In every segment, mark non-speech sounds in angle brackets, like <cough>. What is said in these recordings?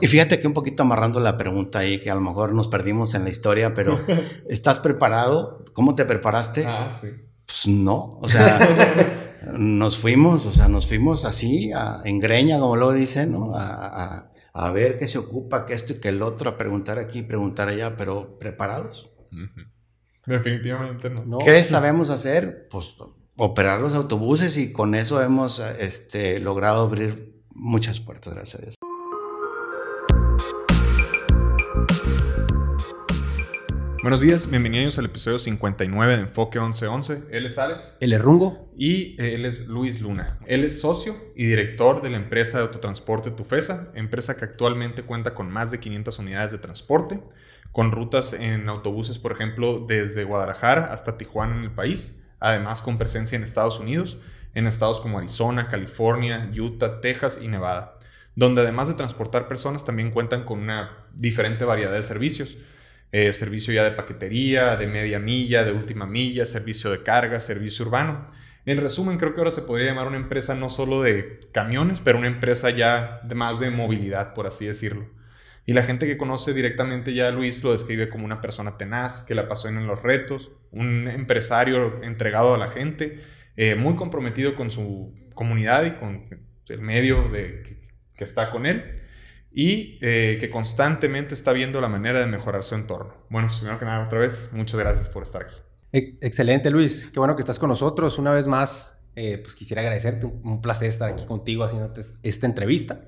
Y fíjate que un poquito amarrando la pregunta ahí, que a lo mejor nos perdimos en la historia, pero <laughs> ¿estás preparado? ¿Cómo te preparaste? Ah, sí. Pues no, o sea, <laughs> nos fuimos, o sea, nos fuimos así, a, en greña, como luego dicen, ¿no? A, a, ver qué se ocupa, que esto y que el otro, a preguntar aquí, preguntar allá, pero preparados. Definitivamente no. ¿Qué sabemos hacer? Pues operar los autobuses y con eso hemos este, logrado abrir muchas puertas, gracias a Dios. Buenos días, bienvenidos al episodio 59 de Enfoque 1111. Él es Alex. Él es Rungo. Y él es Luis Luna. Él es socio y director de la empresa de autotransporte Tufesa, empresa que actualmente cuenta con más de 500 unidades de transporte, con rutas en autobuses, por ejemplo, desde Guadalajara hasta Tijuana en el país, además con presencia en Estados Unidos, en estados como Arizona, California, Utah, Texas y Nevada, donde además de transportar personas también cuentan con una diferente variedad de servicios eh, servicio ya de paquetería, de media milla, de última milla, servicio de carga, servicio urbano. En resumen, creo que ahora se podría llamar una empresa no solo de camiones, pero una empresa ya de más de movilidad, por así decirlo. Y la gente que conoce directamente ya a Luis lo describe como una persona tenaz, que la pasó en los retos, un empresario entregado a la gente, eh, muy comprometido con su comunidad y con el medio de, que está con él y eh, que constantemente está viendo la manera de mejorar su entorno. Bueno, primero que nada, otra vez, muchas gracias por estar aquí. Excelente, Luis. Qué bueno que estás con nosotros. Una vez más, eh, pues quisiera agradecerte. Un placer estar aquí contigo haciéndote esta entrevista.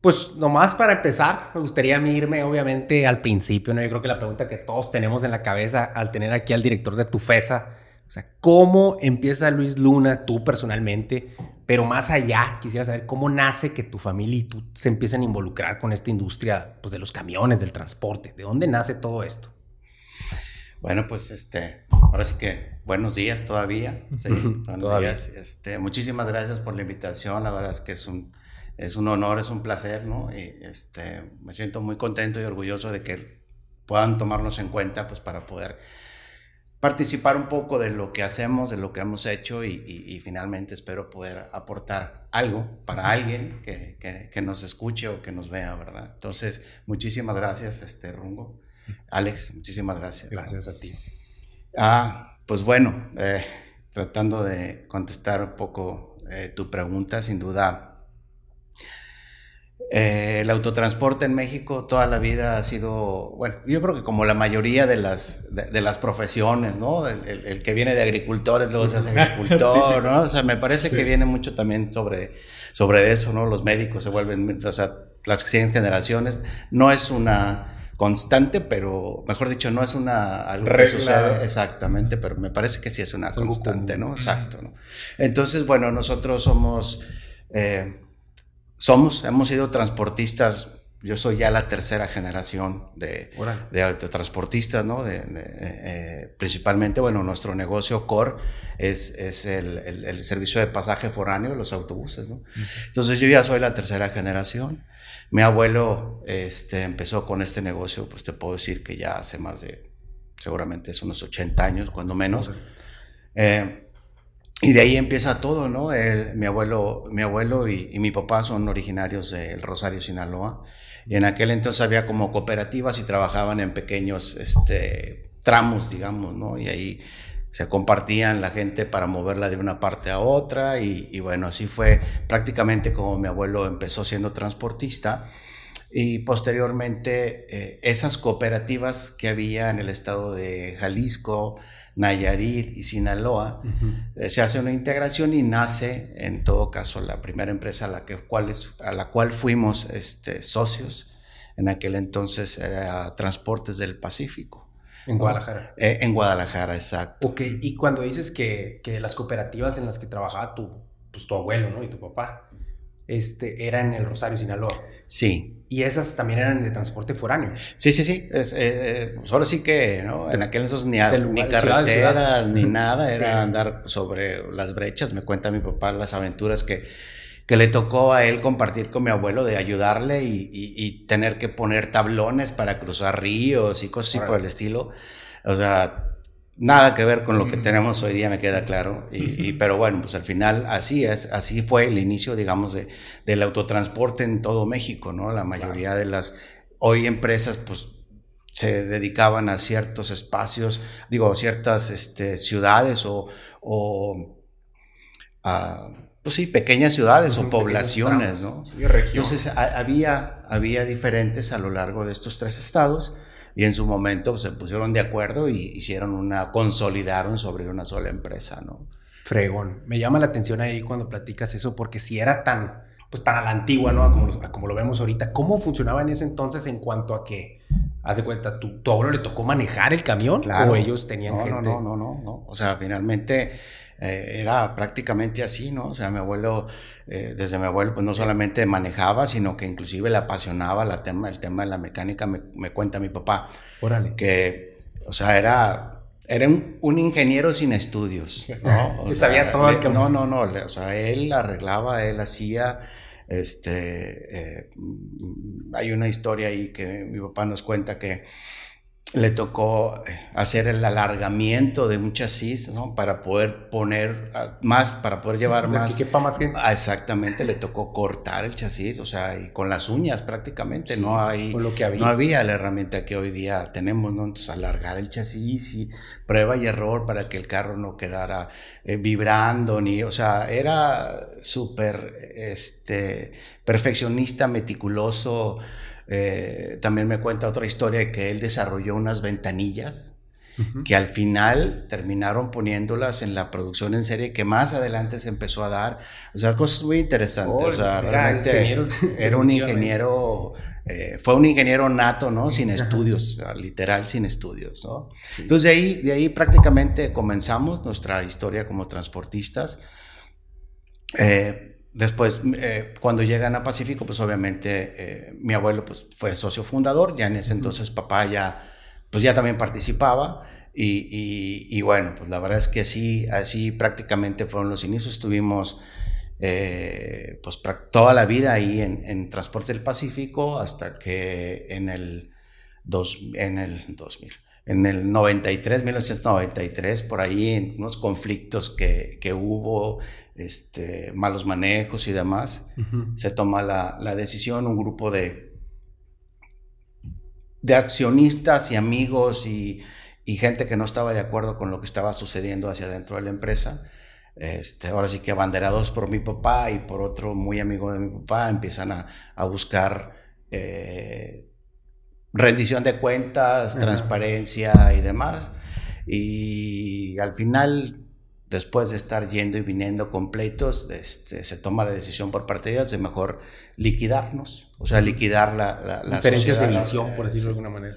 Pues nomás para empezar, me gustaría irme obviamente al principio, ¿no? Yo creo que la pregunta que todos tenemos en la cabeza al tener aquí al director de Tufesa, o sea, ¿cómo empieza Luis Luna, tú personalmente, pero más allá, quisiera saber cómo nace que tu familia y tú se empiecen a involucrar con esta industria pues, de los camiones, del transporte. ¿De dónde nace todo esto? Bueno, pues este, ahora sí que buenos días todavía. Sí, buenos días. Este, muchísimas gracias por la invitación. La verdad es que es un, es un honor, es un placer, ¿no? Y este, me siento muy contento y orgulloso de que puedan tomarnos en cuenta pues, para poder participar un poco de lo que hacemos, de lo que hemos hecho y, finalmente espero poder aportar algo para alguien que, que, nos escuche o que nos vea, ¿verdad? Entonces, muchísimas gracias, este Rungo. <laughs> Alex, muchísimas gracias. Gracias a ti. Ah, pues bueno, eh, tratando de contestar un poco eh, tu pregunta, sin duda eh, el autotransporte en México toda la vida ha sido, bueno, yo creo que como la mayoría de las, de, las profesiones, ¿no? El, que viene de agricultores luego se hace <laughs> agricultor, ¿no? O sea, me parece que viene mucho también sobre, sobre eso, ¿no? Los médicos se vuelven, o sea, las 100 generaciones, no es una constante, pero mejor dicho, no es una algo que sucede exactamente, pero me parece que sí es una constante, ¿no? Exacto, ¿no? Entonces, bueno, nosotros somos... Eh, somos, hemos sido transportistas. Yo soy ya la tercera generación de, de, transportistas, ¿no? De, eh, principalmente, bueno, nuestro negocio core es, es el, el, servicio de pasaje foráneo, los autobuses, ¿no? Entonces yo ya soy la tercera generación. Mi abuelo este, empezó con este negocio, pues te puedo decir que ya hace más de, seguramente es unos 80 años, cuando menos. Eh, y de ahí empieza todo, ¿no? mi abuelo, mi abuelo y, mi papá son originarios del Rosario, Sinaloa. Y en aquel entonces había como cooperativas y trabajaban en pequeños este, tramos, digamos, ¿no? Y ahí se compartían la gente para moverla de una parte a otra. Y, bueno, así fue prácticamente como mi abuelo empezó siendo transportista. Y posteriormente eh, esas cooperativas que había en el estado de Jalisco, Nayarit y Sinaloa, eh, se hace una integración y nace, en todo caso, la primera empresa a la, que, cual, a la cual fuimos este, socios. En aquel entonces era Transportes del Pacífico. En Guadalajara. Eh, en Guadalajara, exacto. Ok, y cuando dices que, que, las cooperativas en las que trabajaba tu, pues, tu abuelo ¿no? y tu papá, este, era en el Rosario, Sinaloa. Sí. Y esas también eran de transporte foráneo. Sí, sí, sí. Es, eh, eh, pues sí que, ¿no? En aquel entonces ni, ni carreteras, <laughs> ni nada, era andar sobre las brechas. Me cuenta mi papá las aventuras que, que le tocó a él compartir con mi abuelo de ayudarle y, y, tener que poner tablones para cruzar ríos y cosas así por el estilo. O sea, Nada que ver con lo que tenemos hoy día, me queda claro. Y, pero bueno, pues al final así es, así fue el inicio, digamos, de, del autotransporte en todo México, ¿no? La mayoría de las hoy empresas, pues se dedicaban a ciertos espacios, digo, ciertas este, ciudades o, o a, pues sí, pequeñas ciudades o poblaciones, ¿no? Entonces había, había diferentes a lo largo de estos tres estados y en su momento se pusieron de acuerdo y hicieron una, consolidaron sobre una sola empresa, ¿no? Fregón. Me llama la atención ahí cuando platicas eso porque si era tan, pues tan a la antigua, ¿no? Como, como lo vemos ahorita, ¿cómo funcionaba en ese entonces en cuanto a que Haz de cuenta, ¿tu, ¿tu, abuelo le tocó manejar el camión claro. o ellos tenían no, gente? No, no, no, no, O sea, finalmente eh, era prácticamente así, ¿no? O sea, mi abuelo, eh, desde mi abuelo, pues no solamente manejaba, sino que inclusive le apasionaba la tema, el tema de la mecánica, me, me cuenta mi papá. Órale. Que, o sea, era, era un, un ingeniero sin estudios, ¿no? <laughs> O sabía todo le, el No, no, no, o sea, él arreglaba, él hacía este, eh, hay una historia ahí que mi papá nos cuenta que le tocó eh, hacer el alargamiento de un chasis, ¿no? Para poder poner ah, más, para poder llevar más. Que quepa más gente. Ah, exactamente, le tocó cortar el chasis, o sea, y con las uñas prácticamente, no hay, lo que había. no había la herramienta que hoy día tenemos, ¿no? Entonces, alargar el chasis y prueba y error para que el carro no quedara eh, vibrando, ni, o sea, era súper, este, perfeccionista, meticuloso, eh, también me cuenta otra historia de que él desarrolló unas ventanillas que al final terminaron poniéndolas en la producción en serie que más adelante se empezó a dar. O sea, cosas muy interesantes. o sea, realmente <laughs> era un ingeniero, eh, fue un ingeniero nato, ¿no? Sin estudios, literal sin estudios, ¿no? Entonces de ahí, de ahí prácticamente comenzamos nuestra historia como transportistas. Eh, Después, eh, cuando llegan a Pacífico, pues obviamente eh, mi abuelo pues, fue socio fundador, ya en ese entonces papá ya, pues ya también participaba. Y, y, bueno, pues la verdad es que así, así prácticamente fueron los inicios. Estuvimos eh, pues toda la vida ahí en, en, Transporte del Pacífico hasta que en el, dos, en el 2000, en el 93, 1993, por ahí en unos conflictos que, que hubo este, malos manejos y demás, se toma la, decisión, un grupo de, de accionistas y amigos y, gente que no estaba de acuerdo con lo que estaba sucediendo hacia dentro de la empresa. Este, ahora sí que abanderados por mi papá y por otro muy amigo de mi papá empiezan a, buscar eh, rendición de cuentas, transparencia y demás. Y al final después de estar yendo y viniendo completos, este, se toma la decisión por parte de ellos de mejor liquidarnos, o sea, liquidar la, la, Diferencias de visión, por decirlo de alguna manera.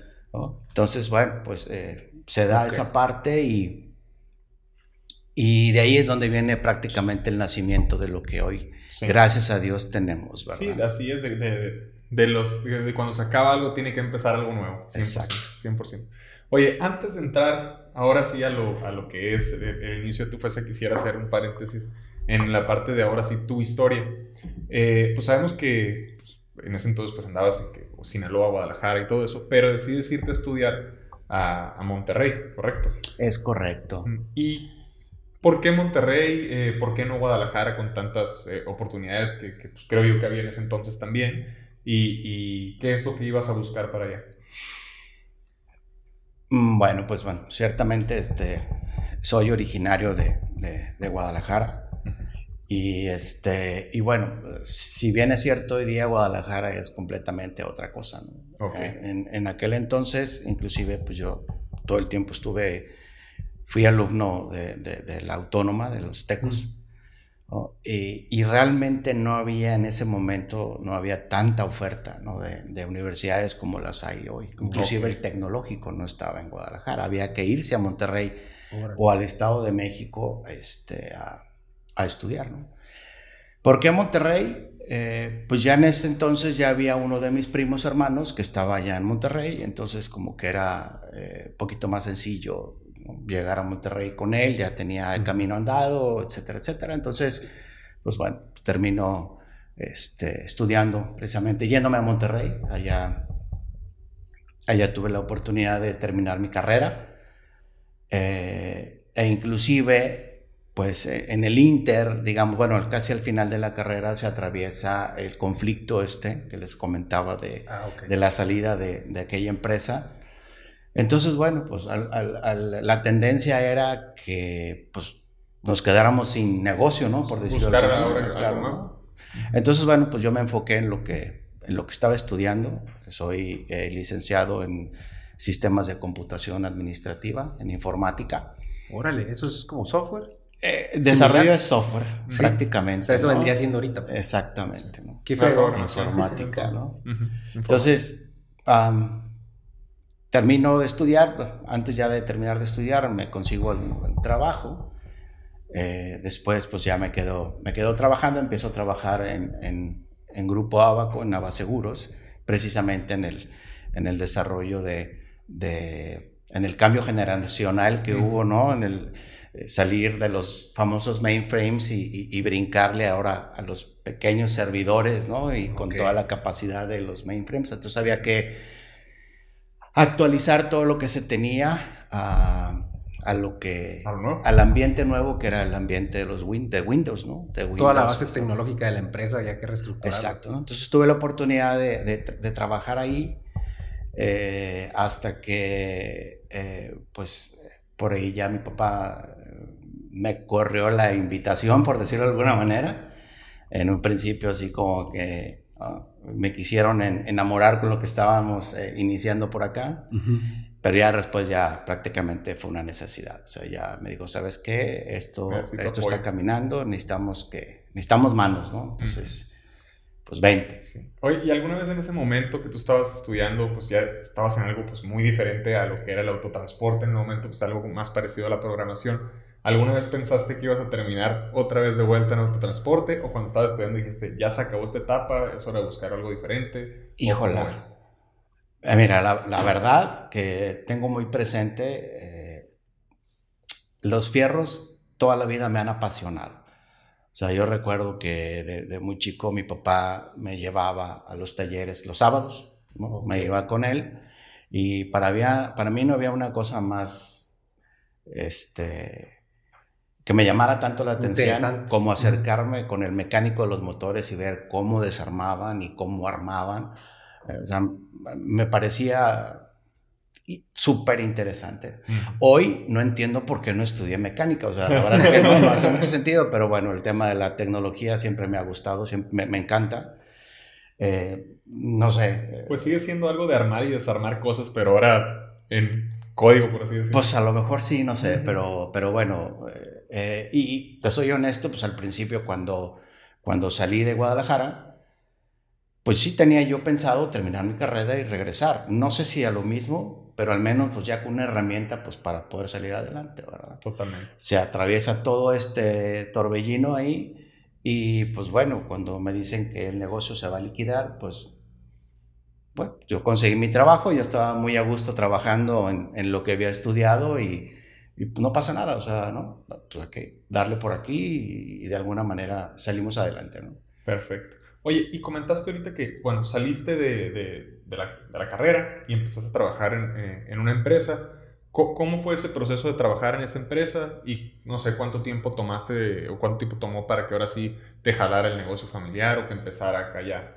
Entonces, bueno, pues eh, se da esa parte y, y de ahí es donde viene prácticamente el nacimiento de lo que hoy, gracias a Dios, tenemos, ¿verdad? Sí, así es de, de, los, de cuando se acaba algo tiene que empezar algo nuevo, 100%. Exacto. 100%. Oye, antes de entrar ahora sí a lo, a lo que es el, inicio de tu FESA, quisiera hacer un paréntesis en la parte de ahora sí tu historia. Eh, pues sabemos que pues, en ese entonces pues andabas en que, Sinaloa, Guadalajara y todo eso, pero decides irte a estudiar a, a Monterrey, ¿correcto? Es correcto. ¿Y por qué Monterrey? Eh, ¿Por qué no Guadalajara con tantas eh, oportunidades que, que pues, creo yo que había en ese entonces también? ¿Y, ¿Y qué es lo que ibas a buscar para allá? Mm, bueno, pues bueno, ciertamente este, soy originario de, de, Guadalajara. Y, este, y bueno, si bien es cierto, hoy día Guadalajara es completamente otra cosa. Eh, en, en, aquel entonces, inclusive, pues yo todo el tiempo estuve, fui alumno de, de la autónoma de los tecos. Y, realmente no había en ese momento, no había tanta oferta ¿no? de, universidades como las hay hoy. Inclusive el tecnológico no estaba en Guadalajara, había que irse a Monterrey o al Estado de México este, a, a estudiar. ¿no? ¿Por qué Monterrey? Eh, pues ya en ese entonces ya había uno de mis primos hermanos que estaba allá en Monterrey, entonces como que era un eh, poquito más sencillo llegar a Monterrey con él, ya tenía el camino andado, etcétera, etcétera. Entonces, pues bueno, terminó este, estudiando precisamente, yéndome a Monterrey. Allá, allá tuve la oportunidad de terminar mi carrera. eh, e inclusive, pues eh, en el Inter, digamos, bueno, casi al final de la carrera se atraviesa el conflicto este que les comentaba de, Ah, de la salida de, de aquella empresa. Entonces, bueno, pues al- al- al- la tendencia era que pues, nos quedáramos sin negocio, ¿no? Por decirlo Buscar ahora claro. ¿no? Entonces, bueno, pues yo me enfoqué en lo que, en lo que estaba estudiando. Soy eh, licenciado en sistemas de computación administrativa, en informática. Órale, eso es como software. Eh, desarrollo de software, Sí. prácticamente. O sea, eso ¿no? vendría siendo ahorita. Exactamente, ¿no? Qué programación. Informática, ¿no? Entonces, am, termino de estudiar, antes ya de terminar de estudiar, me consigo el, el trabajo. Eh, después, pues ya me quedo, me quedo trabajando, empiezo a trabajar en, en- en Grupo Abaco, en Seguros, precisamente en el, en el desarrollo de, de- en el cambio generacional que Ujú. hubo, ¿no? En el eh, salir de los famosos mainframes y, y- y brincarle ahora a los pequeños servidores, ¿no? Y con Ok. toda la capacidad de los mainframes. Entonces había que actualizar todo lo que se tenía a, a lo que al ambiente nuevo que era el ambiente de los win- de Windows, ¿no? De Toda la Windows, base tecnológica de la empresa ya que reestructurar. Exacto, ¿no? Entonces tuve la oportunidad de, de- de trabajar ahí eh, hasta que, eh, pues, por ahí ya mi papá eh, me corrió la invitación, por decirlo de alguna manera. En un principio así como que ah, me quisieron en- enamorar con lo que estábamos eh, iniciando por acá. Pero ya después ya prácticamente fue una necesidad. O sea, ya me dijo, ¿sabes qué? Esto, Necesito esto apoyo". está caminando, necesitamos que, necesitamos manos, ¿no? Entonces, pues 20. Sí. Oye, ¿y alguna vez en ese momento que tú estabas estudiando, pues ya estabas en algo pues muy diferente a lo que era el autotransporte en el momento, pues algo más parecido a la programación? ¿Alguna vez pensaste que ibas a terminar otra vez de vuelta en autotransporte? ¿O cuando estabas estudiando dijiste, ya se acabó esta etapa, es hora de buscar algo diferente? ¿O Híjola. Eh, mira, la, la verdad que tengo muy presente, eh, los fierros toda la vida me han apasionado. O sea, yo recuerdo que de, de muy chico mi papá me llevaba a los talleres los sábados, ¿no? me iba con él y para, había- para mí no había una cosa más, este, que me llamara tanto la atención como acercarme con el mecánico de los motores y ver cómo desarmaban y cómo armaban. Eh, O sea, me parecía súper interesante. Hoy no entiendo por qué no estudié mecánica, o sea, la verdad es que <laughs> no, no hace mucho sentido, pero bueno, el tema de la tecnología siempre me ha gustado, siempre, me, me encanta. Eh, no sé, eh, Pues sigue siendo algo de armar y desarmar cosas, pero ahora en código, por así decirlo. pues a lo mejor sí, no sé, pero, pero bueno, eh, eh, y te soy honesto, pues al principio cuando, cuando salí de Guadalajara, pues sí tenía yo pensado terminar mi carrera y regresar. No sé si a lo mismo, pero al menos pues ya con una herramienta pues para poder salir adelante, ¿verdad? Totalmente. se atraviesa todo este torbellino ahí y pues bueno, cuando me dicen que el negocio se va a liquidar, pues bueno, yo conseguí mi trabajo, yo estaba muy a gusto trabajando en, en lo que había estudiado y, y no pasa nada, o sea, ¿no? Pues hay que darle por aquí y, de alguna manera salimos adelante, ¿no? Perfecto. Oye, y comentaste ahorita que, bueno, saliste de, de- de la, de la carrera y empezaste a trabajar en, eh, en una empresa. ¿Cómo fue ese proceso de trabajar en esa empresa? Y no sé cuánto tiempo tomaste o cuánto tiempo tomó para que ahora sí te jalara el negocio familiar o que empezara acá ya.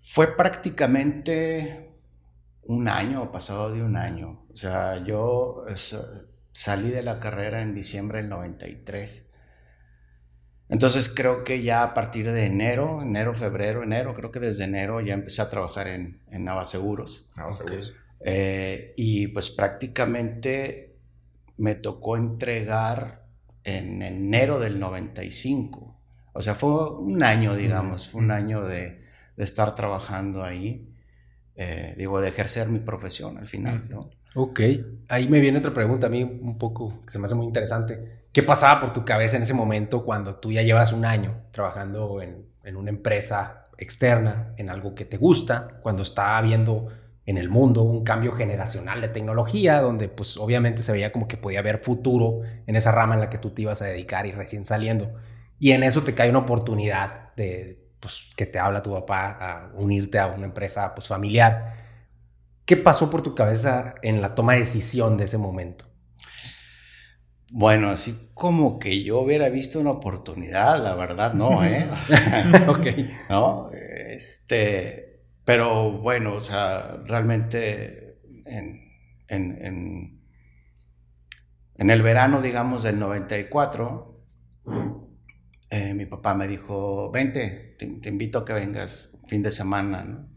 Fue prácticamente un año, pasado de un año. O sea, yo es, salí de la carrera en diciembre del 93. Entonces creo que ya a partir de enero, enero, febrero, enero, creo que desde enero ya empecé a trabajar en, en Navaseguros. Seguro. Eh, y pues prácticamente me tocó entregar en enero del 95. O sea, fue un año, digamos, fue un año de, de estar trabajando ahí, eh, digo, de ejercer mi profesión al final. ¿no? Ok, ahí me viene otra pregunta a mí un poco que se me hace muy interesante. ¿Qué pasaba por tu cabeza en ese momento cuando tú ya llevas un año trabajando en, en una empresa externa, en algo que te gusta, cuando estaba habiendo en el mundo un cambio generacional de tecnología, donde pues obviamente se veía como que podía haber futuro en esa rama en la que tú te ibas a dedicar y recién saliendo. Y en eso te cae una oportunidad de, pues, que te habla tu papá a unirte a una empresa pues familiar. ¿Qué pasó por tu cabeza en la toma de decisión de ese momento? Bueno, así como que yo hubiera visto una oportunidad, la verdad, no, ¿eh? <laughs> ok. <laughs> No, este, pero bueno, o sea, realmente en, en, en, el verano, digamos, del 94, eh, mi papá me dijo, vente, te, te, invito a que vengas fin de semana, ¿no?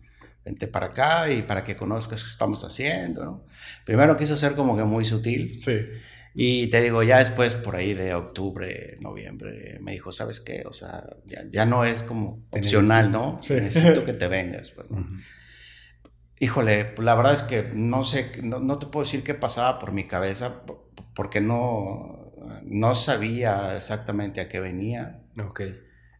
Vente para acá y para que conozcas qué estamos haciendo, ¿no? Primero quiso ser como que muy sutil. Sí. Y te digo, ya después, por ahí de octubre, noviembre, me dijo, ¿sabes qué? O sea, ya, no es como opcional, ¿no? Necesito que <laughs> te vengas. Pues, Híjole, pues, la verdad es que no sé, no, te puedo decir qué pasaba por mi cabeza, porque no, no sabía exactamente a qué venía. Ok.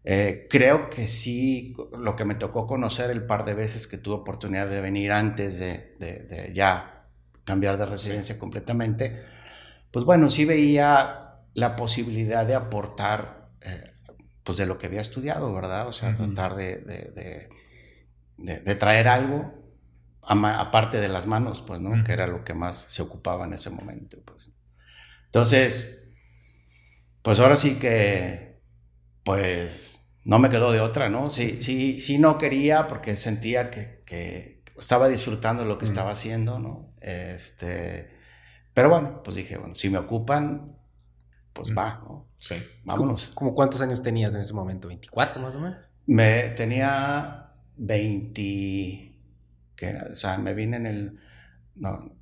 Eh, creo que sí, lo que me tocó conocer el par de veces que tuve oportunidad de venir antes de, de ya cambiar de residencia completamente, pues bueno, sí veía la posibilidad de aportar, eh, pues de lo que había estudiado, ¿verdad? O sea, tratar de, de, traer algo aparte de las manos, pues, ¿no? Que era lo que más se ocupaba en ese momento, pues. Entonces, pues ahora sí que, pues, no me quedó de otra, ¿no? Sí, sí, sí no quería porque sentía que, que estaba disfrutando lo que estaba haciendo, ¿no? Este pero bueno, pues dije, bueno, si me ocupan, pues va, ¿no? Sí. Vámonos. ¿Cómo, cuántos años tenías en ese momento? ¿24 más o menos? Me tenía 20, ¿qué O sea, me vine en el, no,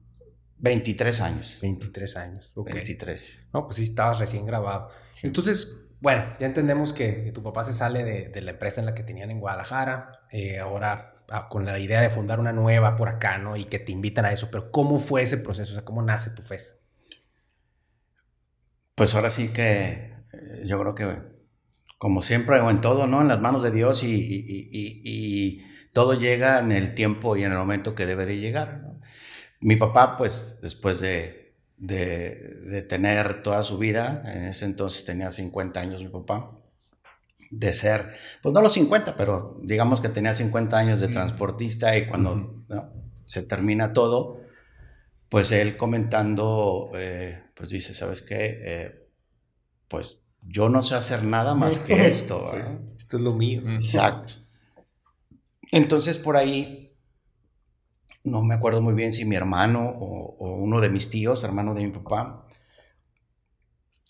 23 años. 23 años, ok. 23. No, pues sí, estabas recién grabado. Entonces, bueno, ya entendemos que, tu papá se sale de, la empresa en la que tenían en Guadalajara, eh, ahora con la idea de fundar una nueva por acá, ¿no? Y que te invitan a eso, pero ¿cómo fue ese proceso? O sea, ¿cómo nace tu FES? Pues ahora sí que eh, yo creo que, como siempre o en todo, ¿no? En las manos de Dios y, todo llega en el tiempo y en el momento que debe de llegar. Mi papá, pues, después de, de tener toda su vida, en ese entonces tenía 50 años mi papá, de ser, pues no los 50, pero digamos que tenía 50 años de transportista y cuando se termina todo, pues él comentando, eh, pues dice, ¿sabes qué? Eh, pues yo no sé hacer nada más <laughs> que esto. Esto es lo mío. Exacto. Entonces por ahí, no me acuerdo muy bien si mi hermano o, o uno de mis tíos, hermano de mi papá,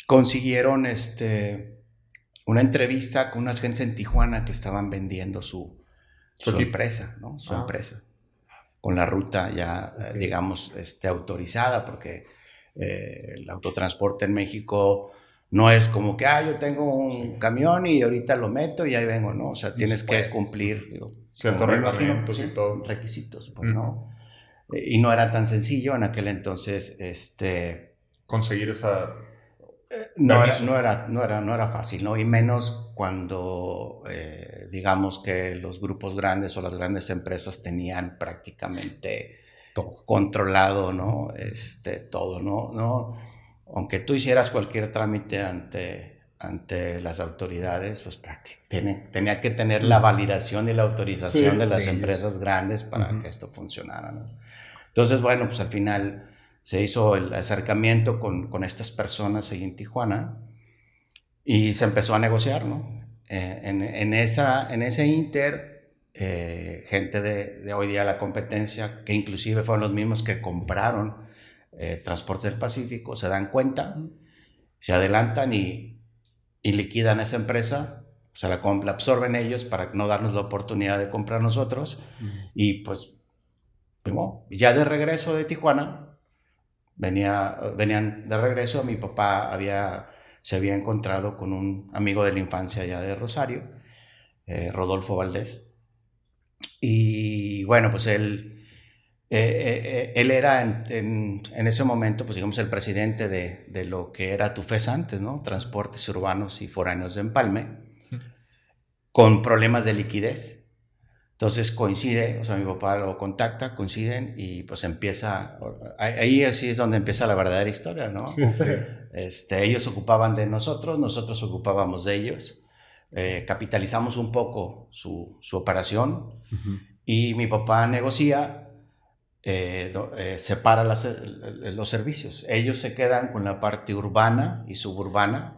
consiguieron este una entrevista con unas gentes en Tijuana que estaban vendiendo su, su empresa, ¿no? Su ah. empresa. Con la ruta ya, eh, digamos, este, autorizada, porque eh, el autotransporte en México no es como que, ah, yo tengo un camión y ahorita lo meto y ahí vengo, ¿no? O sea, tienes que cumplir, digo, y todo. Requisitos, pues, ¿no? Eh, y no era tan sencillo en aquel entonces, este... Conseguir esa no era, no, era, no, era, no era fácil, ¿no? Y menos cuando, eh, digamos que los grupos grandes o las grandes empresas tenían prácticamente todo. controlado, ¿no? Este, todo, ¿no? ¿no? Aunque tú hicieras cualquier trámite ante, ante las autoridades, pues prácticamente tenía que tener la validación y la autorización de las empresas grandes para que esto funcionara, ¿no? Entonces, bueno, pues al final se hizo el acercamiento con, con estas personas ahí en Tijuana y se empezó a negociar, ¿no? Eh, en, en, esa, en ese inter, eh, gente de, de, hoy día la competencia, que inclusive fueron los mismos que compraron eh, Transporte del Pacífico, se dan cuenta, se adelantan y, y liquidan esa empresa, o sea, la, la, absorben ellos para no darnos la oportunidad de comprar nosotros, y pues, ya de regreso de Tijuana, venía, venían de regreso, mi papá había, se había encontrado con un amigo de la infancia allá de Rosario, eh, Rodolfo Valdés. Y bueno, pues él, eh, eh, él era en, en, ese momento, pues digamos, el presidente de, de lo que era TUFES antes, ¿no? Transportes Urbanos y Foráneos de Empalme, con problemas de liquidez. Entonces coincide, o sea, mi papá lo contacta, coinciden y pues empieza, ahí así es donde empieza la verdadera historia, ¿no? Este, ellos ocupaban de nosotros, nosotros ocupábamos de ellos, eh, capitalizamos un poco su, su operación y mi papá negocia eh, eh, separa los servicios. Ellos se quedan con la parte urbana y suburbana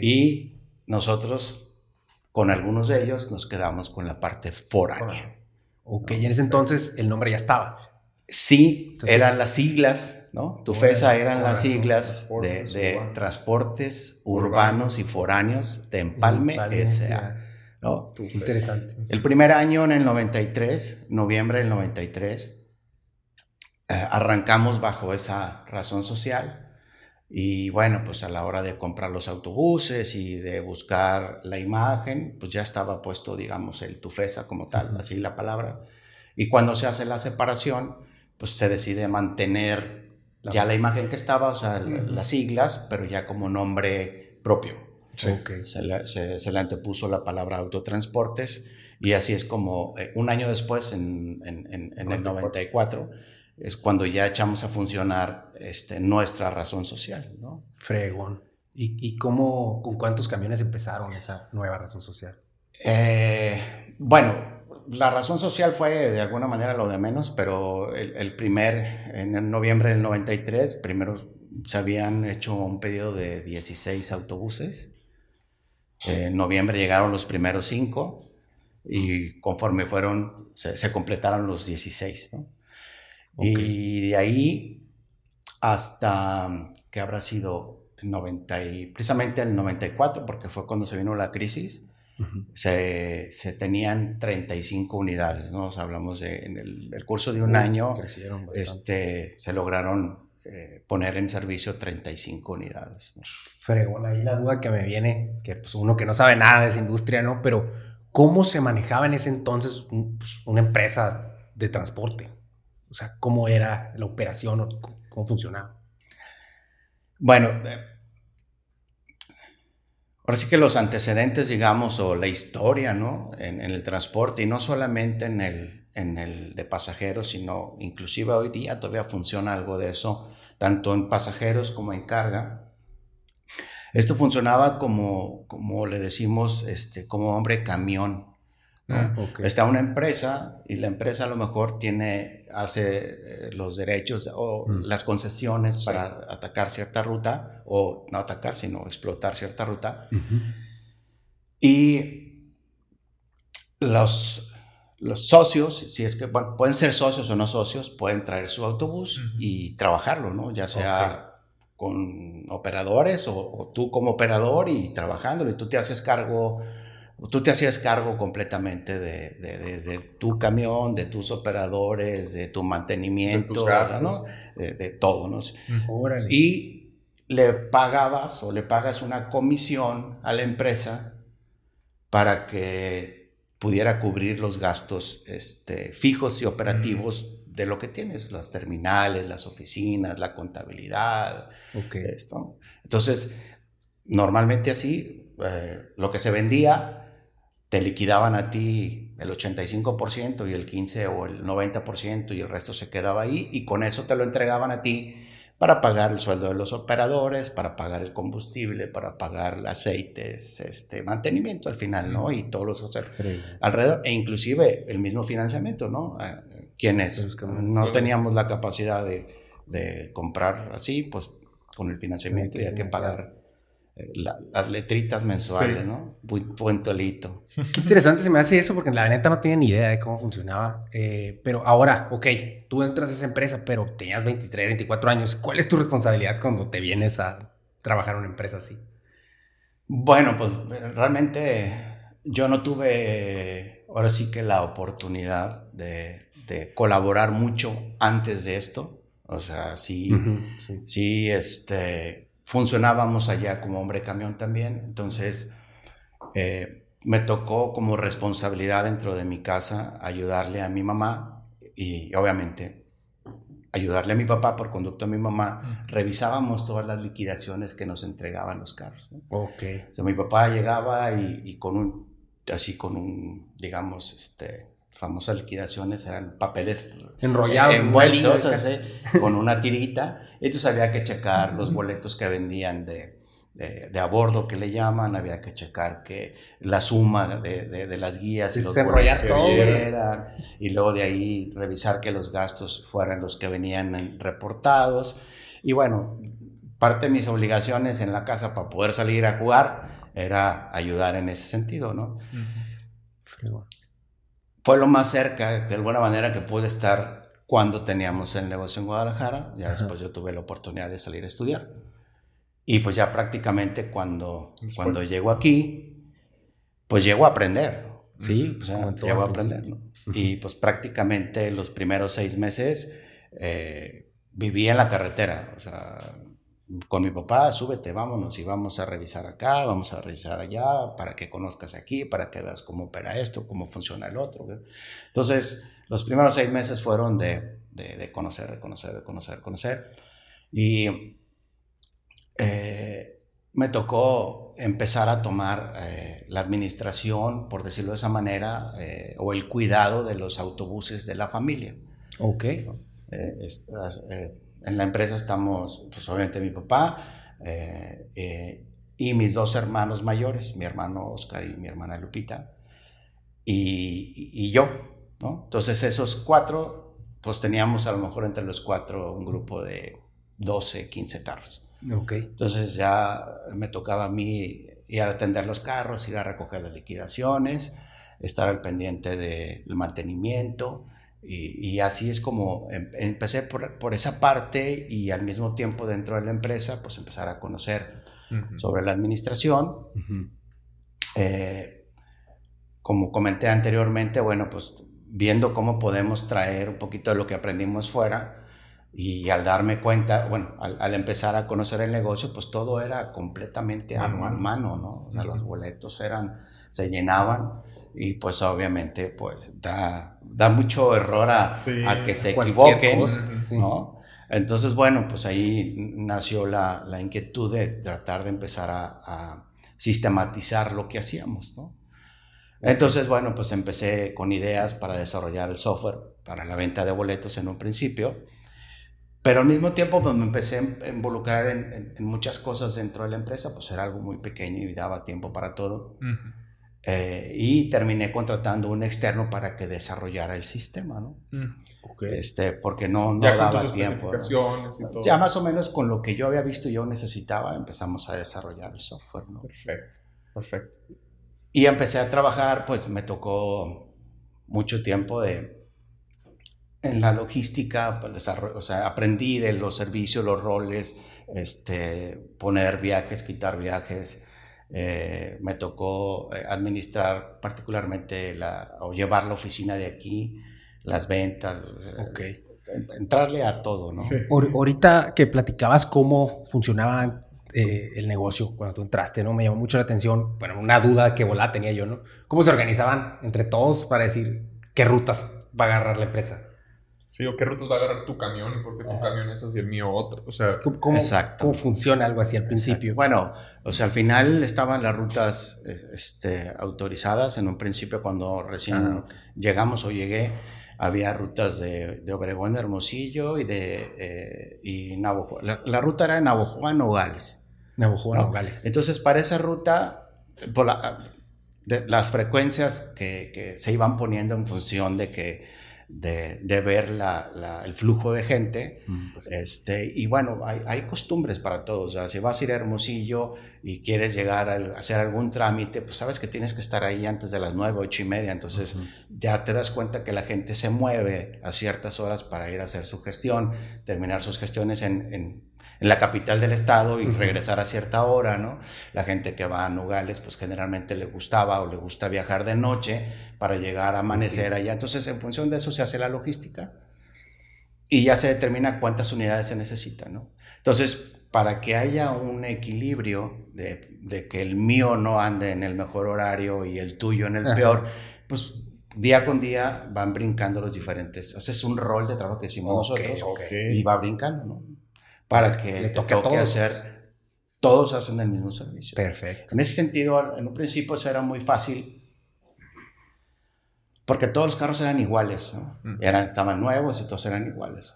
y nosotros con algunos de ellos nos quedamos con la parte foránea. Ok, y en ese entonces el nombre ya estaba. Sí, eran las siglas, ¿no? Tufesa eran las siglas de, transportes urbanos y foráneos de Empalme, S.A. ¿no? Interesante. El primer año, en el 93, noviembre del 93, eh, arrancamos bajo esa razón social. Y bueno, pues a la hora de comprar los autobuses y de buscar la imagen, pues ya estaba puesto, digamos, el Tufesa como tal, así la palabra. Y cuando se hace la separación, pues se decide mantener ya la imagen. que estaba, o sea, las siglas, pero ya como nombre propio. Se, le, se, le, antepuso la palabra autotransportes y así es como eh, un año después, en, en, en el 94, es cuando ya echamos a funcionar este, nuestra razón social, ¿no? Fregón. ¿Y, ¿Y, cómo, con cuántos camiones empezaron esa nueva razón social? Eh, bueno, la razón social fue de alguna manera lo de menos, pero el, primer, en el noviembre del 93, primero se habían hecho un pedido de 16 autobuses. En noviembre llegaron los primeros cinco y conforme fueron, se, se completaron los 16, ¿no? Y de ahí hasta que habrá sido el 90 y, precisamente el 94, porque fue cuando se vino la crisis, se, se, tenían 35 unidades, ¿no? hablamos de, en el, curso de un año, este, se lograron eh, poner en servicio 35 unidades. ¿no? Fregón, ahí la duda que me viene, que pues uno que no sabe nada de esa industria, ¿no? Pero, ¿cómo se manejaba en ese entonces pues, una empresa de transporte? O sea, cómo era la operación o cómo funcionaba. Bueno, eh, ahora sí que los antecedentes, digamos, o la historia, ¿no? En, el transporte, y no solamente en el, en el de pasajeros, sino inclusive hoy día todavía funciona algo de eso, tanto en pasajeros como en carga. Esto funcionaba como, como le decimos, este, como hombre camión. Ah, Está una empresa y la empresa a lo mejor tiene, hace eh, los derechos o mm. las concesiones para atacar cierta ruta o no atacar, sino explotar cierta ruta. Y los, los socios, si es que pueden ser socios o no socios, pueden traer su autobús y trabajarlo, ¿no? Ya sea con operadores o, o, tú como operador y trabajándolo y tú te haces cargo tú te hacías cargo completamente de, tu camión, de tus operadores, de tu mantenimiento, de, de, todo, ¿no? Y le pagabas o le pagas una comisión a la empresa para que pudiera cubrir los gastos este, fijos y operativos de lo que tienes, las terminales, las oficinas, la contabilidad, esto. Entonces, normalmente así, eh, lo que se vendía te liquidaban a ti el 85% y el 15 o el 90% y el resto se quedaba ahí y con eso te lo entregaban a ti para pagar el sueldo de los operadores, para pagar el combustible, para pagar el aceite, este mantenimiento al final, ¿no? Y todos los alrededor e inclusive el mismo financiamiento, ¿no? Eh, quienes no teníamos la capacidad de, de comprar así, pues con el financiamiento hay que pagar las letritas mensuales, ¿no? Puentolito. Qué interesante se me hace eso porque la neta no tenía ni idea de cómo funcionaba. Eh, pero ahora, ok, tú entras a esa empresa, pero tenías 23, 24 años. ¿Cuál es tu responsabilidad cuando te vienes a trabajar en una empresa así? Bueno, pues realmente yo no tuve, ahora sí que la oportunidad de, colaborar mucho antes de esto. O sea, sí, sí, sí, este funcionábamos allá como hombre camión también, entonces eh, me tocó como responsabilidad dentro de mi casa ayudarle a mi mamá y obviamente ayudarle a mi papá por conducto a mi mamá, revisábamos todas las liquidaciones que nos entregaban los carros. Ok. O sea, mi papá llegaba y, con un, así con un, digamos, este, famosas liquidaciones eran papeles enrollados, envueltos así, <laughs> con una tirita. Entonces había que checar los boletos que vendían de, de, a bordo que le llaman, había que checar que la suma de, de las guías y los boletos todo, y luego de ahí revisar que los gastos fueran los que venían reportados. Y bueno, parte de mis obligaciones en la casa para poder salir a jugar era ayudar en ese sentido, ¿no? Fue lo más cerca, de alguna manera, que pude estar cuando teníamos el negocio en Guadalajara. Ya después yo tuve la oportunidad de salir a estudiar. Y pues ya prácticamente cuando, cuando llego aquí, pues llego a aprender. Sí, pues, llego a aprender. ¿no? Y pues prácticamente los primeros seis meses eh, viví en la carretera. O sea, con mi papá, súbete, vámonos y vamos a revisar acá, vamos a revisar allá, para que conozcas aquí, para que veas cómo opera esto, cómo funciona el otro. Entonces, los primeros seis meses fueron de, de, de conocer, de conocer, de conocer, de conocer. Y eh, me tocó empezar a tomar eh, la administración, por decirlo de esa manera, eh, o el cuidado de los autobuses de la familia. Ok. En la empresa estamos, pues obviamente mi papá y mis dos hermanos mayores, mi hermano Oscar y mi hermana Lupita, y, y yo, ¿no? Entonces esos cuatro, pues teníamos a lo mejor entre los cuatro un grupo de 12, 15 carros. Entonces ya me tocaba a mí ir a atender los carros, ir a recoger las liquidaciones, estar al pendiente del mantenimiento. Y, así es como em, empecé por, esa parte y al mismo tiempo dentro de la empresa, pues empezar a conocer sobre la administración. Eh, como comenté anteriormente, bueno, pues viendo cómo podemos traer un poquito de lo que aprendimos fuera y al darme cuenta, bueno, al, empezar a conocer el negocio, pues todo era completamente a mano, ¿no? O sea, los boletos eran, se llenaban y pues obviamente pues da, da mucho error a, a que se equivoquen, ¿no? Entonces, bueno, pues ahí nació la, la inquietud de tratar de empezar a, a, sistematizar lo que hacíamos, ¿no? Entonces, bueno, pues empecé con ideas para desarrollar el software para la venta de boletos en un principio pero al mismo tiempo pues, me empecé a involucrar en, muchas cosas dentro de la empresa, pues era algo muy pequeño y daba tiempo para todo. Eh, y terminé contratando un externo para que desarrollara el sistema, ¿no? este, porque no, no daba tiempo. Ya más o menos con lo que yo había visto y yo necesitaba, empezamos a desarrollar el software, ¿no? Perfecto, perfecto. Y empecé a trabajar, pues me tocó mucho tiempo de en la logística, pues, desarrollo, o sea, aprendí de los servicios, los roles, este, poner viajes, quitar viajes. Eh, me tocó eh, administrar particularmente la, o llevar la oficina de aquí, las ventas. Eh, okay. entrarle a todo, ¿no? Ahorita que platicabas cómo funcionaba el negocio cuando tú entraste, ¿no? Me llamó mucho la atención, bueno, una duda que volá tenía yo, ¿no? ¿Cómo se organizaban entre todos para decir qué rutas va a agarrar la empresa? Sí, o qué rutas va a agarrar tu camión y por qué tu camión es así el mío otro. O sea, ¿cómo, ¿cómo funciona algo así al principio? Bueno, o sea, al final estaban las rutas eh, este, autorizadas. En un principio, cuando recién llegamos o llegué, había rutas de, de Obregón, Hermosillo y de eh, y La, ruta era de Navojoa, Nogales. Navojoa, Nogales. Entonces, para esa ruta, por las frecuencias que, que se iban poniendo en función de que de, ver el flujo de gente. Mm, pues este, y bueno, hay, costumbres para todos. O sea, si vas a ir a Hermosillo y quieres llegar a, hacer algún trámite, pues sabes que tienes que estar ahí antes de las nueve, ocho y media. Entonces ya te das cuenta que la gente se mueve a ciertas horas para ir a hacer su gestión, terminar sus gestiones en en la capital del estado y regresar a cierta hora, ¿no? La gente que va a Nogales, pues generalmente le gustaba o le gusta viajar de noche para llegar a amanecer allá. Entonces, en función de eso se hace la logística y ya se determina cuántas unidades se necesitan, ¿no? Entonces, para que haya un equilibrio de, de, que el mío no ande en el mejor horario y el tuyo en el peor, pues día con día van brincando los diferentes. Haces un rol de trabajo que decimos nosotros y va brincando, ¿no? Para que le toque, hacer, todos hacen el mismo servicio. Perfecto. En ese sentido, en un principio eso era muy fácil, porque todos los carros eran iguales, eran, estaban nuevos y todos eran iguales.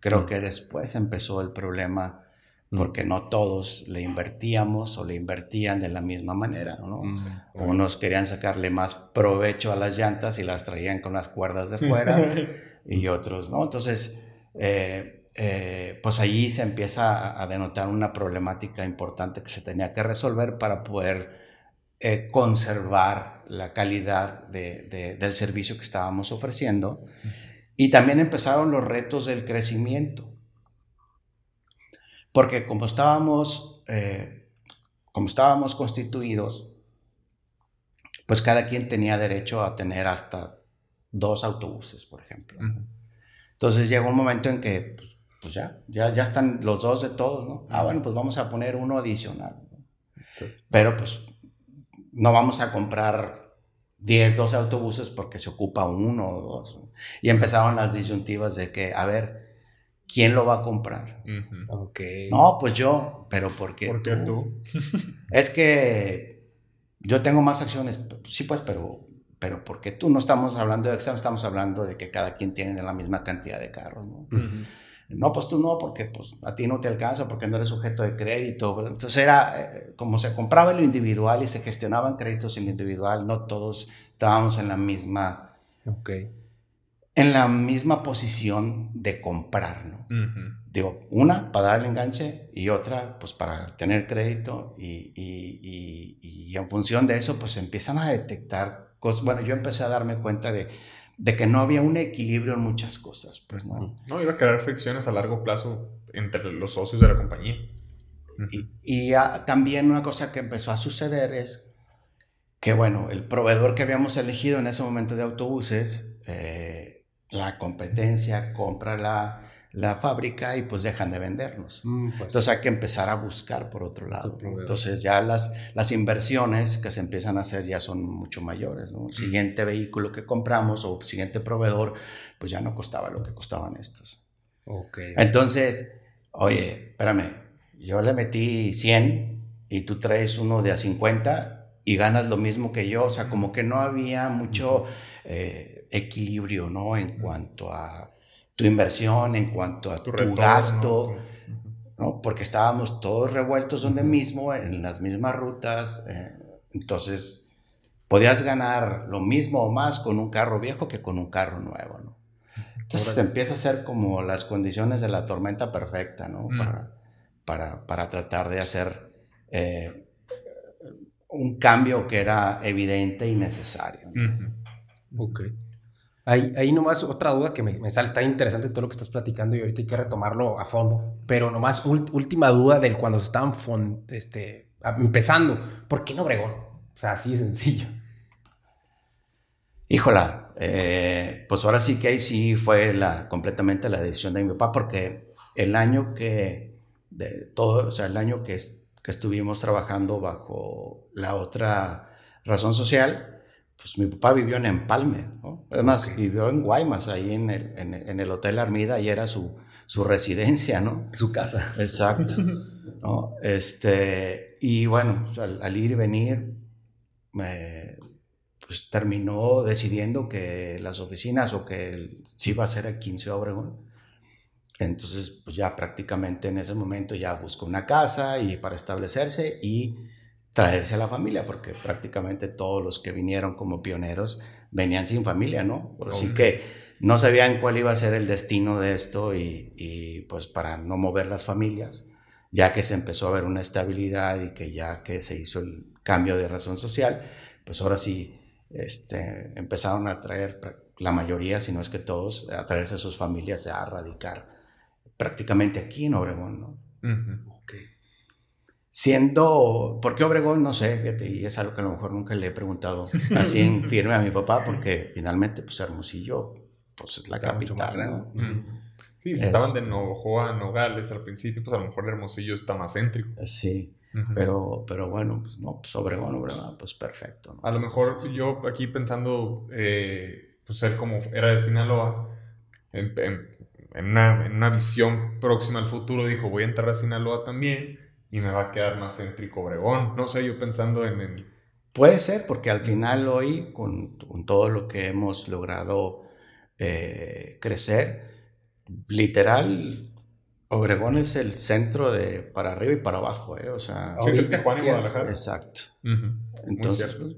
Creo que después empezó el problema Mm. porque no todos le invertíamos o le invertían de la misma manera, ¿no? Mm, Unos querían sacarle más provecho a las llantas y las traían con las cuerdas de fuera <laughs> y otros, ¿no? Entonces, eh, eh, pues allí se empieza a, denotar una problemática importante que se tenía que resolver para poder eh, conservar la calidad del servicio que estábamos ofreciendo. Y también empezaron los retos del crecimiento. Porque como estábamos, eh, como estábamos constituidos, pues cada quien tenía derecho a tener hasta dos autobuses, por ejemplo. Entonces llegó un momento en que, pues, pues, ya, ya, ya están los dos de todos, ¿no? Ah, bueno, pues vamos a poner uno adicional. Pero pues no vamos a comprar 10, 12 autobuses porque se ocupa uno o dos. Y empezaron las disyuntivas de que, a ver, ¿quién lo va a comprar? No, pues yo, pero ¿por qué ¿Por qué tú? <laughs> es que yo tengo más acciones, sí pues, pero, pero ¿por qué tú? No estamos hablando de examen, estamos hablando de que cada quien tiene la misma cantidad de carros, ¿no? No, pues tú no, porque pues, a ti no te alcanza, porque no eres sujeto de crédito. Entonces era eh, como se compraba lo individual y se gestionaban créditos en lo individual, no todos estábamos en la misma... Okay en la misma posición de comprar, ¿no? Digo, una para dar el enganche y otra pues para tener crédito y, y, y, en función de eso pues empiezan a detectar cosas. Bueno, yo empecé a darme cuenta de, de que no había un equilibrio en muchas cosas, pues no. No, iba a crear fricciones a largo plazo entre los socios de la compañía. Y, ah, también una cosa que empezó a suceder es que, bueno, el proveedor que habíamos elegido en ese momento de autobuses, eh, la competencia compra la, la fábrica y pues dejan de vendernos. Mm, pues Entonces hay que empezar a buscar por otro lado. Entonces ya las, las inversiones que se empiezan a hacer ya son mucho mayores. El siguiente vehículo que compramos o siguiente proveedor, pues ya no costaba lo que costaban estos. Okay. Entonces, oye, espérame, yo le metí 100 y tú traes uno de a 50 y ganas lo mismo que yo. O sea, como que no había mucho equilibrio, ¿no? En cuanto a tu inversión, en cuanto a tu, gasto, ¿no? Porque estábamos todos revueltos donde mismo, en las mismas rutas, eh, entonces podías ganar lo mismo o más con un carro viejo que con un carro nuevo, ¿no? Entonces se empieza a hacer como las condiciones de la tormenta perfecta, ¿no? Para, para, para, tratar de hacer eh, un cambio que era evidente y necesario. Ok. Ahí, nomás otra duda que me, sale, está interesante todo lo que estás platicando y ahorita hay que retomarlo a fondo, pero nomás última duda del cuando se estaban este, empezando, ¿por qué no Obregón? O sea, así de sencillo. Híjola, eh, pues ahora sí que ahí sí fue la, completamente la decisión de mi papá, porque el año que, de todo, o sea, el año que, que estuvimos trabajando bajo la otra razón social, pues mi papá vivió en Empalme, ¿no? Además, vivió en Guaymas, ahí en el, en, el Hotel Armida, y era su, su residencia, ¿no? Su casa. Exacto. <laughs> ¿no? Este, y bueno, pues, al, ir y venir, pues terminó decidiendo que las oficinas o que sí iba a ser el 15 Obregón. Entonces, pues ya prácticamente en ese momento ya buscó una casa y para establecerse y traerse a la familia, porque prácticamente todos los que vinieron como pioneros venían sin familia, ¿no? Así que no sabían cuál iba a ser el destino de esto y, pues para no mover las familias, ya que se empezó a ver una estabilidad y que ya que se hizo el cambio de razón social, pues ahora sí este, empezaron a traer la mayoría, si no es que todos, a traerse a sus familias a radicar prácticamente aquí en Obregón, ¿no? Siendo, ¿por qué Obregón? No sé, fíjate, y es algo que a lo mejor nunca le he preguntado <laughs> así en firme a mi papá, porque finalmente, pues Hermosillo, pues es la capital, ¿no? Sí, si estaban de Navojoa a Nogales al principio, pues a lo mejor Hermosillo está más céntrico. Sí, pero, pero bueno, pues no, pues Obregón, Obregón, pues perfecto. A lo mejor yo aquí pensando, eh, pues ser como era de Sinaloa, en, en, una, en una visión próxima al futuro, dijo, voy a entrar a Sinaloa también y me va a quedar más céntrico Obregón. No sé, yo pensando en el... Puede ser, porque al final hoy, con, con todo lo que hemos logrado eh, crecer, literal, Obregón es el centro de para arriba y para abajo, ¿eh? O sea, Sí, Ahorita, Tijuana y exacto. Entonces, cierto. pues,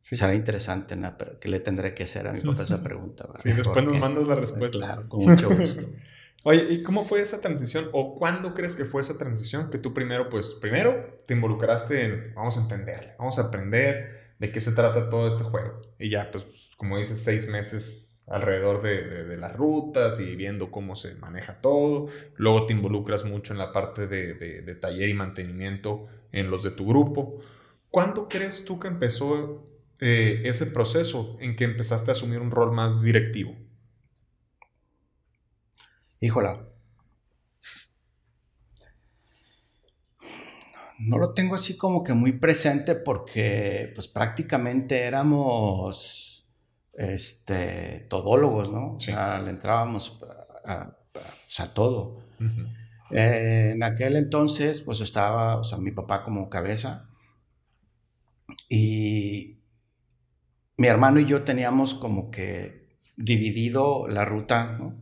Sí. será interesante, ¿no? Pero que le tendré que hacer a mi <laughs> papá esa pregunta. ¿verdad? Sí, después nos mandas la respuesta. Claro, con mucho gusto. <laughs> Oye, ¿y cómo fue esa transición? ¿O cuándo crees que fue esa transición? Que tú primero, pues, primero te involucraste en, vamos a entenderle, vamos a aprender de qué se trata todo este juego. Y ya, pues, como dices, seis meses alrededor de, de- las rutas y viendo cómo se maneja todo. Luego te involucras mucho en la parte de, de- de taller y mantenimiento en los de tu grupo. ¿Cuándo crees tú que empezó eh, ese proceso en que empezaste a asumir un rol más directivo? Híjola. No lo tengo así como que muy presente porque pues prácticamente éramos este, todólogos, ¿no? Sí. O sea, le entrábamos a, todo. Eh, en aquel entonces, pues estaba, o sea, mi papá como cabeza y mi hermano y yo teníamos como que dividido la ruta, ¿no?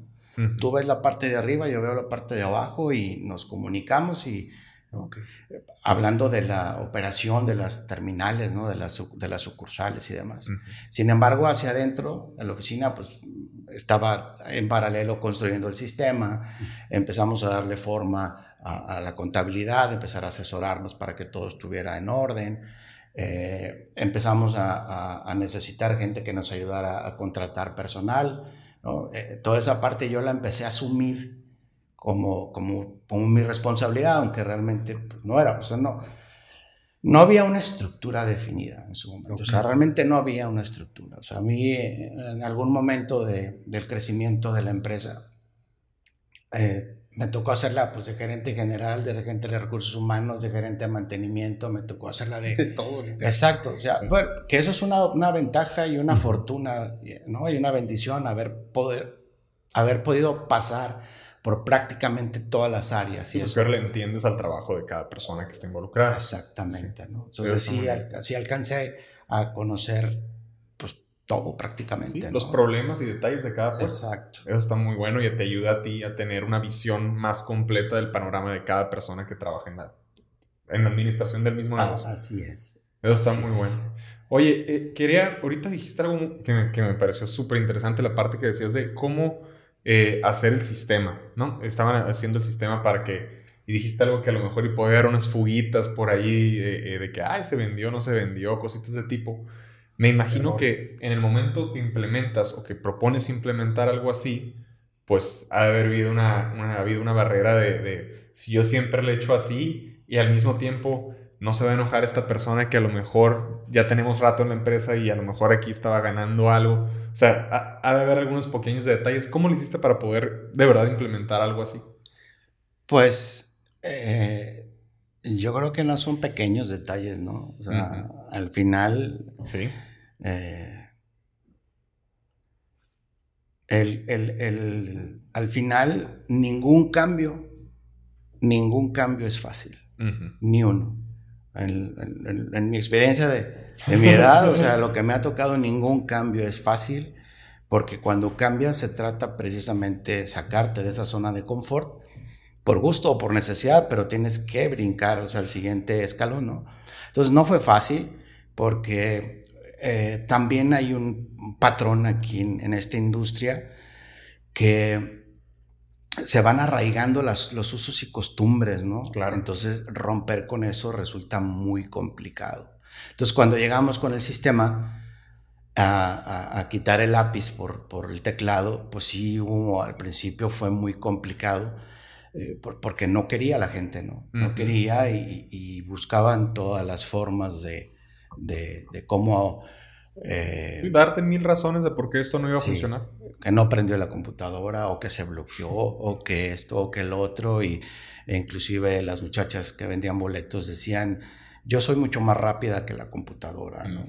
Tú ves la parte de arriba, yo veo la parte de abajo y nos comunicamos y hablando de la operación de las terminales, ¿no? de, las, suc- de las sucursales y demás. Sin embargo, hacia adentro, en la oficina, pues estaba en paralelo construyendo el sistema, empezamos a darle forma a, a la contabilidad, empezar a asesorarnos para que todo estuviera en orden. Eh, empezamos a, a- a necesitar gente que nos ayudara a contratar personal. ¿No? Eh, toda esa parte yo la empecé a asumir como, como, como mi responsabilidad, aunque realmente pues, no era. O sea, no, no había una estructura definida en su momento. O sea, realmente no había una estructura. O sea, a mí eh, en algún momento de- del crecimiento de la empresa, eh, me tocó hacerla pues, de gerente general, de gerente de recursos humanos, de gerente de mantenimiento, me tocó hacerla de... De todo, literal. Exacto, o sea, Sí. bueno, que eso es una, una ventaja y una fortuna, ¿no? Y una bendición haber, poder, haber podido pasar por prácticamente todas las áreas. Y porque eso, le entiendes al trabajo de cada persona que está involucrada. exactamente, ¿no? Entonces sí, al- sí alcancé a conocer todo prácticamente. Sí, ¿no? los problemas y detalles de cada puesto. Exacto. Eso está muy bueno y te ayuda a ti a tener una visión más completa del panorama de cada persona que trabaja en la, en la administración del mismo Ah, negocio. así es. Eso está así muy es. bueno. Oye, eh, quería, ahorita dijiste algo que me, que me pareció súper interesante, la parte que decías de cómo eh, hacer el sistema, ¿no? Estaban haciendo el sistema para que, y dijiste algo que a lo mejor y podía haber unas fuguitas por ahí eh, de que, ay, se vendió, no se vendió, cositas de tipo. Me imagino que en el momento que implementas o que propones implementar algo así, pues ha de haber habido una, una, ha habido una barrera de, de si yo siempre le echo así y al mismo tiempo no se va a enojar esta persona que a lo mejor ya tenemos rato en la empresa y a lo mejor aquí estaba ganando algo. O sea, ha, ha de haber algunos pequeños detalles. ¿Cómo lo hiciste para poder de verdad implementar algo así? Pues eh, yo creo que no son pequeños detalles, ¿no? O sea, al final Sí. Eh, el, el- el- al final, ningún cambio, ningún cambio es fácil, ni uno. En, en- en- en mi experiencia de, de mi edad, o sea, lo que me ha tocado, ningún cambio es fácil, porque cuando cambias se trata precisamente de sacarte de esa zona de confort, por gusto o por necesidad, pero tienes que brincar, o sea, el siguiente escalón, ¿no? Entonces no fue fácil, porque eh, también hay un patrón aquí en, en esta industria que se van arraigando las- los usos y costumbres, ¿no? Claro. Entonces romper con eso resulta muy complicado. Entonces cuando llegamos con el sistema a, a- a quitar el lápiz por, por el teclado, pues sí, hubo- al principio fue muy complicado. eh, por- porque no quería la gente, ¿no? No quería y, y buscaban todas las formas de, de, de cómo eh, Sí, darte mil razones de por qué esto no iba a Sí. funcionar. que no prendió la computadora o que se bloqueó o que esto o que el otro y e inclusive las muchachas que vendían boletos decían yo soy mucho más rápida que la computadora ¿no?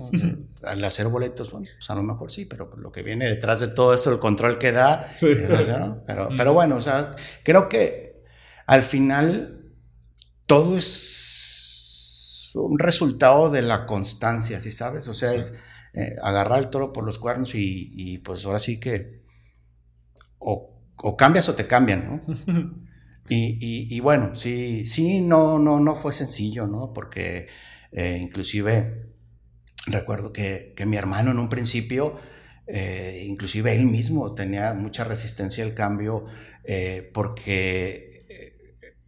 Al hacer boletos bueno pues a lo mejor sí pero lo que viene detrás de todo eso el control que da Sí. o sea, ¿no? pero pero bueno o sea creo que al final todo es un resultado de la constancia ¿sí sabes? o sea Sí. es eh, agarrar el toro por los cuernos y, y, pues ahora sí que o, o cambias o te cambian, ¿no? <laughs> Y, bueno, sí, sí, no, no, no fue sencillo, ¿no? Porque eh, inclusive recuerdo que, mi hermano en un principio, eh, inclusive él mismo tenía mucha resistencia al cambio porque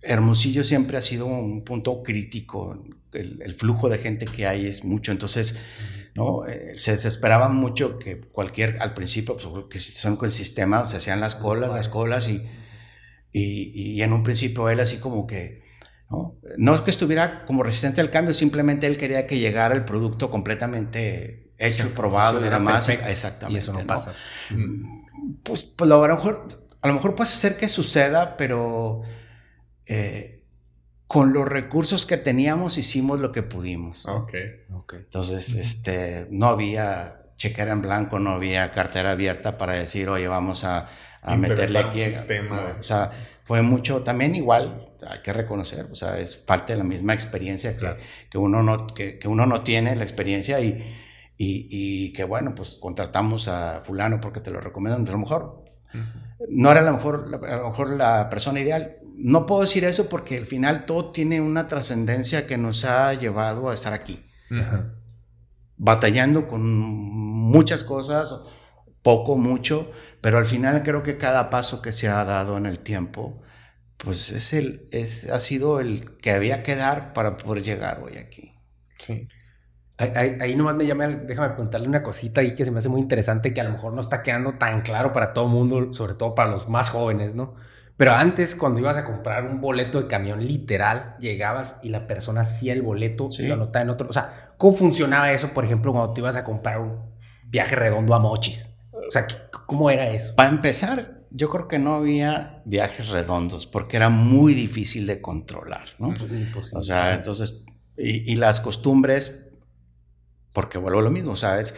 Hermosillo siempre ha sido un punto crítico, el, flujo de gente que hay es mucho, entonces... ¿no? se desesperaba mucho que cualquier, al principio, pues, que son con el sistema, se hacían las colas, las colas y, y, en un principio él así como que, ¿no? no es que estuviera como resistente al cambio, simplemente él quería que llegara el producto completamente hecho, y probado, y era más. Exactamente. Y eso no, pasa. Pues, pues a, lo mejor, a lo mejor puede ser que suceda, pero eh, con los recursos que teníamos hicimos lo que pudimos. Ok. Entonces, este, no había chequera en blanco, no había cartera abierta para decir, oye, vamos a a meterle aquí. Sistema. O sea, fue mucho, también igual, hay que reconocer, o sea, es parte de la misma experiencia que, que uno, no, que, que, uno no tiene, la experiencia y, y, y, que bueno, pues contratamos a fulano porque te lo recomiendo, a lo mejor no era a lo mejor, a lo mejor la persona ideal. No puedo decir eso porque al final todo tiene una trascendencia que nos ha llevado a estar aquí. Batallando con muchas cosas, poco, mucho, pero al final creo que cada paso que se ha dado en el tiempo, pues es el, es, ha sido el que había que dar para poder llegar hoy aquí. Sí. Ahí, ahí, nomás me llama, déjame preguntarle una cosita ahí que se me hace muy interesante, que a lo mejor no está quedando tan claro para todo el mundo, sobre todo para los más jóvenes, ¿no? Pero antes, cuando ibas a comprar un boleto de camión literal, llegabas y la persona hacía el boleto y lo anotaba en otro. O sea, ¿cómo funcionaba eso, por ejemplo, cuando te ibas a comprar un viaje redondo a Mochis? O sea, ¿cómo era eso? Para empezar, yo creo que no había viajes redondos porque era muy difícil de controlar, ¿no? Pues o sea, entonces, y, las costumbres, porque vuelvo a lo mismo, ¿sabes?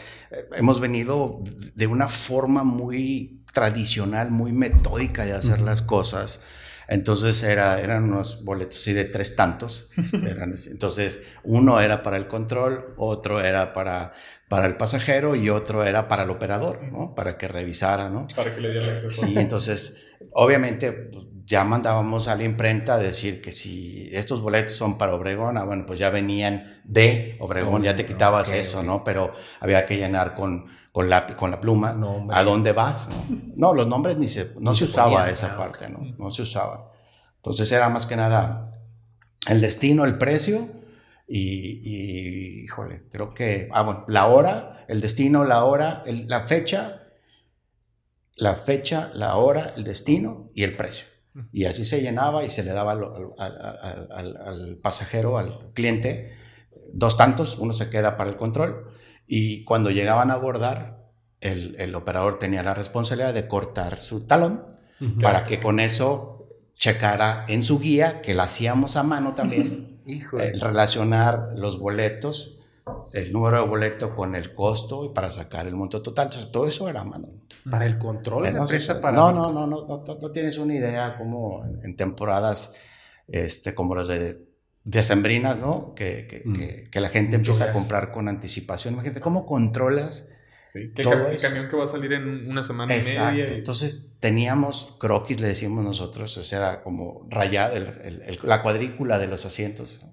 Hemos venido de una forma muy tradicional, muy metódica de hacer las cosas. Entonces era, eran unos boletos así de tres tantos. <laughs> entonces uno era para el control, otro era para para el pasajero y otro era para el operador, ¿no? Para que revisara, ¿no? Para que le diera acceso. Sí, entonces, obviamente, pues, ya mandábamos a la imprenta a decir que si estos boletos son para Obregón, ah, bueno, pues ya venían de Obregón, ya te quitabas eso, ¿no? Pero había que llenar con, con, la, con la pluma a dónde vas, ¿no? No, los nombres ni se, no se, usaba esa parte, ¿no? No se usaba. Entonces era más que nada el destino, el precio y, híjole, creo que, ah, bueno, la hora, el destino, la hora, la fecha, la fecha, la hora, el destino y el precio. Y así se llenaba y se le daba al, pasajero, al cliente, dos tantos, uno se queda para el control y cuando llegaban a abordar, el, operador tenía la responsabilidad de cortar su talón para que con eso checara en su guía, que la hacíamos a mano también. <laughs> Relacionar los boletos, el número de boleto con el costo y para sacar el monto total. Entonces, todo eso era mano. Para el control de la empresa, para no, no, no, no, no, no, tienes una idea como en temporadas este, como las de decembrinas, ¿no? Que, que, mm. que, la gente empieza a comprar con anticipación. Imagínate, ¿cómo controlas Sí, que el camión que va a salir en una semana y media. Entonces teníamos croquis, le decimos nosotros, o sea, era como rayada, la cuadrícula de los asientos.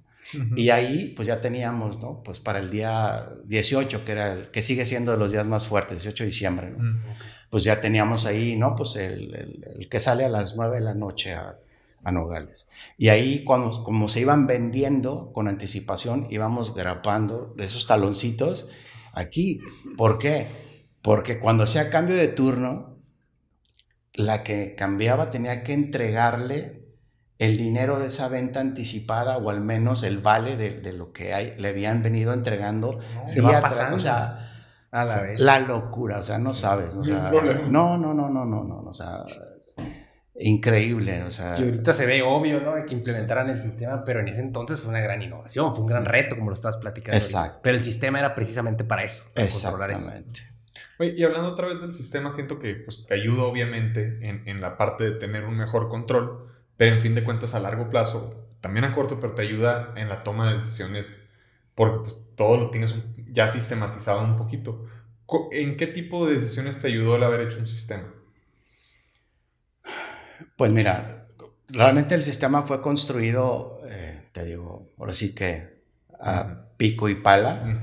Y ahí pues ya teníamos, ¿no? Pues para el día 18, que era el que sigue siendo de los días más fuertes, 18 de diciembre, ¿no? Pues ya teníamos ahí, ¿no? Pues el, que sale a las 9 de la noche a, a Nogales. Y ahí, cuando, como se iban vendiendo con anticipación, íbamos grapando esos taloncitos aquí. ¿Por qué? Porque cuando hacía cambio de turno, la que cambiaba tenía que entregarle el dinero de esa venta anticipada o al menos el vale de, lo que le habían venido entregando. Se va pasando. a la vez. La locura, o sea, no sabes. no, no, no, no, no, no, o sea, increíble, o sea. Y ahorita se ve obvio, ¿no? Que implementaran el sistema, pero en ese entonces fue una gran innovación, fue un gran reto, como lo estabas platicando. Exacto. Pero el sistema era precisamente para eso, para controlar eso. Oye, y hablando otra vez del sistema, siento que pues, te ayuda obviamente en, en, la parte de tener un mejor control, pero en fin de cuentas a largo plazo, también a corto, pero te ayuda en la toma de decisiones, porque pues, todo lo tienes ya sistematizado un poquito. ¿En qué tipo de decisiones te ayudó el haber hecho un sistema? Pues mira, realmente el sistema fue construido, eh, te digo, ahora sí que a pico y pala.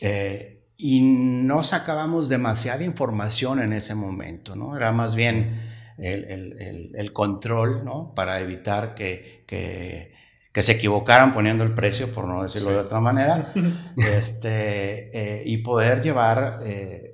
Eh, y no sacábamos demasiada información en ese momento, ¿no? Era más bien el, el, el, control, ¿no? Para evitar que, que, que, se equivocaran poniendo el precio, por no decirlo de otra manera, <laughs> este, eh, y poder llevar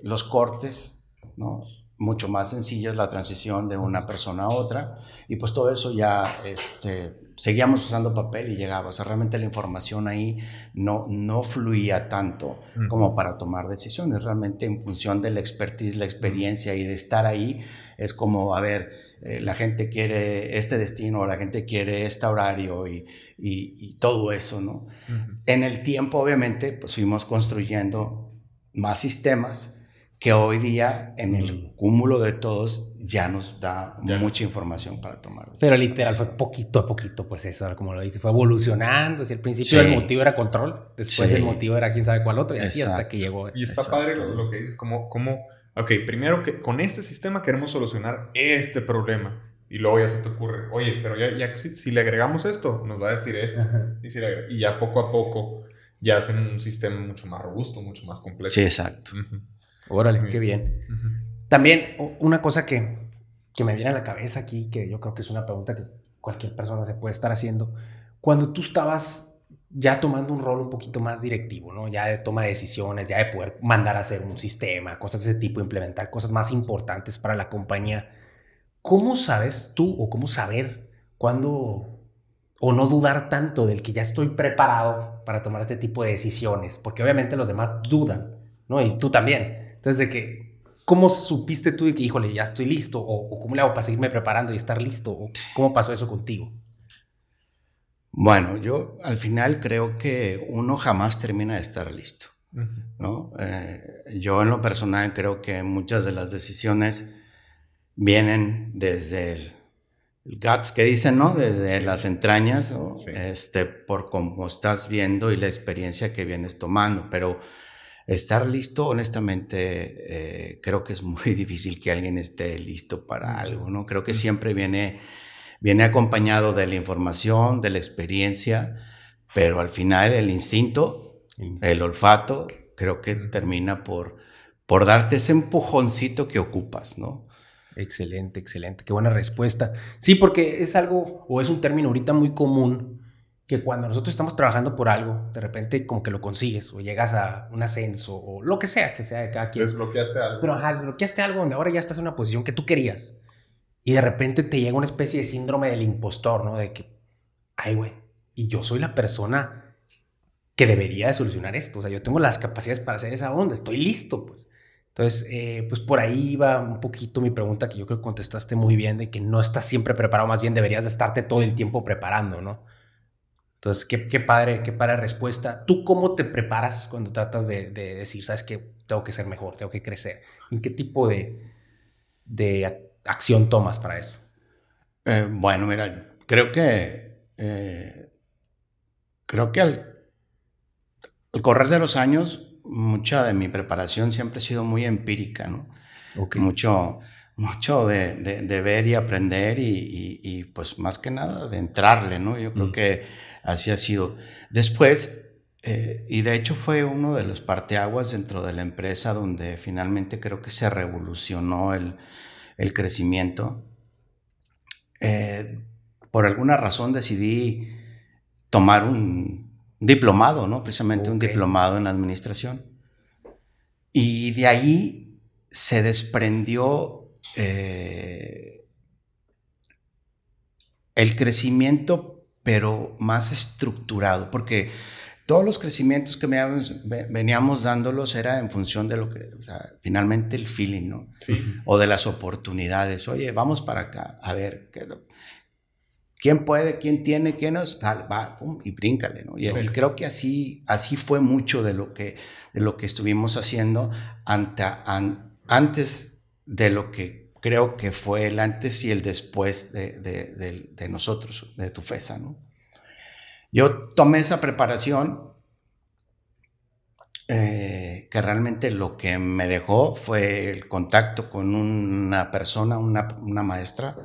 los cortes, ¿no? Mucho más sencillas la transición de una persona a otra, y pues todo eso ya, este, seguíamos usando papel y llegaba. O sea, realmente la información ahí no, no fluía tanto como para tomar decisiones. Realmente en función de la expertise, la experiencia y de estar ahí, es como, a ver, eh, la gente quiere este destino, la gente quiere este horario y, y, todo eso, ¿no? En el tiempo, obviamente, pues fuimos construyendo más sistemas que hoy día en el cúmulo de todos ya nos da mucha información para tomar decisiones. Pero literal fue poquito a poquito, pues eso, como lo dice, fue evolucionando. Si al principio el motivo era control, después el motivo era quién sabe cuál otro, y así hasta que llegó. Y está padre lo, que dices, como, como, ok, primero que con este sistema queremos solucionar este problema. Y luego ya se te ocurre, oye, pero ya, ya si, le agregamos esto, nos va a decir esto. Y, si y, ya poco a poco ya hacen un sistema mucho más robusto, mucho más completo. Sí, exacto. Órale, qué bien. También una cosa que, que me viene a la cabeza aquí, que yo creo que es una pregunta que cualquier persona se puede estar haciendo. Cuando tú estabas ya tomando un rol un poquito más directivo, ¿no? Ya de toma de decisiones, ya de poder mandar a hacer un sistema, cosas de ese tipo, implementar cosas más importantes para la compañía. ¿Cómo sabes tú o cómo saber cuándo o no dudar tanto del que ya estoy preparado para tomar este tipo de decisiones? Porque obviamente los demás dudan, ¿no? Y tú también. Entonces, de que, ¿cómo supiste tú de que, híjole, ya estoy listo? O, cómo le hago para seguirme preparando y estar listo? ¿O ¿Cómo pasó eso contigo? Bueno, yo al final creo que uno jamás termina de estar listo. ¿no? Eh, yo en lo personal creo que muchas de las decisiones vienen desde el, guts que dicen, ¿no? Desde las entrañas, o, este, por cómo estás viendo y la experiencia que vienes tomando. Pero estar listo, honestamente, eh, creo que es muy <laughs> difícil que alguien esté listo para algo, ¿no? Creo que siempre viene, viene acompañado de la información, de la experiencia, pero al final el instinto, el olfato, creo que termina por, por darte ese empujoncito que ocupas, ¿no? Excelente, excelente. Qué buena respuesta. Sí, porque es algo, o es un término ahorita muy común que cuando nosotros estamos trabajando por algo, de repente como que lo consigues o llegas a un ascenso o lo que sea que sea de cada quien. Desbloqueaste algo. Pero ajá, desbloqueaste algo donde ahora ya estás en una posición que tú querías. Y de repente te llega una especie de síndrome del impostor, ¿no? De que, ay, güey, y yo soy la persona que debería de solucionar esto. O sea, yo tengo las capacidades para hacer esa onda, estoy listo, pues. Entonces, eh, pues por ahí va un poquito mi pregunta que yo creo que contestaste muy bien, de que no estás siempre preparado, más bien deberías de estarte todo el tiempo preparando, ¿no? Entonces, qué, padre, qué padre respuesta. ¿Tú cómo te preparas cuando tratas de, decir, sabes que tengo que ser mejor, tengo que crecer? ¿En qué tipo de, de acción tomas para eso? Eh, bueno, mira, creo que eh, creo que al, correr de los años, mucha de mi preparación siempre ha sido muy empírica, ¿no? Mucho, mucho de, ver y aprender y, pues más que nada de entrarle, ¿no? Yo creo mm. que así ha sido. Después, eh, y de hecho fue uno de los parteaguas dentro de la empresa donde finalmente creo que se revolucionó el, crecimiento. Eh, por alguna razón decidí tomar un diplomado, ¿no? Precisamente un diplomado en administración. Y de ahí se desprendió eh, el crecimiento, pero más estructurado, porque todos los crecimientos que veníamos dándolos era en función de lo que, o sea, finalmente el feeling, ¿no? Sí. O de las oportunidades. Oye, vamos para acá, a ver, ¿quién puede? ¿Quién tiene? ¿Quién nos? va, y bríncale, ¿no? Y, creo que así, así fue mucho de lo que, de lo que estuvimos haciendo ante, antes de lo que creo que fue el antes y el después de, nosotros, de tu FESA. ¿no? Yo tomé esa preparación eh, que realmente lo que me dejó fue el contacto con una persona, una, maestra,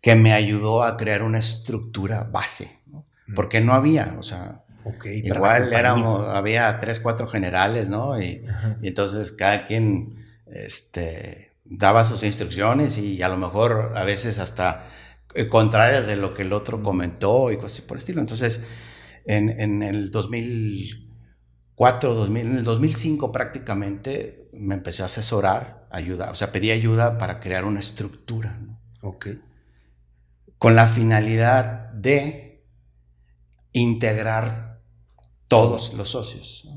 que me ayudó a crear una estructura base, ¿no? porque no había, o sea, igual éramos, había tres, cuatro generales, ¿no? Y, y, entonces cada quien este, daba sus instrucciones y a lo mejor a veces hasta eh, contrarias de lo que el otro comentó y cosas por el estilo. Entonces, en, en el 2004, 2000, en el 2005 prácticamente me empecé a asesorar, ayuda, o sea, pedí ayuda para crear una estructura, ¿no? Ok. Con la finalidad de integrar todos los socios.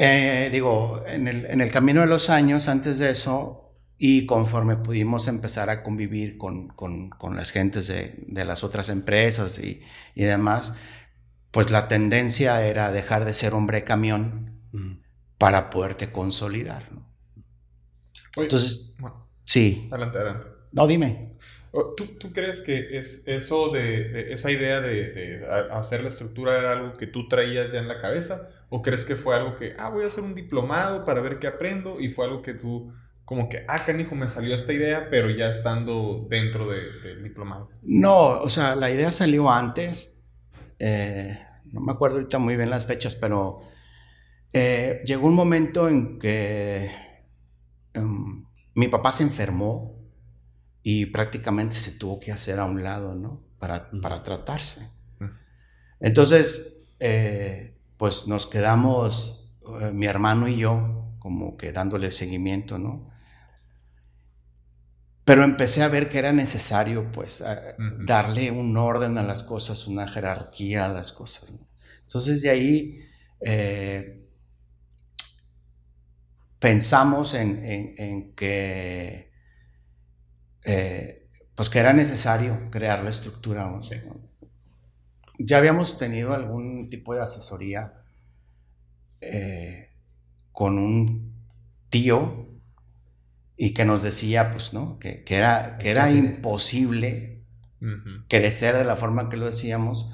Eh, digo, en el, en el, camino de los años, antes de eso, y conforme pudimos empezar a convivir con, con, con las gentes de, de, las otras empresas y, y, demás, pues la tendencia era dejar de ser hombre camión para poderte consolidar. ¿no? Entonces, sí. Adelante, adelante. No, dime. ¿Tú, ¿Tú, crees que es eso de, esa idea de, de, hacer la estructura era algo que tú traías ya en la cabeza? ¿O crees que fue algo que, ah, voy a hacer un diplomado para ver qué aprendo? Y fue algo que tú, como que, ah, canijo, me salió esta idea, pero ya estando dentro del diplomado. No, o sea, la idea salió antes. Eh, no me acuerdo ahorita muy bien las fechas, pero eh, llegó un momento en que um, mi papá se enfermó y prácticamente se tuvo que hacer a un lado, ¿no? Para, para tratarse. Entonces, eh, pues nos quedamos, eh, mi hermano y yo, como que dándole seguimiento, ¿no? Pero empecé a ver que era necesario, pues, darle un orden a las cosas, una jerarquía a las cosas. ¿no? Entonces, de ahí eh, pensamos en, en que eh, pues que era necesario crear la estructura. Ya habíamos tenido algún tipo de asesoría eh, con un tío y que nos decía, pues, ¿no? Que, era, que era imposible crecer de la forma que lo decíamos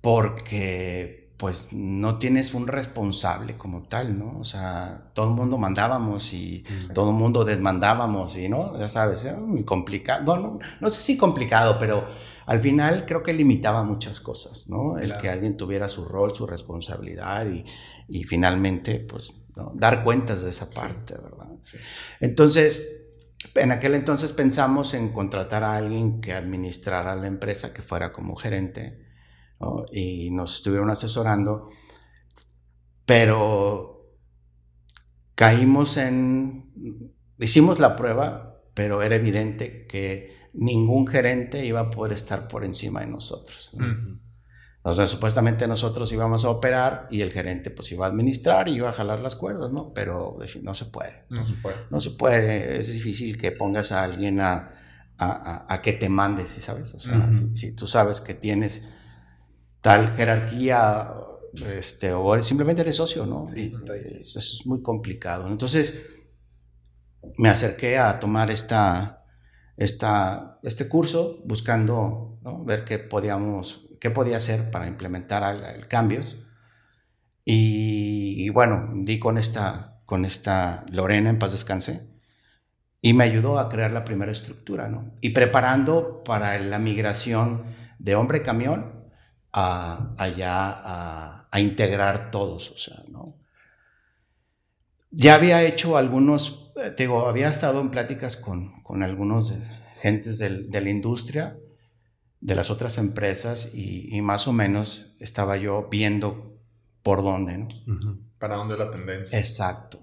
porque pues no tienes un responsable como tal, ¿no? O sea, todo el mundo mandábamos y todo el mundo desmandábamos y, ¿no? Ya sabes, era muy complicado. No, no, sé si complicado, pero al final creo que limitaba muchas cosas, ¿no? El que alguien tuviera su rol, su responsabilidad y, y finalmente, pues, dar cuentas de esa parte, ¿verdad? Entonces, en aquel entonces pensamos en contratar a alguien que administrara la empresa, que fuera como gerente y nos estuvieron asesorando, pero caímos en, hicimos la prueba, pero era evidente que ningún gerente iba a poder estar por encima de nosotros. O sea, supuestamente nosotros íbamos a operar y el gerente pues iba a administrar y iba a jalar las cuerdas, ¿no? Pero no se puede. No se puede. No se puede. Es difícil que pongas a alguien a, a, que te mande, ¿sabes? O sea, si, tú sabes que tienes tal jerarquía, este, o simplemente eres socio, ¿no? Sí, eso es muy complicado. Entonces, me acerqué a tomar esta, esta, este curso buscando ver qué podíamos, qué podía hacer para implementar cambios. Y, bueno, di con esta, con esta Lorena en paz descanse y me ayudó a crear la primera estructura, ¿no? Y preparando para la migración de hombre camión a, allá a, integrar todos, o sea, ¿no? Ya había hecho algunos, te digo, había estado en pláticas con, con algunos gentes de la industria, de las otras empresas, y, más o menos estaba yo viendo por dónde, ¿no? Para dónde la tendencia. Exacto.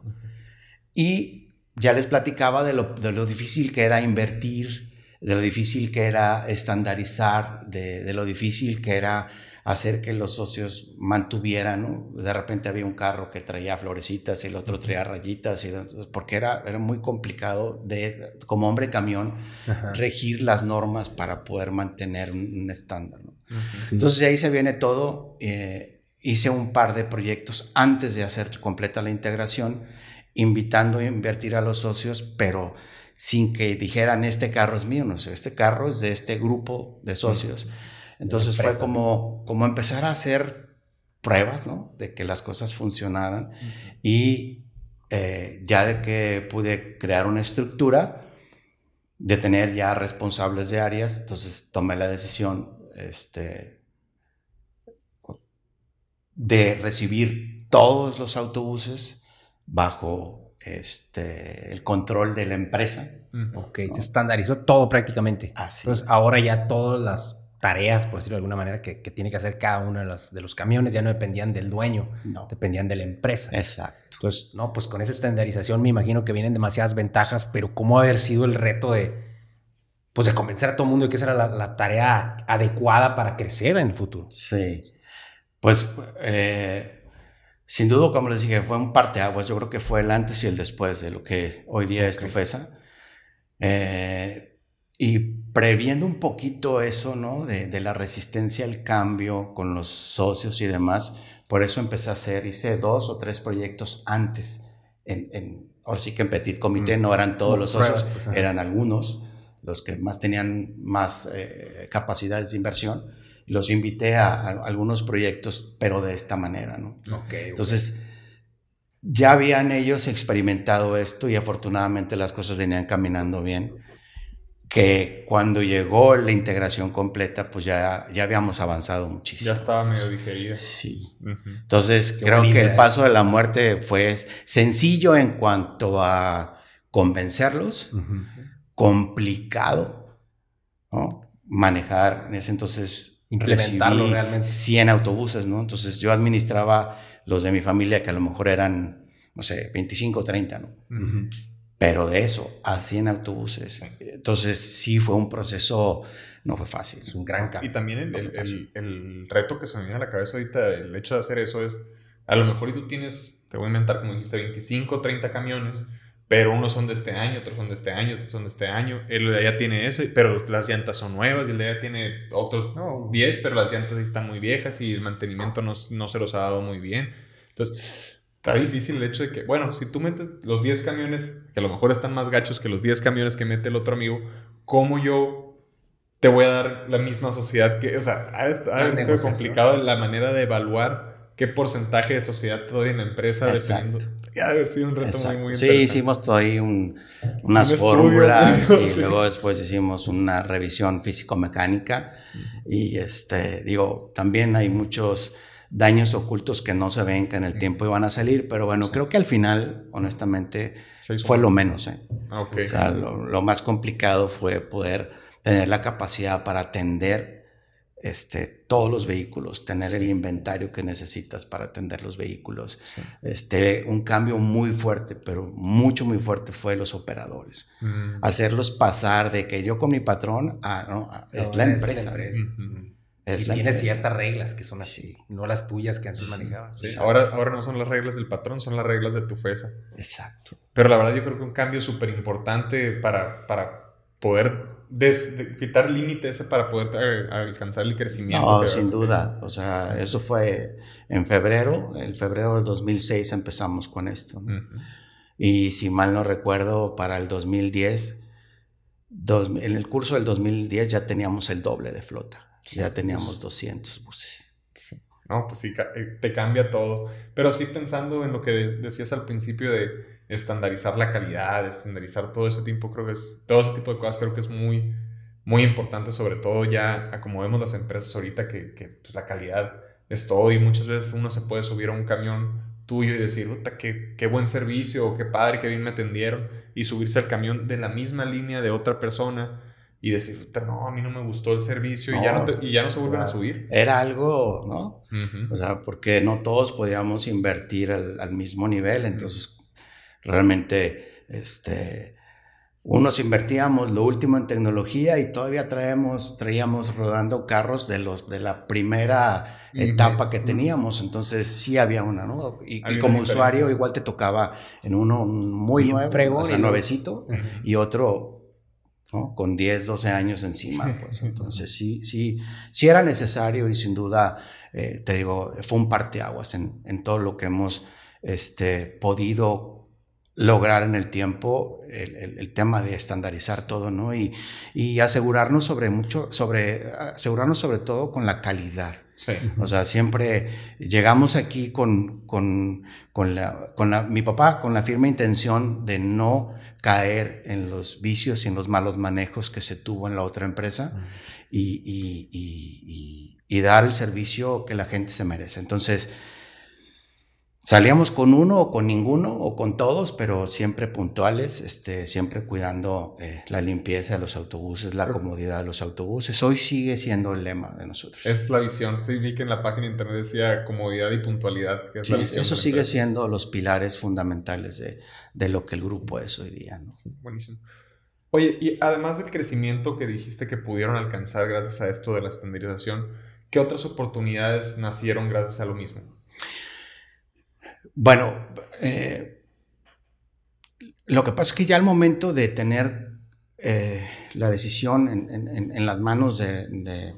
Y ya les platicaba de lo, de lo difícil que era invertir de lo difícil que era estandarizar, de, lo difícil que era hacer que los socios mantuvieran, de repente había un carro que traía florecitas y el otro traía rayitas, y, porque era, era muy complicado de, como hombre camión, regir las normas para poder mantener un, estándar. Entonces de ahí se viene todo, eh, hice un par de proyectos antes de hacer completa la integración, invitando a invertir a los socios, pero sin que dijeran este carro es mío, no sé, este carro es de este grupo de socios. Entonces fue como, como empezar a hacer pruebas, ¿no? De que las cosas funcionaran y eh, ya de que pude crear una estructura, de tener ya responsables de áreas, entonces tomé la decisión este, de recibir todos los autobuses bajo este, el control de la empresa. Ok, se estandarizó todo prácticamente. Así Entonces, ahora ya todas las tareas, por decirlo de alguna manera, que, tiene que hacer cada uno de los, de los camiones ya no dependían del dueño, no. dependían de la empresa. Exacto. Entonces, no, pues con esa estandarización me imagino que vienen demasiadas ventajas, pero ¿cómo haber sido el reto de, pues de convencer a todo el mundo de que esa era la, tarea adecuada para crecer en el futuro? Sí, pues eh, sin duda, como les dije, fue un parteaguas. Yo creo que fue el antes y el después de lo que hoy día es Tufesa. Eh, y previendo un poquito eso, ¿no? De, de, la resistencia al cambio con los socios y demás, por eso empecé a hacer, hice dos o tres proyectos antes, en, en ahora sí que en Petit Comité, mm. no eran todos los socios, pues, eran algunos, los que más tenían más eh, capacidades de inversión, los invité a, a, algunos proyectos, pero de esta manera, ¿no? Okay, Entonces, ya habían ellos experimentado esto y afortunadamente las cosas venían caminando bien que cuando llegó la integración completa, pues ya, ya habíamos avanzado muchísimo. Ya estaba medio digerida. Sí. Entonces, creo que el paso de la muerte fue sencillo en cuanto a convencerlos, complicado, ¿no? Manejar en ese entonces. Implementarlo realmente. 100 autobuses, ¿no? Entonces, yo administraba los de mi familia que a lo mejor eran, no sé, 25 o 30, ¿no? Pero de eso a 100 autobuses. Entonces sí fue un proceso, no fue fácil. Es un gran cambio. Y también el, el, reto que se me viene a la cabeza ahorita, el hecho de hacer eso es, a lo mejor y tú tienes, te voy a inventar como dijiste, 25, 30 camiones, pero unos son de este año, otros son de este año, otros son de este año. El de allá tiene ese, pero las llantas son nuevas y el de allá tiene otros 10, pero las llantas están muy viejas y el mantenimiento no, no se los ha dado muy bien. Entonces, Está difícil el hecho de que, bueno, si tú metes los 10 camiones, que a lo mejor están más gachos que los 10 camiones que mete el otro amigo, ¿cómo yo te voy a dar la misma sociedad que, o sea, ha estado complicado la manera de evaluar qué porcentaje de sociedad te doy en la empresa Exacto. Ya haber sido un reto muy, muy Sí, hicimos todo ahí unas fórmulas <laughs> y luego después hicimos una revisión físico-mecánica. Y este, digo, también hay muchos daños ocultos que no se ven, que en el tiempo iban a salir, pero bueno, creo que al final, honestamente, fue lo menos. ¿eh? Ah, okay. O sea, lo, más complicado fue poder tener la capacidad para atender este, todos los vehículos, tener el inventario que necesitas para atender los vehículos. Este, un cambio muy fuerte, pero mucho, muy fuerte fue los operadores. Mm. Hacerlos pasar de que yo con mi patrón a, no, es, la empresa. Y tiene ciertas reglas que son así, no las tuyas que antes manejabas. Ahora, ahora no son las reglas del patrón, son las reglas de tu FESA. Exacto. Pero la verdad yo creo que un cambio súper importante para, para poder quitar límites para poder eh, alcanzar el crecimiento. No, sin duda. O sea, eso fue en febrero, en febrero del 2006 empezamos con esto. Y si mal no recuerdo, para el 2010, en el curso del 2010 ya teníamos el doble de flota ya teníamos 200 buses. No, pues sí, eh, te cambia todo. Pero sí pensando en lo que decías al principio de estandarizar la calidad, estandarizar todo ese tipo, creo que es, todo ese tipo de cosas creo que es muy, muy importante, sobre todo ya a como vemos las empresas ahorita, que, que pues, la calidad es todo y muchas veces uno se puede subir a un camión tuyo y decir, puta, qué, qué buen servicio, qué padre, qué bien me atendieron, y subirse al camión de la misma línea de otra persona y decir, no, a mí no me gustó el servicio y, ya no y ya no se vuelven a subir. Era algo, ¿no? O sea, porque no todos podíamos invertir al, mismo nivel, entonces realmente, este, unos invertíamos lo último en tecnología y todavía traemos, traíamos rodando carros de, los, de la primera etapa que teníamos, entonces sí había una, ¿no? Y, como usuario igual te tocaba en uno muy nuevo, o sea, nuevecito, y otro con 10, 12 años encima, pues. Entonces sí, sí, sí era necesario y sin duda, eh, te digo, fue un parteaguas en, en todo lo que hemos este, podido lograr en el tiempo el, tema de estandarizar todo, ¿no? Y, y, asegurarnos sobre mucho, sobre, asegurarnos sobre todo con la calidad. Sí. O sea, siempre llegamos aquí con, con, con, la, con la, mi papá con la firme intención de no caer en los vicios y en los malos manejos que se tuvo en la otra empresa y, y, y, y dar el servicio que la gente se merece. Entonces, Salíamos con uno o con ninguno o con todos, pero siempre puntuales, este, siempre cuidando eh, la limpieza de los autobuses, la comodidad de los autobuses. Hoy sigue siendo el lema de nosotros. Es la visión. Sí, vi que en la página de internet decía comodidad y puntualidad. Que es la visión eso sigue siendo los pilares fundamentales de, de, lo que el grupo es hoy día. ¿no? Buenísimo. Oye, y además del crecimiento que dijiste que pudieron alcanzar gracias a esto de la estandarización, ¿qué otras oportunidades nacieron gracias a lo mismo? Bueno, eh, lo que pasa es que ya al momento de tener eh, la decisión en, las manos de,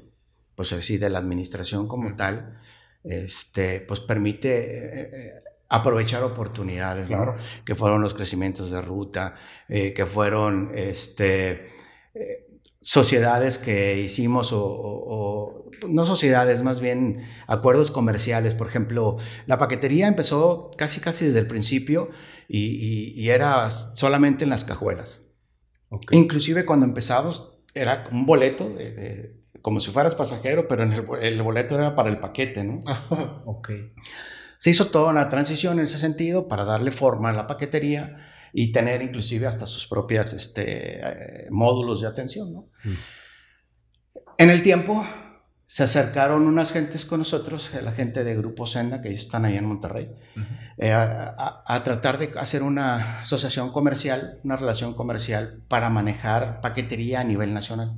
pues así, de la administración como tal, este, pues permite eh, aprovechar oportunidades, que fueron los crecimientos de ruta, que fueron este, sociedades que hicimos o, no sociedades, más bien acuerdos comerciales. Por ejemplo, la paquetería empezó casi casi desde el principio y, era solamente en las cajuelas. Inclusive cuando empezamos era un boleto de, como si fueras pasajero, pero en el, boleto era para el paquete, ¿no? Se hizo toda una transición en ese sentido para darle forma a la paquetería y tener inclusive hasta sus propias este, eh, módulos de atención. ¿no? Mm. En el tiempo se acercaron unas gentes con nosotros, la gente de Grupo Senda, que ellos están ahí en Monterrey, eh, a, tratar de hacer una asociación comercial, una relación comercial para manejar paquetería a nivel nacional.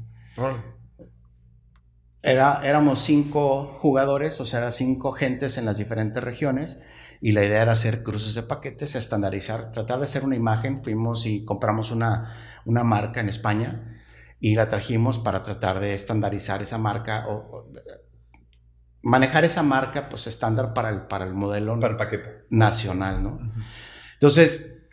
Era, éramos cinco jugadores, o sea, cinco gentes en las diferentes regiones y la idea era hacer cruces de paquetes, estandarizar, tratar de hacer una imagen. Fuimos y compramos una, una marca en España y la trajimos para tratar de estandarizar esa marca o, manejar esa marca pues estándar para el, para el modelo para el paquete. nacional, ¿no? Entonces,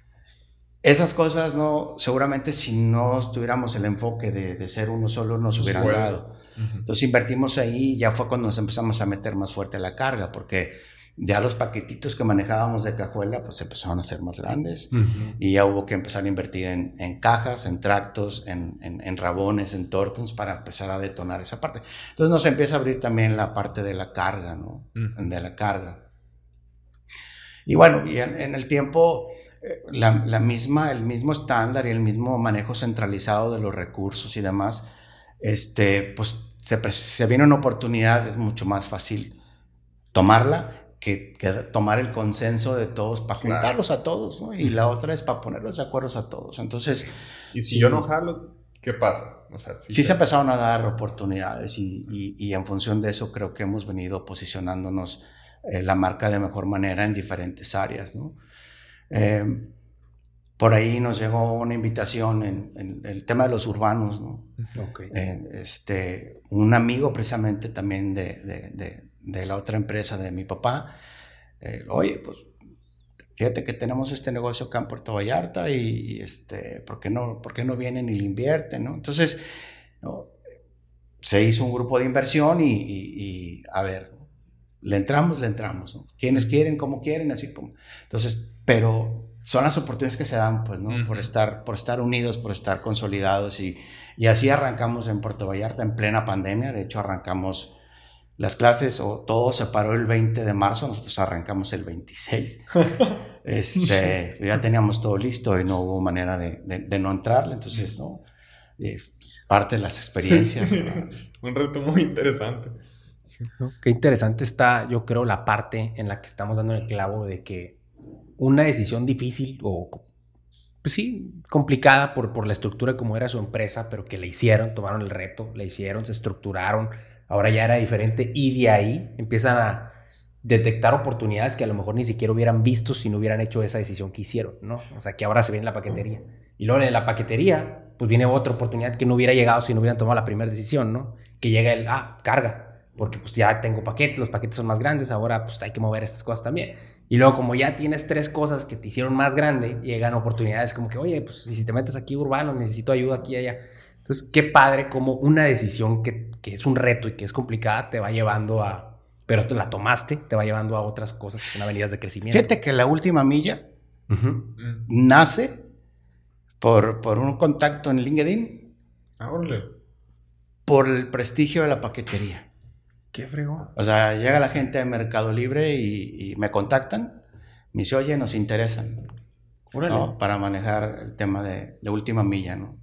esas cosas no, seguramente si no tuviéramos el enfoque de, de ser uno solo nos hubieran dado. Entonces invertimos ahí, ya fue cuando nos empezamos a meter más fuerte la carga, porque ya los paquetitos que manejábamos de cajuela pues empezaron a ser más grandes y ya hubo que empezar a invertir en, en cajas, en tractos, en, en, rabones, en tortons para empezar a detonar esa parte. Entonces nos empieza a abrir también la parte de la carga, ¿no? De la carga. Y bueno, y en, el tiempo, eh, la, la, misma, el mismo estándar y el mismo manejo centralizado de los recursos y demás, este, pues se, se viene una oportunidad, es mucho más fácil tomarla que, tomar el consenso de todos para juntarlos a todos, ¿no? Y la otra es para ponerlos de acuerdo a todos. Entonces... Y si yo no jalo, ¿qué pasa? O sea, sí, se empezaron a dar oportunidades y, y, en función de eso creo que hemos venido posicionándonos eh, la marca de mejor manera en diferentes áreas, ¿no? Eh, por ahí nos llegó una invitación en, el tema de los urbanos, ¿no? Okay. Eh, este, un amigo precisamente también de, de, de la otra empresa de mi papá, eh, oye, pues fíjate que tenemos este negocio acá en Puerto Vallarta y, este, ¿por qué no, por qué no vienen y le invierten? ¿no? Entonces, se hizo un grupo de inversión y, a ver, le entramos, le entramos. ¿no? Quienes quieren, como quieren, así como. Entonces, pero son las oportunidades que se dan, pues, ¿no? Por estar, por estar unidos, por estar consolidados y, y así arrancamos en Puerto Vallarta en plena pandemia. De hecho, arrancamos las clases o todo se paró el 20 de marzo, nosotros arrancamos el 26. <laughs> este, ya teníamos todo listo y no hubo manera de, de, no entrarle, entonces, ¿no? parte de las experiencias. <laughs> Un reto muy interesante. Qué interesante está, yo creo, la parte en la que estamos dando el clavo de que una decisión difícil o, pues sí, complicada por, por la estructura como era su empresa, pero que le hicieron, tomaron el reto, le hicieron, se estructuraron, ahora ya era diferente y de ahí empiezan a detectar oportunidades que a lo mejor ni siquiera hubieran visto si no hubieran hecho esa decisión que hicieron, ¿no? O sea, que ahora se ve en la paquetería. Y luego en la paquetería, pues viene otra oportunidad que no hubiera llegado si no hubieran tomado la primera decisión, ¿no? Que llega el, ah, carga, porque pues ya tengo paquetes, los paquetes son más grandes, ahora pues hay que mover estas cosas también. Y luego, como ya tienes tres cosas que te hicieron más grande, llegan oportunidades como que, oye, pues si te metes aquí urbano, necesito ayuda aquí y allá. Entonces, qué padre como una decisión que, que es un reto y que es complicada te va llevando a, pero la tomaste, te va llevando a otras cosas que son avenidas de crecimiento. Fíjate que la última milla. Mm. nace por, por un contacto en LinkedIn, Ah, órale. por el prestigio de la paquetería. Qué fregón. O sea, llega la gente de Mercado Libre y, y me contactan, me dice, oye, nos interesan. Para manejar el tema de la última milla, ¿no?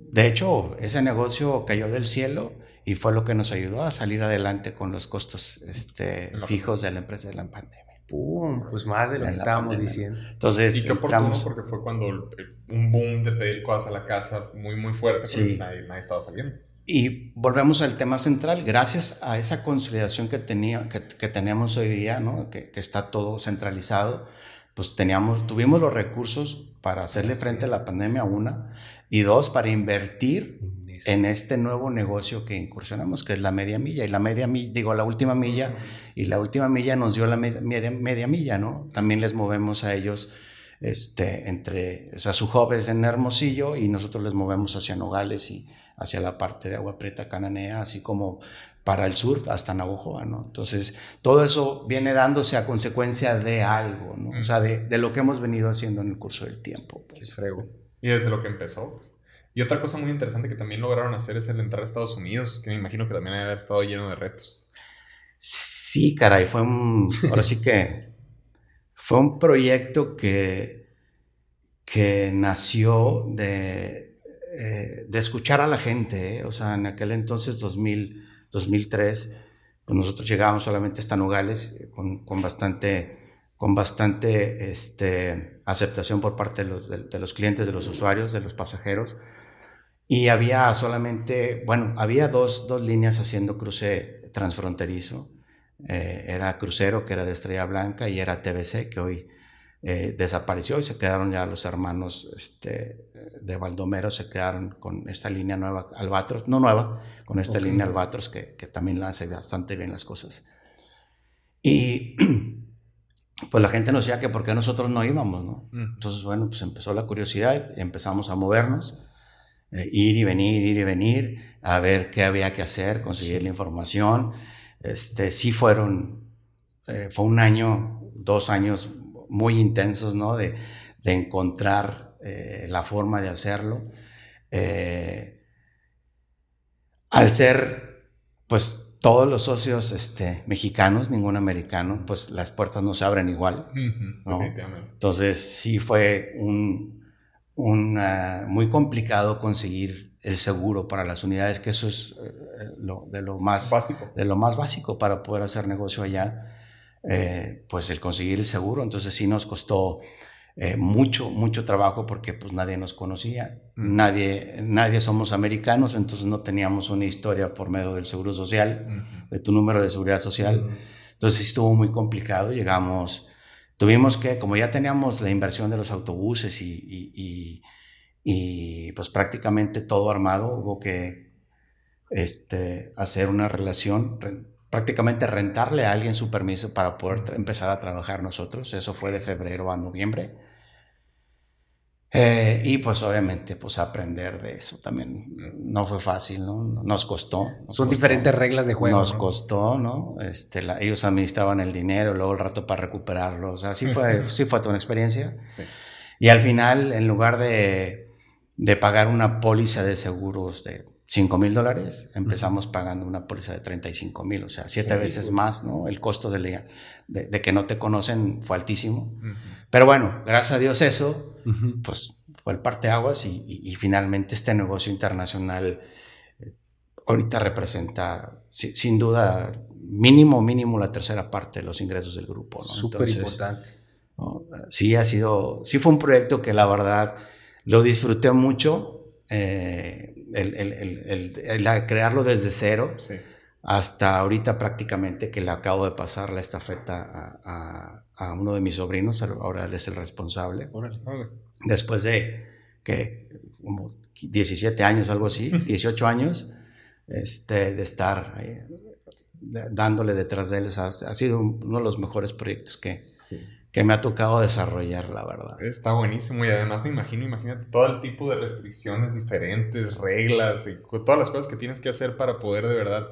De hecho, ese negocio cayó del cielo y fue lo que nos ayudó a salir adelante con los costos este, fijos de la empresa de la pandemia. Pum, pues más de lo que estábamos pandemia. diciendo. Entonces, Y qué oportuno porque fue cuando un boom de pedir cosas a la casa muy, muy fuerte. Sí. porque Nadie, nadie estaba saliendo. Y volvemos al tema central, gracias a esa consolidación que, tenía, que, que tenemos hoy día, ¿no? que, que está todo centralizado, pues teníamos, tuvimos los recursos para hacerle frente a la pandemia, una, y dos, para invertir en este nuevo negocio que incursionamos, que es la media milla. Y la media milla, digo, la última milla, y la última milla nos dio la me- media, media milla, ¿no? También les movemos a ellos, este, entre, o sea, su hub es en Hermosillo y nosotros les movemos hacia Nogales y hacia la parte de Agua Prieta Cananea, así como para el sur hasta Navojoa, ¿no? Entonces, todo eso viene dándose a consecuencia de algo, ¿no? O sea, de, de lo que hemos venido haciendo en el curso del tiempo. Qué Pues. frego. Y desde lo que empezó. pues. Y otra cosa muy interesante que también lograron hacer es el entrar a Estados Unidos, que me imagino que también ha estado lleno de retos. Sí, caray, fue un, ahora sí que fue un proyecto que, que nació de, eh, de escuchar a la gente, ¿eh? o sea, en aquel entonces, 2000, 2003, pues nosotros llegábamos solamente hasta Nogales eh, con, con bastante, este, aceptación por parte de los, de- de los clientes, de los usuarios, de los pasajeros. Y había solamente, bueno, había dos, dos líneas haciendo cruce transfronterizo. Eh, era Crucero, que era de Estrella Blanca, y era TBC, que hoy eh, desapareció y se quedaron ya los hermanos este, de Baldomero, se quedaron con esta línea nueva, Albatros, no nueva, con esta línea Albatros que, que también la hace bastante bien las cosas. Y <clears throat> pues la gente nos decía que por qué nosotros no íbamos, ¿no? Entonces, bueno, pues empezó la curiosidad y empezamos a movernos, eh, ir y venir, ir y venir, a ver qué había que hacer, conseguir la información. Este, sí fueron, eh, fue un año, dos años muy intensos, ¿no? De, de encontrar eh, la forma de hacerlo. Eh, al ser, pues, todos los socios este, mexicanos, ningún americano, pues las puertas no se abren igual. No. Entonces sí fue un, un, muy complicado conseguir el seguro para las unidades, que eso es eh, lo, de, lo más, Básico. de lo más básico para poder hacer negocio allá, eh, pues el conseguir el seguro. Entonces sí nos costó eh, mucho, mucho trabajo porque pues nadie nos conocía, Mm. nadie, nadie somos americanos, entonces no teníamos una historia por medio del seguro social, Ujú. de tu número de seguridad social. Ujú. Entonces estuvo muy complicado. Llegamos, tuvimos que, como ya teníamos la inversión de los autobuses y, y- y- y, pues prácticamente todo armado, hubo que este, hacer una relación, re- prácticamente rentarle a alguien su permiso para poder tra- empezar a trabajar nosotros. Eso fue de febrero a noviembre. Eh, y pues obviamente pues aprender de eso también no fue fácil, ¿no? Nos costó. nos Son costó. diferentes reglas de juego. Nos ¿no? costó, ¿no? Este, la- ellos administraban el dinero, luego el rato para recuperarlo. O sea, sí fue, <laughs> sí fue toda una experiencia. Sí. Y al final, en lugar de, de pagar una póliza de seguros de 5 mil dólares, empezamos pagando una póliza de 35 mil, o sea, siete Sí, veces más, ¿no? El costo de, la- de, de que no te conocen fue altísimo. Ujú. Pero bueno, gracias a Dios eso, Pues fue el parteaguas y, y, y finalmente este negocio internacional eh, ahorita representa si- sin duda mínimo mínimo la tercera parte de los ingresos del grupo ¿no? Súper importante. ¿no? sí ha sido sí fue un proyecto que la verdad lo disfruté mucho eh, el, el- el- el- el a- crearlo desde cero Sí. Hasta ahorita prácticamente que le acabo de pasar la estafeta a, a- a uno de mis sobrinos ahora él es el responsable Órale. Órale. después de que como 17 años, algo así, <laughs> 18 años, este, de estar eh, dándole detrás de él. O sea, ha sido uno de los mejores proyectos que, que me ha tocado desarrollar, la verdad. Está buenísimo y además me imagino, imagínate todo el tipo de restricciones diferentes, reglas y todas las cosas que tienes que hacer para poder de verdad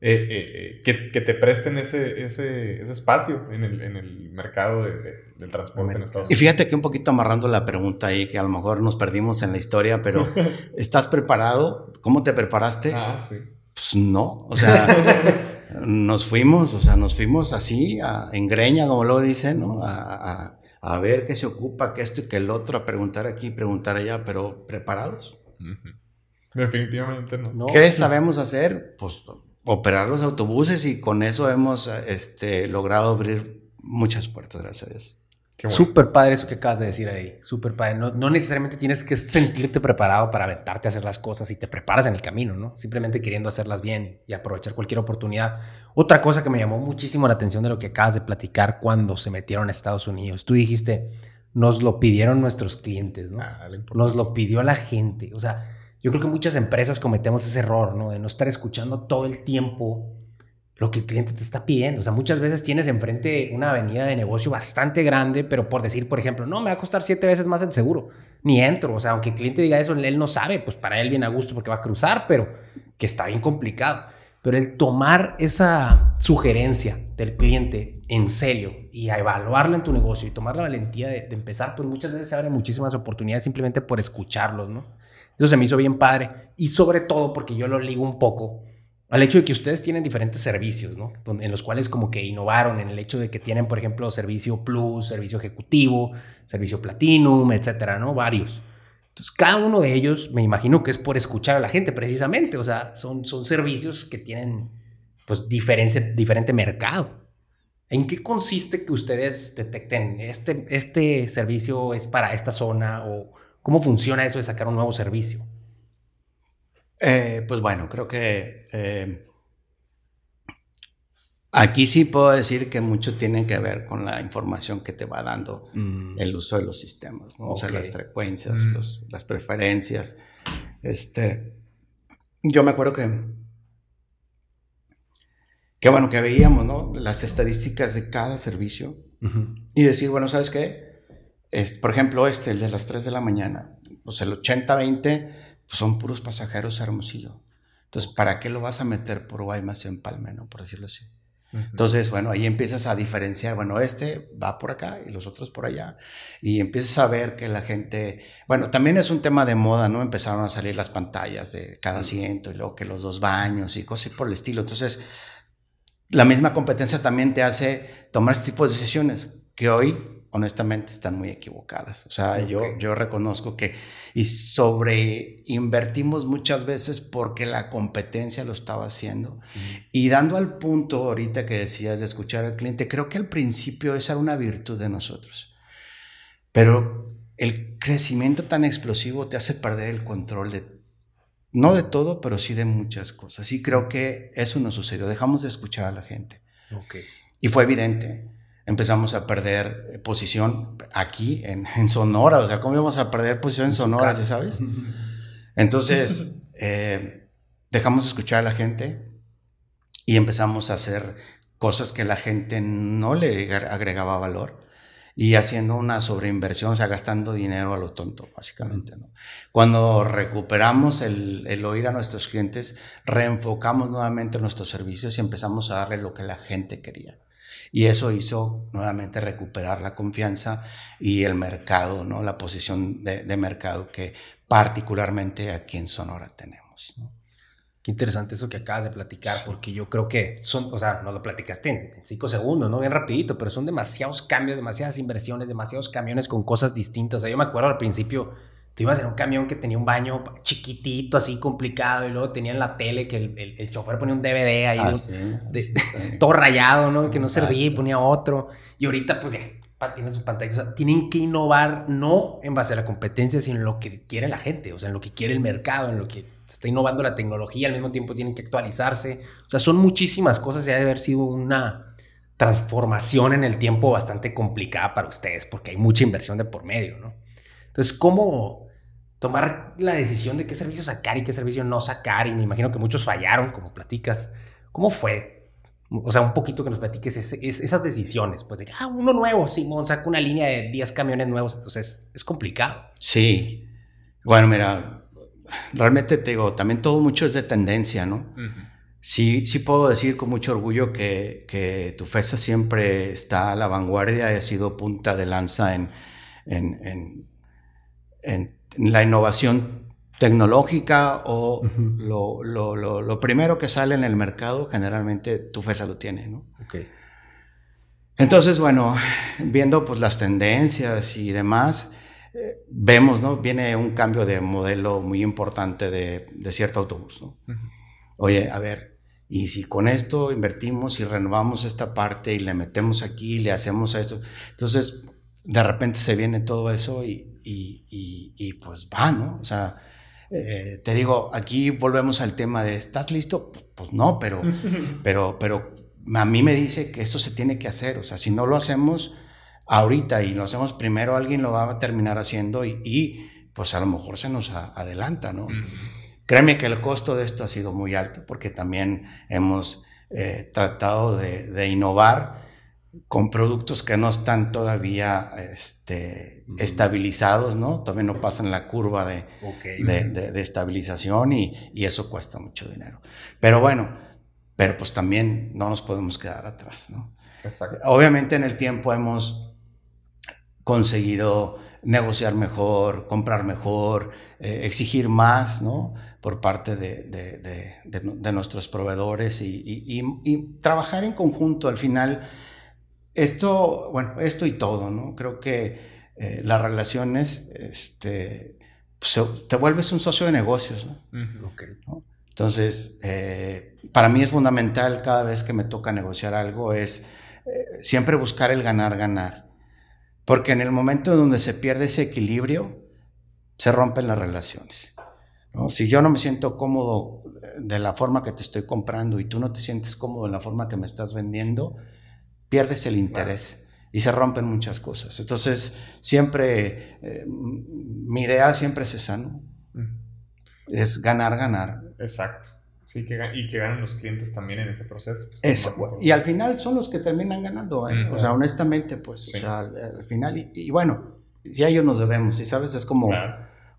eh, eh, eh, que, que, te presten ese, ese, ese espacio en el, en el mercado de, del transporte en Estados Unidos. Y fíjate que un poquito amarrando la pregunta ahí, que a lo mejor nos perdimos en la historia, pero <laughs> ¿estás preparado? ¿Cómo te preparaste? Ah, sí. Pues no, o sea, <laughs> nos fuimos, o sea, nos fuimos así, a, en greña, como luego dicen, ¿no? A, a, a, ver qué se ocupa, que esto y que el otro, a preguntar aquí, preguntar allá, pero ¿preparados? Uh -huh. Definitivamente no. ¿Qué sabemos hacer? Pues operar los autobuses y con eso hemos este, logrado abrir muchas puertas, gracias a Dios. Bueno. Súper padre eso que acabas de decir ahí, súper padre. No, no, necesariamente tienes que sentirte preparado para aventarte a hacer las cosas y te preparas en el camino, ¿no? Simplemente queriendo hacerlas bien y aprovechar cualquier oportunidad. Otra cosa que me llamó muchísimo la atención de lo que acabas de platicar cuando se metieron a Estados Unidos. Tú dijiste, nos lo pidieron nuestros clientes, ¿no? Ah, nos lo pidió la gente. O sea, yo creo que muchas empresas cometemos ese error, ¿no? De no estar escuchando todo el tiempo lo que el cliente te está pidiendo. O sea, muchas veces tienes enfrente una avenida de negocio bastante grande, pero por decir, por ejemplo, no, me va a costar siete veces más el seguro. Ni entro. O sea, aunque el cliente diga eso, él no sabe, pues para él viene a gusto porque va a cruzar, pero que está bien complicado. Pero el tomar esa sugerencia del cliente en serio y a evaluarla en tu negocio y tomar la valentía de, de empezar, pues muchas veces se abren muchísimas oportunidades simplemente por escucharlos, ¿no? Eso se me hizo bien padre. Y sobre todo porque yo lo ligo un poco al hecho de que ustedes tienen diferentes servicios, ¿no? En los cuales como que innovaron en el hecho de que tienen, por ejemplo, servicio Plus, servicio Ejecutivo, servicio Platinum, etcétera, ¿no? Varios. Entonces, cada uno de ellos, me imagino que es por escuchar a la gente, precisamente. O sea, son, son servicios que tienen, pues, diferente, diferente mercado. ¿En qué consiste que ustedes detecten este, este servicio es para esta zona o cómo funciona eso de sacar un nuevo servicio? Eh, pues bueno, creo que eh, aquí sí puedo decir que mucho tiene que ver con la información que te va dando mm. el uso de los sistemas, ¿no? okay. o sea, las frecuencias, mm. los, las preferencias. Este, yo me acuerdo que, que bueno, que veíamos, ¿no? Las estadísticas de cada servicio uh -huh. y decir, bueno, ¿sabes qué? Este, por ejemplo, este, el de las 3 de la mañana, pues el 80-20 pues son puros pasajeros a Hermosillo. Entonces, ¿para qué lo vas a meter por Guaymas en Palmeno, por decirlo así? Uh -huh. Entonces, bueno, ahí empiezas a diferenciar, bueno, este va por acá y los otros por allá. Y empiezas a ver que la gente, bueno, también es un tema de moda, ¿no? Empezaron a salir las pantallas de cada asiento y luego que los dos baños y cosas por el estilo. Entonces, la misma competencia también te hace tomar este tipo de decisiones que hoy honestamente están muy equivocadas. O sea, okay. yo, yo reconozco que y sobre invertimos muchas veces porque la competencia lo estaba haciendo. Mm. Y dando al punto ahorita que decías de escuchar al cliente, creo que al principio esa era una virtud de nosotros. Pero el crecimiento tan explosivo te hace perder el control de no de todo, pero sí de muchas cosas. Y creo que eso nos sucedió. Dejamos de escuchar a la gente. Okay. Y fue evidente empezamos a perder posición aquí en, <laughs> en, Sonora. O sea, ¿cómo íbamos a perder posición en Sonora, ¿sí sabes? Entonces, <laughs> eh, dejamos de escuchar a la gente y empezamos a hacer cosas que la gente no le agregaba valor y haciendo una sobreinversión, o sea, gastando dinero a lo tonto, básicamente. ¿no? Cuando recuperamos el, el, oír a nuestros clientes, reenfocamos nuevamente nuestros servicios y empezamos a darle lo que la gente quería. Y eso hizo nuevamente recuperar la confianza y el mercado, ¿no? La posición de, de mercado que particularmente aquí en Sonora tenemos, ¿no? Qué interesante eso que acabas de platicar, porque yo creo que son, o sea, no lo platicaste en, cinco segundos, ¿no? Bien rapidito, pero son demasiados cambios, demasiadas inversiones, demasiados camiones con cosas distintas. O sea, yo me acuerdo al principio, tú ibas en un camión que tenía un baño chiquitito, así complicado, y luego tenía en la tele que el, el, el chofer ponía un DVD ahí, Ah, ¿no? sí, de, sí, sí. <laughs> todo rayado, ¿no? Que no servía y ponía otro. Y ahorita, pues ya, tienen su pantalla. O sea, tienen que innovar no en base a la competencia, sino en lo que quiere la gente, o sea, en lo que quiere el mercado, en lo que está innovando la tecnología, al mismo tiempo tienen que actualizarse. O sea, son muchísimas cosas y ha de haber sido una transformación en el tiempo bastante complicada para ustedes, porque hay mucha inversión de por medio, ¿no? Entonces, ¿cómo tomar la decisión de qué servicio sacar y qué servicio no sacar? Y me imagino que muchos fallaron, como platicas. ¿Cómo fue? O sea, un poquito que nos platiques esas decisiones, pues de ah, uno nuevo, Simón, saca una línea de 10 camiones nuevos, o sea, es, complicado. Sí, bueno, mira, realmente te digo, también todo mucho es de tendencia, ¿no? Sí, sí puedo decir con mucho orgullo que, que tu FESA siempre está a la vanguardia y ha sido punta de lanza en, en, en, la innovación tecnológica o lo, lo, lo, primero que sale en el mercado, generalmente tu FESA lo tiene, ¿no? Okay. Entonces, bueno, viendo pues las tendencias y demás, eh, vemos, ¿no? Viene un cambio de modelo muy importante de, de cierto autobús, ¿no? Oye, a ver, y si con esto invertimos y renovamos esta parte y le metemos aquí, le hacemos esto, entonces de repente se viene todo eso y, y, y, pues va, ¿no? O sea, eh, te digo, aquí volvemos al tema de, ¿estás listo? Pues, no, pero, <laughs> pero, pero a mí me dice que eso se tiene que hacer, o sea, si no lo hacemos ahorita y lo hacemos primero, alguien lo va a terminar haciendo y, pues a lo mejor se nos adelanta, ¿no? Créeme que el costo de esto ha sido muy alto porque también hemos eh, tratado de, innovar con productos que no están todavía este, estabilizados, ¿no? Todavía no pasan la curva de, de, estabilización y, y, eso cuesta mucho dinero. Pero bueno, pero pues también no nos podemos quedar atrás, ¿no? Exacto. Obviamente en el tiempo hemos conseguido negociar mejor, comprar mejor, eh, exigir más, ¿no? Por parte de, nuestros proveedores y, trabajar en conjunto. Al final, esto, bueno, esto y todo, ¿no? Creo que eh, las relaciones, este, pues, te vuelves un socio de negocios, ¿no? Entonces, eh, para mí es fundamental cada vez que me toca negociar algo, es siempre buscar el ganar-ganar. Porque en el momento donde se pierde ese equilibrio, se rompen las relaciones. Si yo no me siento cómodo de la forma que te estoy comprando y tú no te sientes cómodo en la forma que me estás vendiendo, pierdes el interés y se rompen muchas cosas. Entonces, siempre, eh, mi idea siempre es esa, ¿no? Es ganar, ganar. Exacto y que ganan los clientes también en ese proceso. Pues, y al final son los que terminan ganando, ¿eh? o sea, honestamente, pues, o sea, al, final, y, bueno, si a ellos nos debemos, y sabes, es como,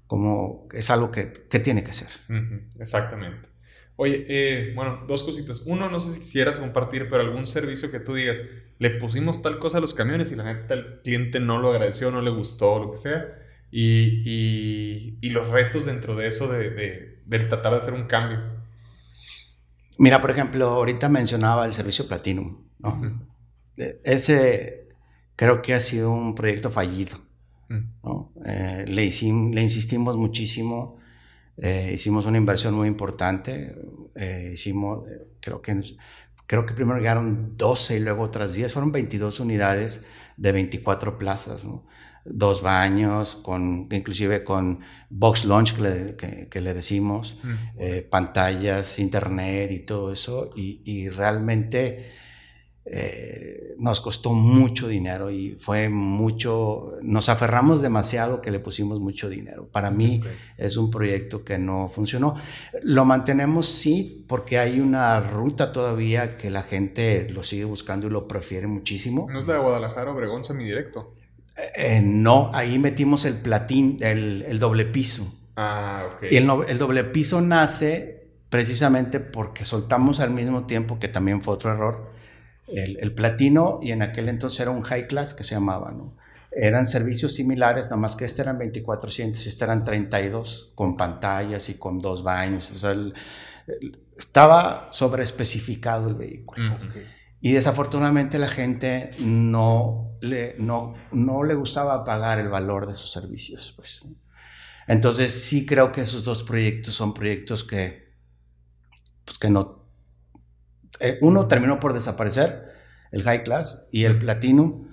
como es algo que, que tiene que ser. Exactamente. Oye, eh, bueno, dos cositas. Uno, no sé si quisieras compartir, pero algún servicio que tú digas, le pusimos tal cosa a los camiones y la neta el cliente no lo agradeció, no le gustó, lo que sea. Y, y, y los retos dentro de eso de, de, de tratar de hacer un cambio. Mira, por ejemplo, ahorita mencionaba el servicio Platinum, ¿no? E, ese creo que ha sido un proyecto fallido, mm. ¿no? Eh, le, le, insistimos muchísimo, eh, hicimos una inversión muy importante, eh, hicimos, creo que, creo que primero llegaron 12 y luego otras 10, fueron 22 unidades de 24 plazas, ¿no? dos baños, con, inclusive con box launch que le, decimos, eh, pantallas, internet y todo eso, y, realmente eh, nos costó mucho dinero y fue mucho, nos aferramos demasiado que le pusimos mucho dinero. Para mí es un proyecto que no funcionó. Lo mantenemos sí, porque hay una ruta todavía que la gente lo sigue buscando y lo prefiere muchísimo. ¿No es la de Guadalajara, Obregón, semidirecto? Eh, no, ahí metimos el platín, el, doble piso. Ah, ok. Y el, doble piso nace precisamente porque soltamos al mismo tiempo, que también fue otro error, el, platino y en aquel entonces era un high class que se llamaba, ¿no? Eran servicios similares, nada más que este eran 2400 y este eran 32, con pantallas y con dos baños. O sea, estaba sobreespecificado el vehículo. Mm, y desafortunadamente la gente no le, no, no le gustaba pagar el valor de sus servicios. Pues. Entonces sí creo que esos dos proyectos son proyectos que, pues que no... Eh, uno terminó por desaparecer, el High Class, y el Platinum,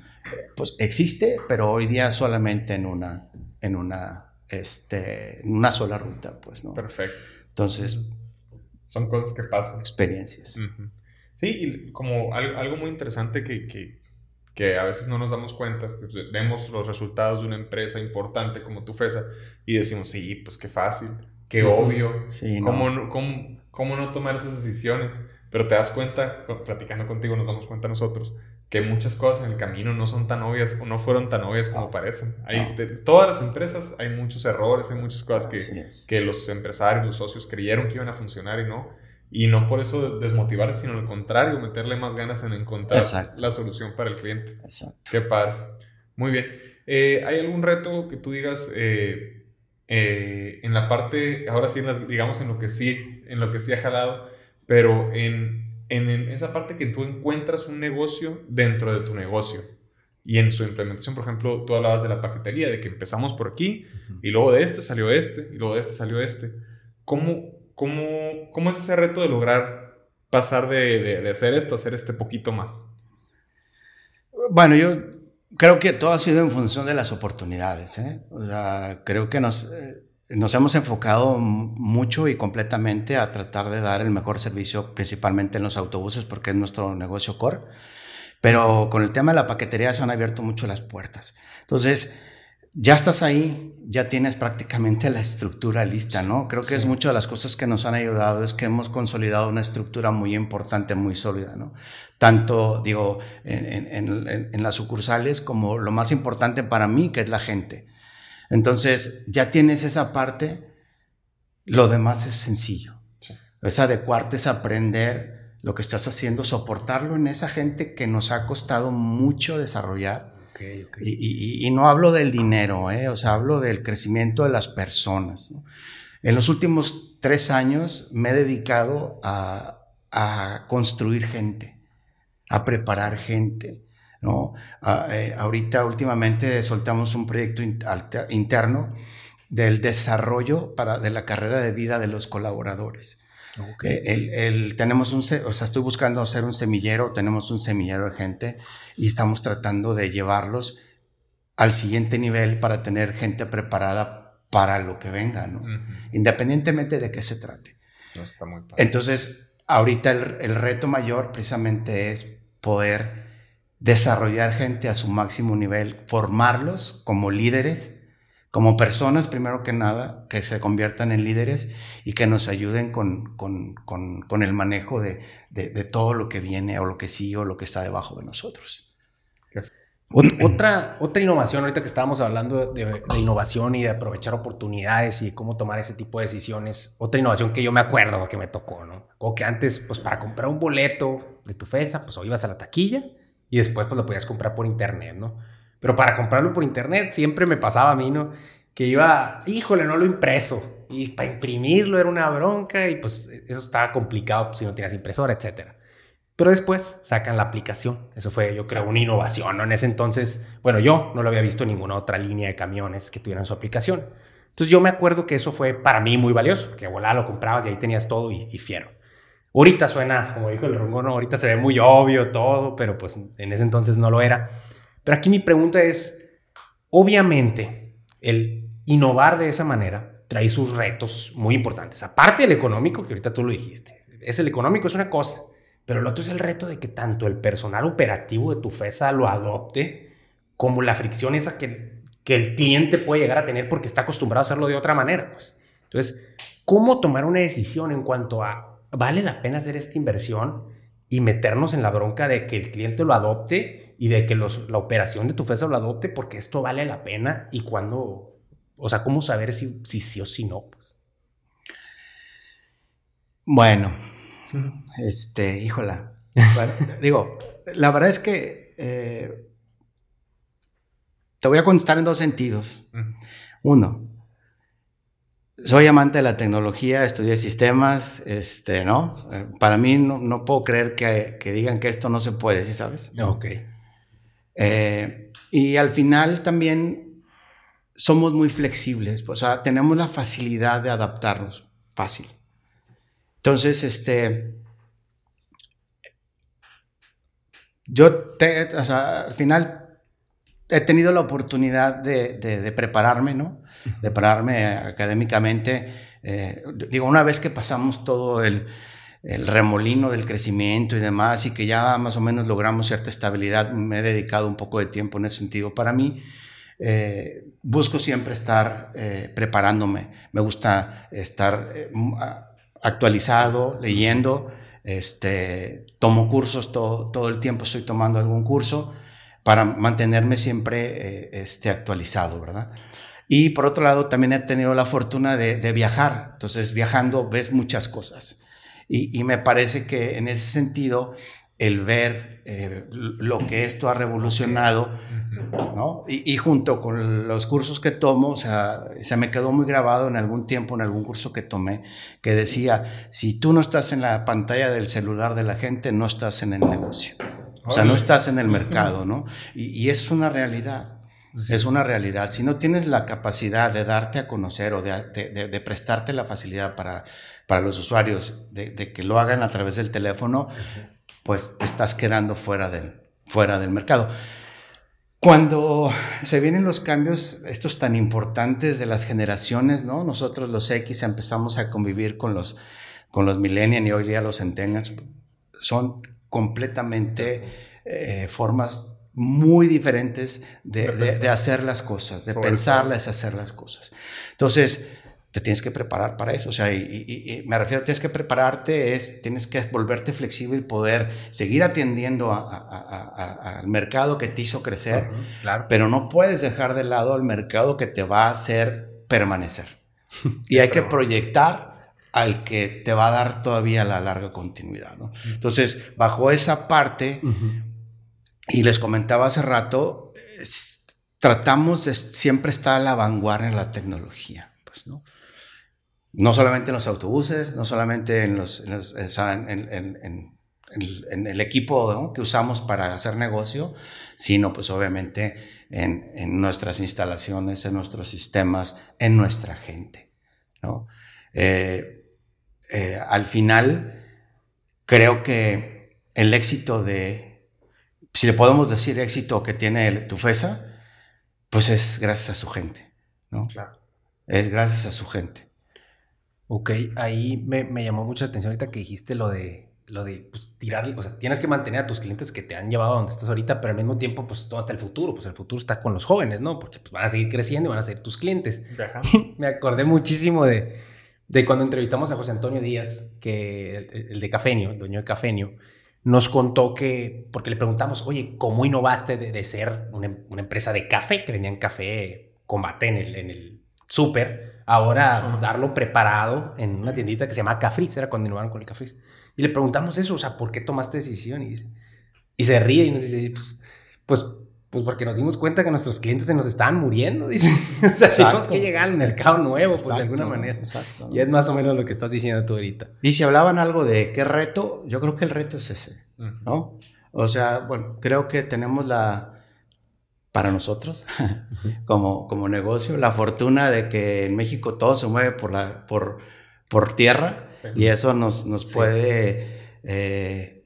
pues existe, pero hoy día solamente en una, en una, este, en una sola ruta, pues, ¿no? Perfecto. Entonces... Son cosas que pasan. Experiencias. Sí, y como algo, muy interesante que, que, que, a veces no nos damos cuenta, pues, vemos los resultados de una empresa importante como tu FESA y decimos, sí, pues qué fácil, qué obvio, sí, ¿cómo, cómo no tomar esas decisiones. Pero te das cuenta, platicando contigo nos damos cuenta nosotros, que muchas cosas en el camino no son tan obvias o no fueron tan obvias como parecen. Hay, todas las empresas hay muchos errores, hay muchas cosas que, que los empresarios, los socios creyeron que iban a funcionar y no. Y no por eso desmotivarse, sino al contrario, meterle más ganas en encontrar la solución para el cliente. Exacto. Qué padre. Muy bien. Eh, ¿Hay algún reto que tú digas eh, eh, en la parte, ahora sí, digamos en lo que sí, en lo que sí ha jalado, pero en en, esa parte que tú encuentras un negocio dentro de tu negocio. Y en su implementación, por ejemplo, tú hablabas de la paquetería, de que empezamos por aquí y luego de este salió este y luego de este salió este. ¿Cómo, cómo, cómo es ese reto de lograr pasar de, de, hacer esto a hacer este poquito más? Bueno, yo creo que todo ha sido en función de las oportunidades. ¿eh? O sea, creo que nos... Eh, nos hemos enfocado mucho y completamente a tratar de dar el mejor servicio, principalmente en los autobuses, porque es nuestro negocio core. Pero con el tema de la paquetería se han abierto mucho las puertas. Entonces, ya estás ahí, ya tienes prácticamente la estructura lista, ¿no? Creo que es mucho de las cosas que nos han ayudado, es que hemos consolidado una estructura muy importante, muy sólida, ¿no? Tanto, digo, en, en, en las sucursales como lo más importante para mí, que es la gente. Entonces, ya tienes esa parte, lo demás es sencillo. Es adecuarte, es aprender lo que estás haciendo, soportarlo en esa gente que nos ha costado mucho desarrollar. Y, no hablo del dinero, ¿eh? o sea, hablo del crecimiento de las personas. En los últimos tres años me he dedicado a, a construir gente, a preparar gente, ¿no? Ah, eh, ahorita últimamente soltamos un proyecto interno del desarrollo para, de la carrera de vida de los colaboradores. Eh, el, tenemos un, o sea, estoy buscando hacer un semillero, tenemos un semillero de gente y estamos tratando de llevarlos al siguiente nivel para tener gente preparada para lo que venga, ¿no? Independientemente de qué se trate. Entonces, ahorita el, el reto mayor precisamente es poder desarrollar gente a su máximo nivel, formarlos como líderes, como personas primero que nada, que se conviertan en líderes y que nos ayuden con, con, el manejo de, todo lo que viene o lo que sigue o lo que está debajo de nosotros. Otra, otra innovación, ahorita que estábamos hablando de, innovación y de aprovechar oportunidades y cómo tomar ese tipo de decisiones, otra innovación que yo me acuerdo que me tocó, ¿no? Como que antes, pues para comprar un boleto de tu FESA, pues o ibas a la taquilla y después pues lo podías comprar por internet, ¿no? Pero para comprarlo por internet siempre me pasaba a mí, ¿no? Que iba, híjole, no lo impreso. Y para imprimirlo era una bronca y pues eso estaba complicado pues, si no tenías impresora, etc. Pero después sacan la aplicación. Eso fue, yo creo, una innovación, ¿no? En ese entonces, bueno, yo no lo había visto en ninguna otra línea de camiones que tuvieran su aplicación. Entonces yo me acuerdo que eso fue para mí muy valioso, que volá lo comprabas y ahí tenías todo y, y fiero. Ahorita suena, como dijo el Rongo, ahorita se ve muy obvio todo, pero pues en ese entonces no lo era. Pero aquí mi pregunta es, obviamente, el innovar de esa manera trae sus retos muy importantes. Aparte del económico, que ahorita tú lo dijiste. Es el económico, es una cosa, pero el otro es el reto de que tanto el personal operativo de tu FESA lo adopte, como la fricción esa que, que el cliente puede llegar a tener porque está acostumbrado a hacerlo de otra manera. Pues. Entonces, ¿cómo tomar una decisión en cuanto a vale la pena hacer esta inversión y meternos en la bronca de que el cliente lo adopte y de que los, la operación de tu FESA lo adopte porque esto vale la pena y cuando, o sea, ¿cómo saber si, si sí o si no? Pues? Bueno, este, híjola. <laughs> digo, la verdad es que eh, te voy a contestar en dos sentidos. Uno, soy amante de la tecnología, estudié sistemas, este, ¿no? Eh, para mí no, puedo creer que, digan que esto no se puede, ¿sí sabes? Ok. Eh, y al final también somos muy flexibles, o sea, tenemos la facilidad de adaptarnos fácil. Entonces, este, yo, o sea, al final he tenido la oportunidad de, prepararme, ¿no? De prepararme académicamente. Eh, digo, una vez que pasamos todo el, remolino del crecimiento y demás, y que ya más o menos logramos cierta estabilidad, me he dedicado un poco de tiempo en ese sentido. Para mí, eh, busco siempre estar eh, preparándome. Me gusta estar actualizado, leyendo, este, tomo cursos todo, todo el tiempo, estoy tomando algún curso para mantenerme siempre eh, este, actualizado, ¿verdad? Y por otro lado, también he tenido la fortuna de, de viajar, entonces viajando ves muchas cosas. Y, y, me parece que en ese sentido, el ver eh, lo que esto ha revolucionado, ¿no? Y, y, junto con los cursos que tomo, o sea, se me quedó muy grabado en algún tiempo, en algún curso que tomé, que decía, si tú no estás en la pantalla del celular de la gente, no estás en el negocio. O sea, no estás en el mercado, ¿no? Y, y es una realidad. Sí. Es una realidad. Si no tienes la capacidad de darte a conocer o de, de, de prestarte la facilidad para, para los usuarios de, que lo hagan a través del teléfono, pues te estás quedando fuera del, fuera del mercado. Cuando se vienen los cambios, estos tan importantes de las generaciones, ¿no? Nosotros los X empezamos a convivir con los, con los millennials y hoy día los centennials. Son completamente eh, formas muy diferentes de, de, de, hacer las cosas, de pensarlas y hacer las cosas. Entonces, te tienes que preparar para eso. O sea, y, y, y, me refiero, tienes que prepararte, es, tienes que volverte flexible y poder seguir atendiendo a, a, a, al mercado que te hizo crecer, uh -huh, claro. pero no puedes dejar de lado el mercado que te va a hacer permanecer. <laughs> y hay que proyectar al que te va a dar todavía la larga continuidad. ¿no? Entonces, bajo esa parte, uh -huh. y les comentaba hace rato, es, tratamos de siempre estar a la vanguardia en la tecnología. Pues, ¿no? No solamente en los autobuses, no solamente en, los, en, los, en, en, en el equipo ¿no? que usamos para hacer negocio, sino pues obviamente en, nuestras instalaciones, en nuestros sistemas, en nuestra gente. ¿no? Eh, eh, al final, creo que el éxito de, si le podemos decir éxito que tiene el, Tufesa, pues es gracias a su gente. ¿no? Claro. Es gracias a su gente. Ok, ahí me, me, llamó mucho la atención ahorita que dijiste lo de, lo de pues, tirar, o sea, tienes que mantener a tus clientes que te han llevado a donde estás ahorita, pero al mismo tiempo, pues todo hasta el futuro, pues el futuro está con los jóvenes, ¿no? Porque pues, van a seguir creciendo y van a ser tus clientes. <laughs> me acordé muchísimo de, de cuando entrevistamos a José Antonio Díaz, que el, el de Cafenio, el dueño de Cafenio, nos contó que, porque le preguntamos, oye, ¿cómo innovaste de, de ser una, una, empresa de café, que vendían café combate en el, en el súper, ahora darlo preparado en una tiendita que se llama Cafris, era cuando innovaron con el Cafris. Y le preguntamos eso, o sea, ¿por qué tomaste decisión? Y, dice, y se ríe y nos dice, pues, pues, pues porque nos dimos cuenta que nuestros clientes se nos estaban muriendo, <laughs> dice. o sea, tenemos que llegar al mercado exacto, nuevo, pues, exacto, de alguna manera. Exacto. Y es más o menos lo que estás diciendo tú ahorita. Y si hablaban algo de qué reto, yo creo que el reto es ese, ¿no? O sea, bueno, creo que tenemos la, para nosotros <laughs> sí. como, como negocio, la fortuna de que en México todo se mueve por, la, por, por tierra sí. y eso nos, nos sí. puede... Eh,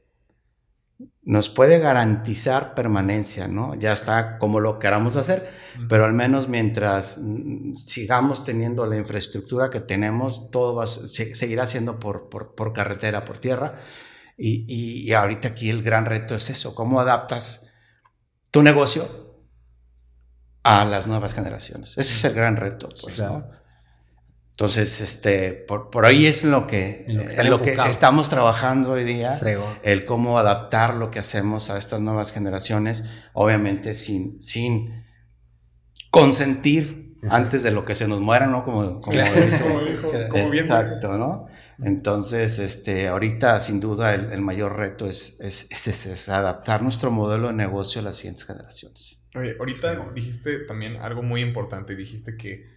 nos puede garantizar permanencia, ¿no? Ya está como lo queramos hacer, pero al menos mientras sigamos teniendo la infraestructura que tenemos, todo va se, seguirá siendo por, por, por, carretera, por tierra. Y, y, y ahorita aquí el gran reto es eso, cómo adaptas tu negocio a las nuevas generaciones. Ese es el gran reto, pues. ¿no? Entonces, este, por, por, ahí es lo que, en lo que, en lo que estamos trabajando hoy día, Frego. el cómo adaptar lo que hacemos a estas nuevas generaciones, obviamente sin, sin consentir antes de lo que se nos muera, ¿no? Como, como dice. como Exacto, ¿no? Entonces, este, ahorita sin duda el, el mayor reto es, es, es, es, es adaptar nuestro modelo de negocio a las siguientes generaciones. Oye, ahorita dijiste también algo muy importante, dijiste que,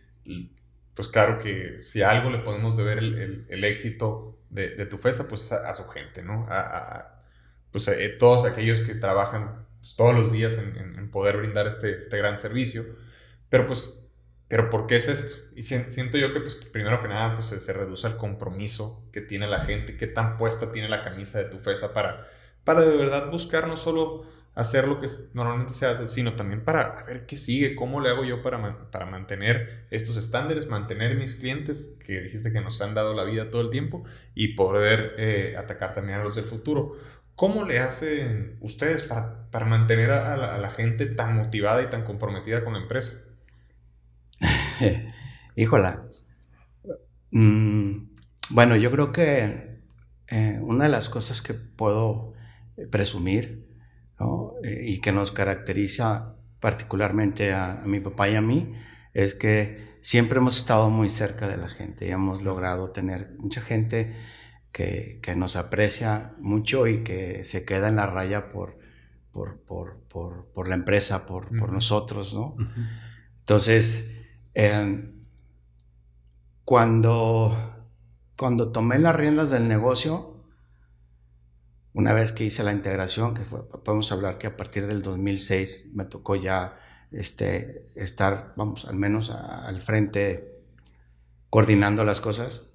pues claro que si a algo le podemos deber el, el, el éxito de, de, tu FESA, pues a, a su gente, ¿no? A, a pues a, eh, todos aquellos que trabajan pues, todos los días en, en, en, poder brindar este, este gran servicio, pero pues, pero ¿por qué es esto? Y siento yo que, pues, primero que nada, pues se, se reduce el compromiso que tiene la gente, qué tan puesta tiene la camisa de tu FESA para, para de verdad buscar no solo hacer lo que normalmente se hace, sino también para ver qué sigue, cómo le hago yo para, para mantener estos estándares, mantener mis clientes, que dijiste que nos han dado la vida todo el tiempo, y poder eh, atacar también a los del futuro. ¿Cómo le hacen ustedes para, para mantener a la, a la, gente tan motivada y tan comprometida con la empresa? <laughs> Híjola. Mm, Bueno, yo creo que eh, una de las cosas que puedo eh, presumir eh, y que nos caracteriza particularmente a, mi papá y a mí es que siempre hemos estado muy cerca de la gente y hemos logrado tener mucha gente que, nos aprecia mucho y que se queda en la raya por, por, la empresa, por, nosotros, ¿no? Entonces, cuando cuando tomé las riendas del negocio, una vez que hice la integración, que podemos hablar que a partir del 2006 me tocó ya este, estar, vamos, al menos al frente coordinando las cosas.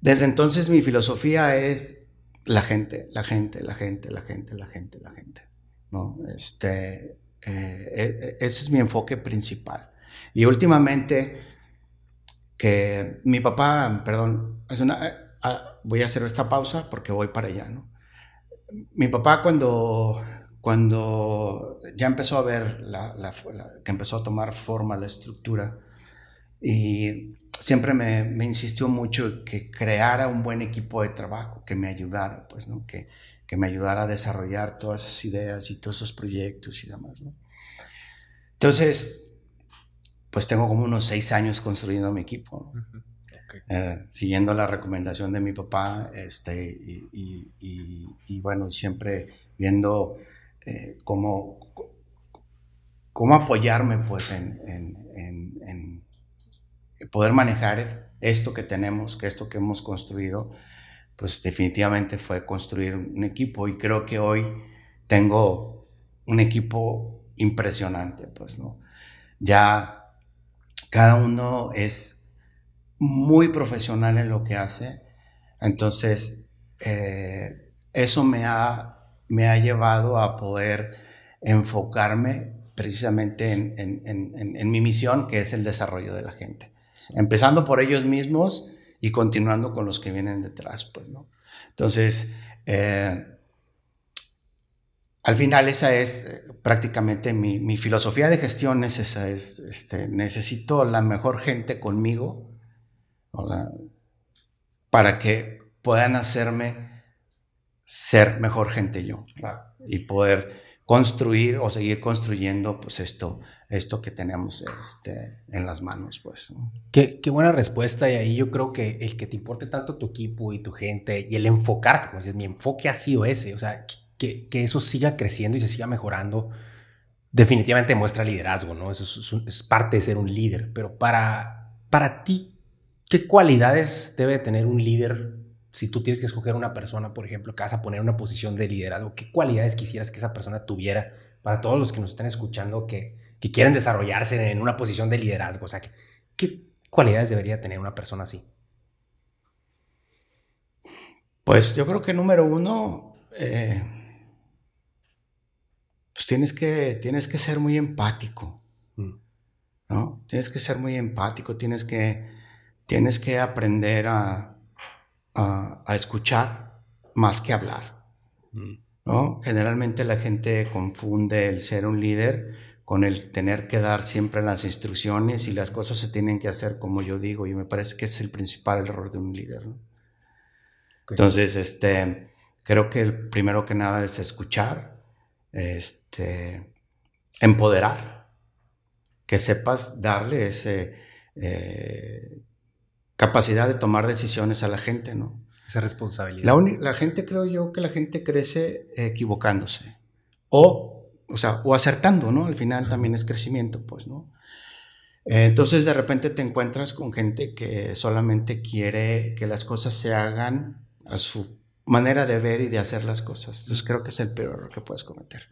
Desde entonces mi filosofía es la gente, la gente, la gente, la gente, la gente, la gente. ¿no? Este, eh, e, e, ese es mi enfoque principal. Y últimamente que mi papá, perdón, es una, voy a hacer esta pausa porque voy para allá, ¿no? Mi papá cuando, cuando ya empezó a ver la, que empezó a tomar forma la estructura y siempre me, me, insistió mucho que creara un buen equipo de trabajo, que me ayudara, pues, ¿no? Que, que me ayudara a desarrollar todas esas ideas y todos esos proyectos y demás, ¿no? Entonces, pues tengo como unos seis años construyendo mi equipo. Eh, siguiendo la recomendación de mi papá, este, y, bueno, siempre viendo eh, cómo, cómo apoyarme pues en, en, poder manejar esto que tenemos, que esto que hemos construido, pues definitivamente fue construir un equipo y creo que hoy tengo un equipo impresionante, pues, ¿no? Ya cada uno es muy profesional en lo que hace. Entonces, eh, eso me ha, me ha llevado a poder enfocarme precisamente en, mi misión, que es el desarrollo de la gente. Empezando por ellos mismos y continuando con los que vienen detrás, pues, ¿no? Entonces, eh, al final esa es eh, prácticamente mi, filosofía de gestión, es esa, es, este, necesito la mejor gente conmigo para que puedan hacerme ser mejor gente yo y poder construir o seguir construyendo pues esto, esto que tenemos este, en las manos. Pues. Qué, qué, buena respuesta y ahí yo creo que el que te importe tanto tu equipo y tu gente y el enfocarte, como dices, mi enfoque ha sido ese, o sea, que, eso siga creciendo y se siga mejorando, definitivamente muestra liderazgo, ¿no? Eso es, parte de ser un líder. Pero para, para ti, ¿qué cualidades debe tener un líder si tú tienes que escoger una persona, por ejemplo, que vas a poner en una posición de liderazgo? ¿Qué cualidades quisieras que esa persona tuviera para todos los que nos están escuchando que, que quieren desarrollarse en una posición de liderazgo? O sea, ¿qué, cualidades debería tener una persona así? Pues yo creo que número uno, eh, pues tienes que, tienes que ser muy empático, mm. ¿no? Tienes que ser muy empático, tienes que, tienes que aprender a, a, escuchar más que hablar, mm. ¿no? Generalmente la gente confunde el ser un líder con el tener que dar siempre las instrucciones y las cosas se tienen que hacer como yo digo y me parece que es el principal error de un líder, Entonces, este, creo que el primero que nada es escuchar, este, empoderar, que sepas darle ese eh, capacidad de tomar decisiones a la gente, ¿no? Esa responsabilidad. La, gente, creo yo, que la gente crece equivocándose o, o, sea, o acertando, ¿no? Al final también es crecimiento, pues, ¿no? entonces de repente te encuentras con gente que solamente quiere que las cosas se hagan a su manera de ver y de hacer las cosas. Entonces creo que es el peor error que puedes cometer.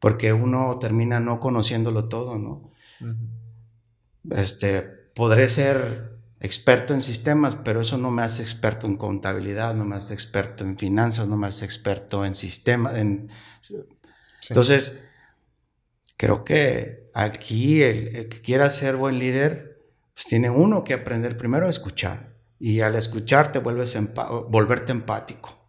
Porque uno termina no conociéndolo todo, ¿no? Este, podré ser experto en sistemas, pero eso no me hace experto en contabilidad, no me hace experto en finanzas, no me hace experto en sistemas. En... Entonces, creo que aquí el, que quiera ser buen líder, pues tiene uno que aprender primero a escuchar y al escucharte vuelves volverte empático,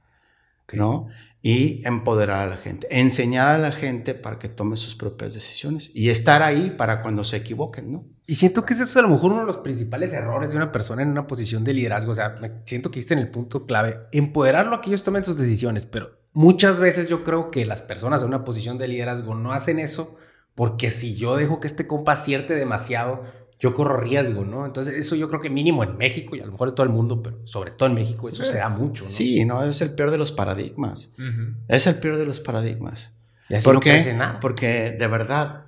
¿no? Y empoderar a la gente, enseñar a la gente para que tome sus propias decisiones y estar ahí para cuando se equivoquen, ¿no? Y siento que ese es a lo mejor uno de los principales errores de una persona en una posición de liderazgo. O sea, me siento que está en el punto clave. Empoderarlo a que ellos tomen sus decisiones. Pero muchas veces yo creo que las personas en una posición de liderazgo no hacen eso porque si yo dejo que este compa acierte demasiado, yo corro riesgo, ¿no? Entonces, eso yo creo que mínimo en México y a lo mejor en todo el mundo, pero sobre todo en México, eso se da mucho, ¿no? Sí, no, es el peor de los paradigmas. Es el peor de los paradigmas. Y así ¿Por no qué? nada. Porque de verdad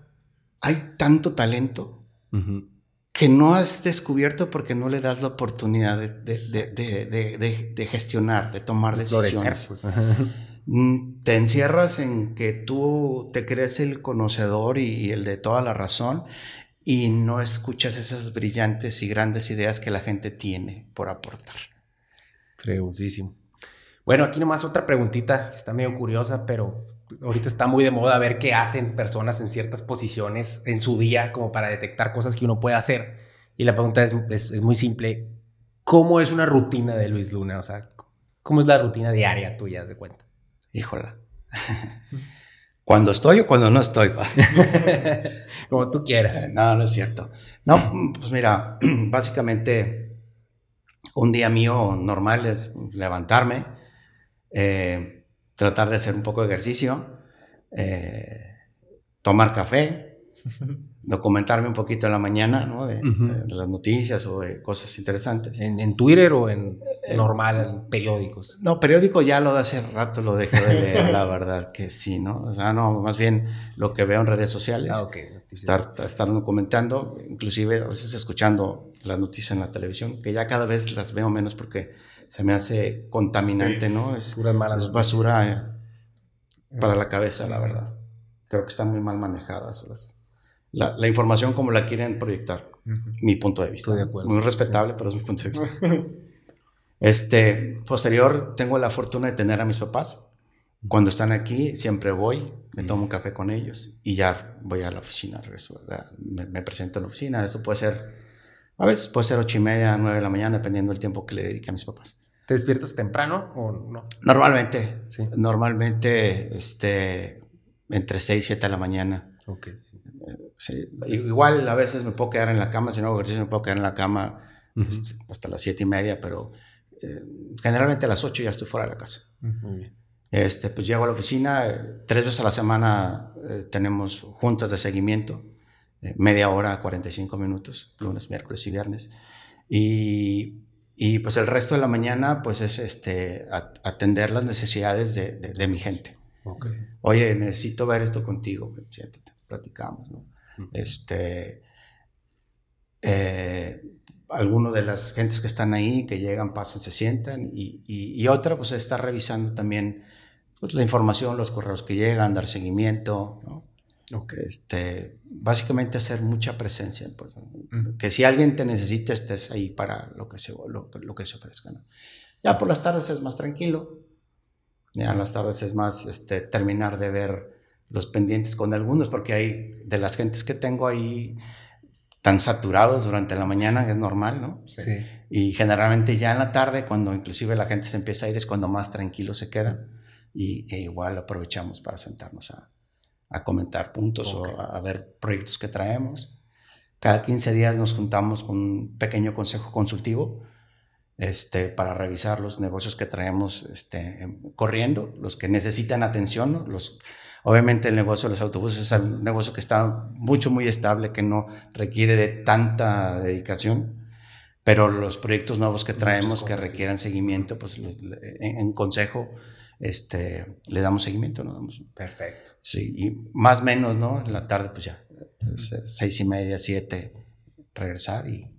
hay tanto talento que no has descubierto porque no le das la oportunidad de, gestionar, de tomar decisiones. Pues. Mm, Te encierras en que tú te crees el conocedor y, y el de toda la razón y no escuchas esas brillantes y grandes ideas que la gente tiene por aportar. Fregoncísimo. Bueno, aquí nomás otra preguntita que está medio curiosa, pero ahorita está muy de moda ver qué hacen personas en ciertas posiciones en su día como para detectar cosas que uno puede hacer. Y la pregunta es, es- es muy simple. ¿Cómo es una rutina de Luis Luna? O sea, ¿cómo es la rutina diaria tuya, haz de cuenta? Híjola. cuando estoy o cuando no estoy. <laughs> como tú quieras. Eh, No, no es cierto. No, pues mira, <clears throat> básicamente un día mío normal es levantarme, eh, tratar de hacer un poco de ejercicio, eh, tomar café, <laughs> documentarme un poquito en la mañana, ¿no? De, las noticias o de cosas interesantes. ¿En, en Twitter o en normal, en periódicos? No, periódico ya lo de hace rato lo dejé de leer, la verdad que sí, ¿no? O sea, no, más bien lo que veo en redes sociales. Ah, ok. estar, estar documentando, inclusive a veces escuchando las noticias en la televisión, que ya cada vez las veo menos porque se me hace contaminante, Sí. ¿no? Es, malas es basura eh, para la cabeza, la verdad. Creo que están muy mal manejadas las- la, la información como la quieren proyectar, mi punto de vista. Estoy de acuerdo, Muy sí. respetable, pero es mi punto de vista. <laughs> Este, posterior, tengo la fortuna de tener a mis papás. Cuando están aquí, siempre voy, me tomo un café con ellos y ya voy a la oficina, regreso, ¿verdad? me, me presento en la oficina. Eso puede ser, a veces puede ser ocho y media, nueve de la mañana, dependiendo del tiempo que le dedique a mis papás. ¿Te despiertas temprano o no? Normalmente, Sí. normalmente, este, entre seis y siete de la mañana. Ok. Sí, Igual a veces me puedo quedar en la cama, si no hago ejercicio me puedo quedar en la cama este, hasta las siete y media, pero eh, generalmente a las ocho ya estoy fuera de la casa. Este, pues llego a la oficina, tres veces a la semana eh, tenemos juntas de seguimiento, media hora, 45 minutos, lunes, miércoles y viernes. Y, y, pues el resto de la mañana pues es este, a- atender las necesidades de, de- de mi gente. Ok. Oye, necesito ver esto contigo, siéntate, platicamos, ¿no? Este, eh, alguno de las gentes que están ahí, que llegan, pasan, se sientan, y, y- y otra, pues está revisando también pues, la información, los correos que llegan, dar seguimiento, ¿no? Ok. Este, básicamente hacer mucha presencia, pues, que si alguien te necesita, estés ahí para lo que se, lo, lo que se ofrezca. ¿no? Ya por las tardes es más tranquilo, ya en las tardes es más este, terminar de ver los pendientes con algunos, porque hay de las gentes que tengo ahí tan saturados durante la mañana, es normal, ¿no? Sí. Y generalmente ya en la tarde, cuando inclusive la gente se empieza a ir, es cuando más tranquilos se quedan. Y e igual aprovechamos para sentarnos a, a comentar puntos o a, a ver proyectos que traemos. Cada 15 días nos juntamos con un pequeño consejo consultivo este, para revisar los negocios que traemos este, em, corriendo, los que necesitan atención. ¿no? Los, obviamente el negocio de los autobuses es un negocio que está mucho, muy estable, que no requiere de tanta dedicación, pero los proyectos nuevos que traemos que requieran seguimiento, pues en, en consejo este, le damos seguimiento. ¿no? Damos- Perfecto. Sí, y más o menos, ¿no? En la tarde, pues ya, seis y media, siete, regresar y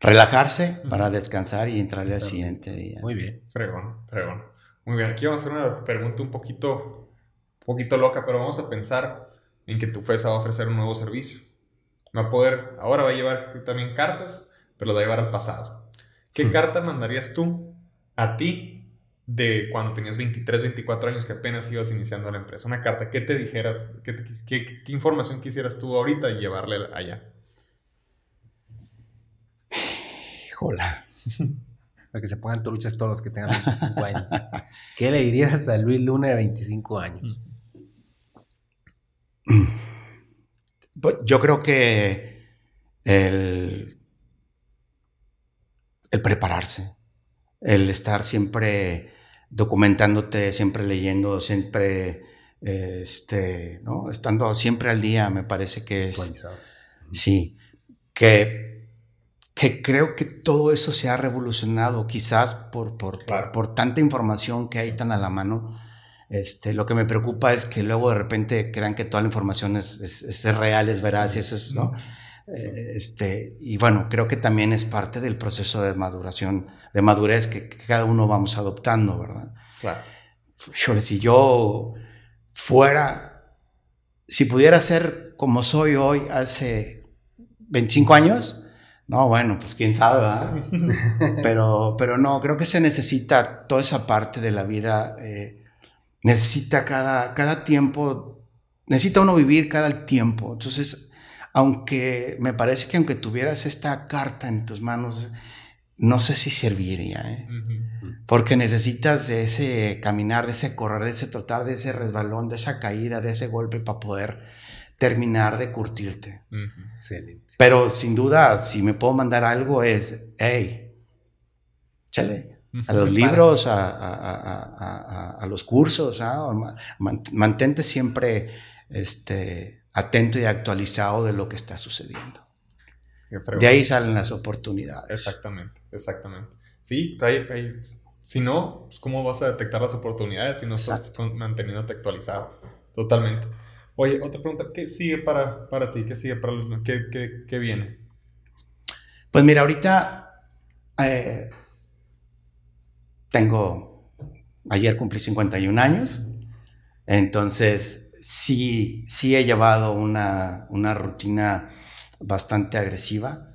relajarse para descansar y entrarle al siguiente día. Muy bien. Fregón, fregón. Muy bien, aquí vamos a hacer una pregunta un poquito, un poquito loca, pero vamos a pensar en que tu FESA va a ofrecer un nuevo servicio. Va a poder, ahora va a llevar también cartas, pero las va a llevar al pasado. ¿Qué carta mandarías tú a ti de cuando tenías 23, 24 años que apenas ibas iniciando la empresa? Una carta, ¿qué te dijeras? ¿Qué, te qué- información quisieras tú ahorita y llevarle allá? Híjola. <laughs> Para que se pongan truchas todos los que tengan 25 años. ¿Qué le dirías a Luis Luna de 25 años? Pues, Yo creo que el, el prepararse, el estar siempre documentándote, siempre leyendo, siempre este, ¿no? estando siempre al día, me parece que es... Sí, que, que creo que todo eso se ha revolucionado, quizás por, por, por, tanta información que hay tan a la mano. Este, lo que me preocupa es que luego de repente crean que toda la información es, es, real, es veraz, y eso es, ¿no? Eh, este, y bueno, creo que también es parte del proceso de maduración, de madurez que, cada uno vamos adoptando, ¿verdad? Claro. si yo fuera, si pudiera ser como soy hoy hace 25 años, no, bueno, pues quién sabe, ¿verdad? <laughs> Pero, pero no, creo que se necesita toda esa parte de la vida, eh, necesita cada, cada tiempo, necesita uno vivir cada tiempo. Entonces, aunque me parece que aunque tuvieras esta carta en tus manos, no sé si serviría, ¿eh? porque necesitas de ese caminar, de ese correr, de ese trotar, de ese resbalón, de esa caída, de ese golpe para poder terminar de curtirte. Excelente. Pero sin duda, si me puedo mandar algo es, hey, chale, a los libros, a, los cursos, mantente siempre este, atento y actualizado de lo que está sucediendo. De ahí salen las oportunidades. Exactamente, exactamente. Sí, si no, pues, ¿cómo vas a detectar las oportunidades si no estás manteniéndote actualizado? Totalmente. Oye, otra pregunta, ¿qué sigue para, para ti? ¿Qué sigue para los ¿Qué, qué, qué viene? Pues mira, ahorita eh, tengo, ayer cumplí 51 años, entonces sí, sí he llevado una, una rutina bastante agresiva.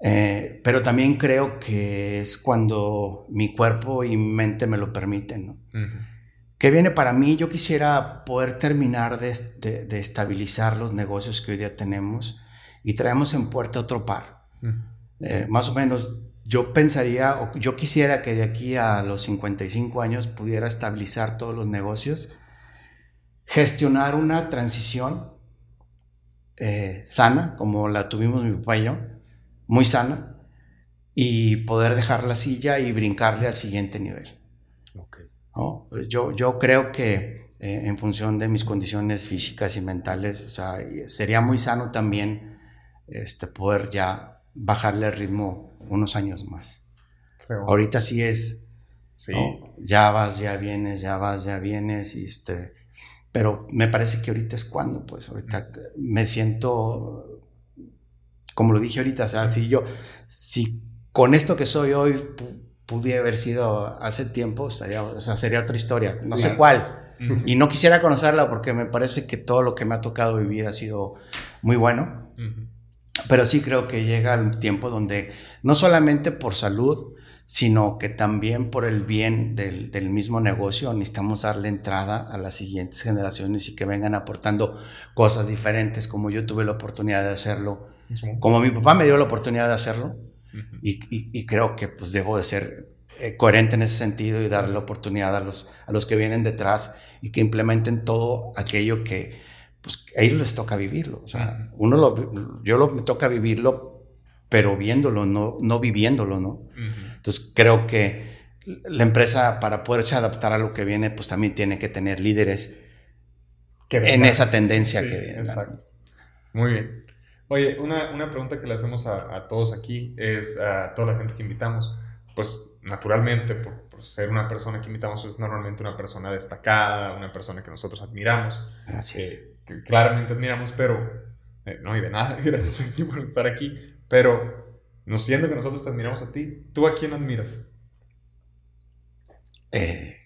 Eh, pero también creo que es cuando mi cuerpo y mi mente me lo permiten. ¿no? ¿Qué viene para mí? Yo quisiera poder terminar de, de, estabilizar los negocios que hoy día tenemos y traemos en puerta otro par. Eh, más o menos, yo pensaría, o yo quisiera que de aquí a los 55 años pudiera estabilizar todos los negocios, gestionar una transición eh, sana, como la tuvimos mi papá y yo, muy sana, y poder dejar la silla y brincarle al siguiente nivel. Yo, yo creo que eh, en función de mis condiciones físicas y mentales, o sea, sería muy sano también este, poder ya bajarle el ritmo unos años más. Ahorita sí es, ya vas, ya vienes, ya vas, ya vienes, y este, pero me parece que ahorita es cuando, pues ahorita me siento, como lo dije ahorita, o sea, si yo, si con esto que soy hoy pudiera haber sido hace tiempo, estaría, o sea, sería otra historia, no sé cuál. Y no quisiera conocerla porque me parece que todo lo que me ha tocado vivir ha sido muy bueno. Pero sí creo que llega el tiempo donde no solamente por salud, sino que también por el bien del, mismo negocio necesitamos darle entrada a las siguientes generaciones y que vengan aportando cosas diferentes, como yo tuve la oportunidad de hacerlo, como mi papá me dio la oportunidad de hacerlo, y, creo que pues debo de ser eh, coherente en ese sentido y darle la oportunidad a los, a los que vienen detrás y que implementen todo aquello que pues, a ellos les toca vivirlo. O sea, uno lo, yo lo, me toca vivirlo, pero viéndolo, no, no viviéndolo, ¿no? Entonces creo que la empresa para poderse adaptar a lo que viene, pues también tiene que tener líderes en esa tendencia que viene. Exacto. Muy bien. Oye, una, una pregunta que le hacemos a, a, todos aquí es a toda la gente que invitamos, pues naturalmente, por, ser una persona que invitamos, es normalmente una persona destacada, una persona que nosotros admiramos. Gracias. Eh, que claramente admiramos, pero eh, no hay de nada, <laughs> gracias a ti por estar aquí, pero nos siento que nosotros te admiramos a ti. ¿Tú a quién admiras? Eh,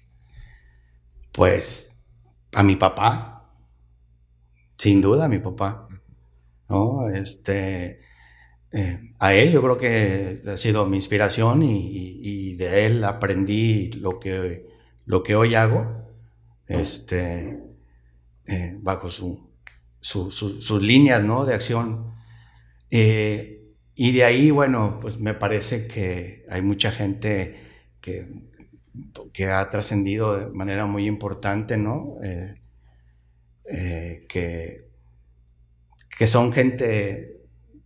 pues a mi papá. Sin duda, a mi papá. ¿No? Este. Eh, a él yo creo que ha sido mi inspiración y, de él aprendí lo que, lo que hoy hago este, eh, bajo su, sus líneas ¿no? de acción. Y de ahí, bueno, pues me parece que hay mucha gente que, que ha trascendido de manera muy importante, ¿no? Eh, eh, que, que son gente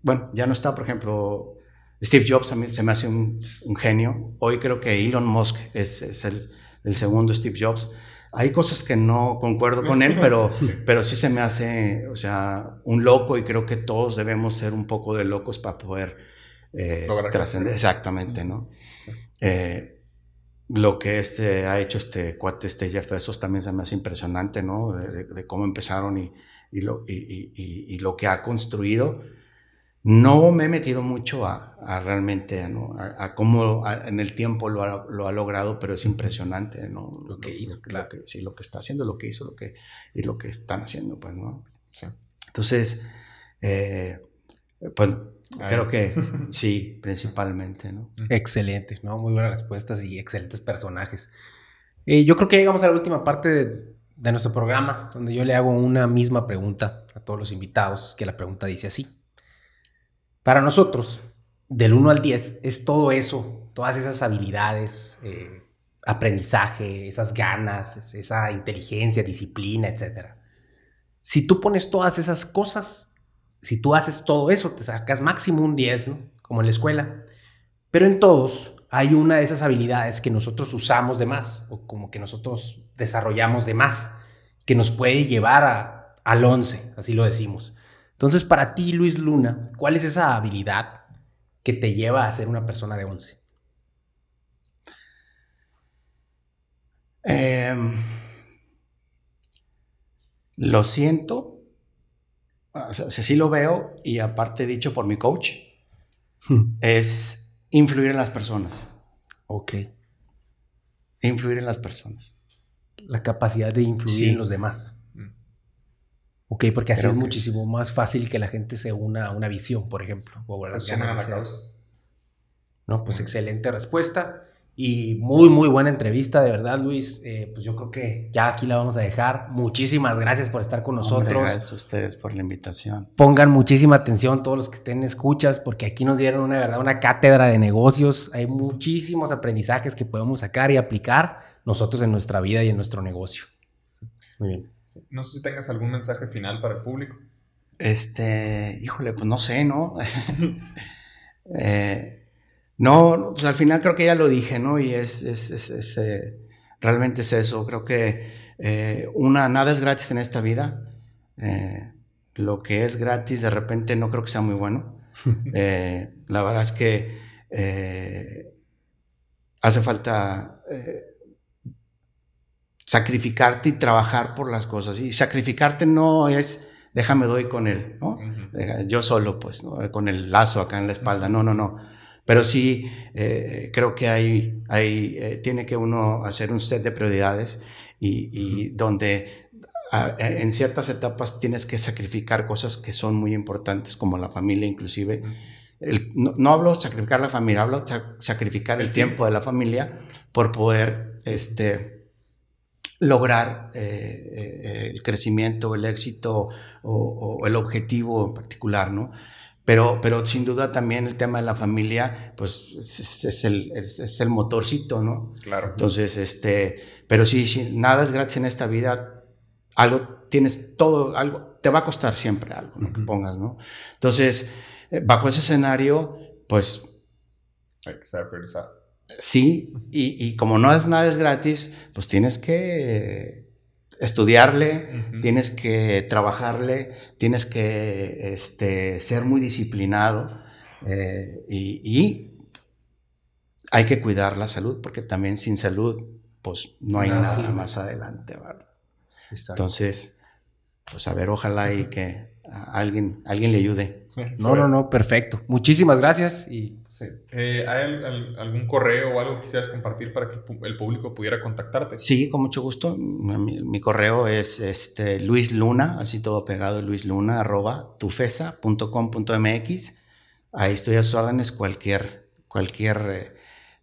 bueno, ya no está, por ejemplo, Steve Jobs a mí se me hace un, genio. Hoy creo que Elon Musk es, el, segundo Steve Jobs. Hay cosas que no concuerdo con él, pero <laughs> sí. pero sí se me hace, o sea, un loco y creo que todos debemos ser un poco de locos para poder eh, trascender. Exactamente, ¿no? Eh, lo que este ha hecho este cuate, este Jeff Bezos, también se me hace impresionante, ¿no? De, de, de cómo empezaron y, y, lo, y, y, lo que ha construido. No me he metido mucho a, a realmente, ¿no? A, a cómo en el tiempo lo ha, lo ha, logrado, pero es impresionante, ¿no? Lo que hizo, lo, claro. que, sí, lo que está haciendo, lo que hizo, lo que, y lo que están haciendo, pues, ¿no? Sí. Entonces, eh, pues Creo que <laughs> sí, principalmente, ¿no? Excelente, ¿no? Muy buenas respuestas y excelentes personajes. Eh, yo creo que llegamos a la última parte de, de, nuestro programa, donde yo le hago una misma pregunta a todos los invitados, que la pregunta dice así. Para nosotros, del 1 al 10, es todo eso, todas esas habilidades, eh, aprendizaje, esas ganas, esa inteligencia, disciplina, etc. Si tú pones todas esas cosas si tú haces todo eso, te sacas máximo un 10, ¿no? Como en la escuela. Pero en todos hay una de esas habilidades que nosotros usamos de más, o como que nosotros desarrollamos de más, que nos puede llevar a, al 11, así lo decimos. Entonces, para ti, Luis Luna, ¿cuál es esa habilidad que te lleva a ser una persona de 11? Eh, lo siento, o sea, sí lo veo y aparte dicho por mi coach, hmm. es influir en las personas. Ok. Influir en las personas. La capacidad de influir sí. en los demás. Ok, porque así Creo es muchísimo es... más fácil que la gente se una a una visión, por ejemplo. O a las ganas de la causa. No, pues excelente respuesta. Y muy, muy buena entrevista, de verdad, Luis. Eh, pues yo creo que ya aquí la vamos a dejar. Muchísimas gracias por estar con nosotros. Hombre, gracias a ustedes por la invitación. Pongan muchísima atención todos los que estén escuchas, porque aquí nos dieron una verdad, una cátedra de negocios. Hay muchísimos aprendizajes que podemos sacar y aplicar nosotros en nuestra vida y en nuestro negocio. Muy bien. No sé si tengas algún mensaje final para el público. Este, híjole, pues no sé, ¿no? <laughs> eh, no, pues al final creo que ya lo dije, ¿no? Y es, es, es, es eh, realmente es eso. Creo que eh, una, nada es gratis en esta vida. Lo que es gratis de repente no creo que sea muy bueno. <laughs> La verdad es que hace falta sacrificarte y trabajar por las cosas. Y sacrificarte no es déjame doy con él, ¿no? Uh -huh. Yo solo, pues, ¿no? con el lazo acá en la espalda. No, no, no pero sí, eh, creo que hay, hay eh, tiene que uno hacer un set de prioridades y, y donde a, en ciertas etapas tienes que sacrificar cosas que son muy importantes, como la familia inclusive. El, no, no, hablo sacrificar la familia, hablo sacrificar el tiempo de la familia por poder este, lograr eh, eh, el crecimiento, el éxito o, o, el objetivo en particular, ¿no? Pero, pero sin duda también el tema de la familia, pues es, es, el, es, es, el motorcito, ¿no? Claro. Entonces, este, pero sí, sí, nada es gratis en esta vida. Algo tienes todo, algo, te va a costar siempre algo, ¿no? Uh -huh. Que pongas, ¿no? Entonces, eh, bajo ese escenario, pues. Hay que saber priorizar. Sí, y, y como no es nada es gratis, pues tienes que estudiarle, uh -huh. tienes que trabajarle, tienes que este, ser muy disciplinado eh, y, y, hay que cuidar la salud porque también sin salud pues no hay nada sí. más adelante, ¿verdad? Exacto. Entonces, pues a ver, ojalá y que alguien, alguien le ayude. No, no, no, perfecto. Muchísimas gracias y Sí. Eh, ¿Hay algún correo o algo que quisieras compartir para que el público pudiera contactarte? Sí, con mucho gusto. Mi, mi correo es este, Luis Luna, así todo pegado, Luis Luna, arroba tufesa.com.mx. Ahí estoy a sus órdenes, cualquier, cualquier eh,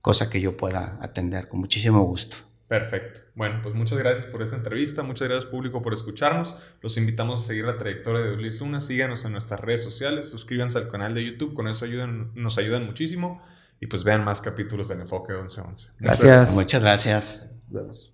cosa que yo pueda atender, con muchísimo gusto. Perfecto. Bueno, pues muchas gracias por esta entrevista, muchas gracias público por escucharnos. Los invitamos a seguir la trayectoria de Luis Luna, síganos en nuestras redes sociales, suscríbanse al canal de YouTube, con eso ayudan, nos ayudan muchísimo y pues vean más capítulos del Enfoque 1111. Gracias. Muchas gracias. Muchas gracias.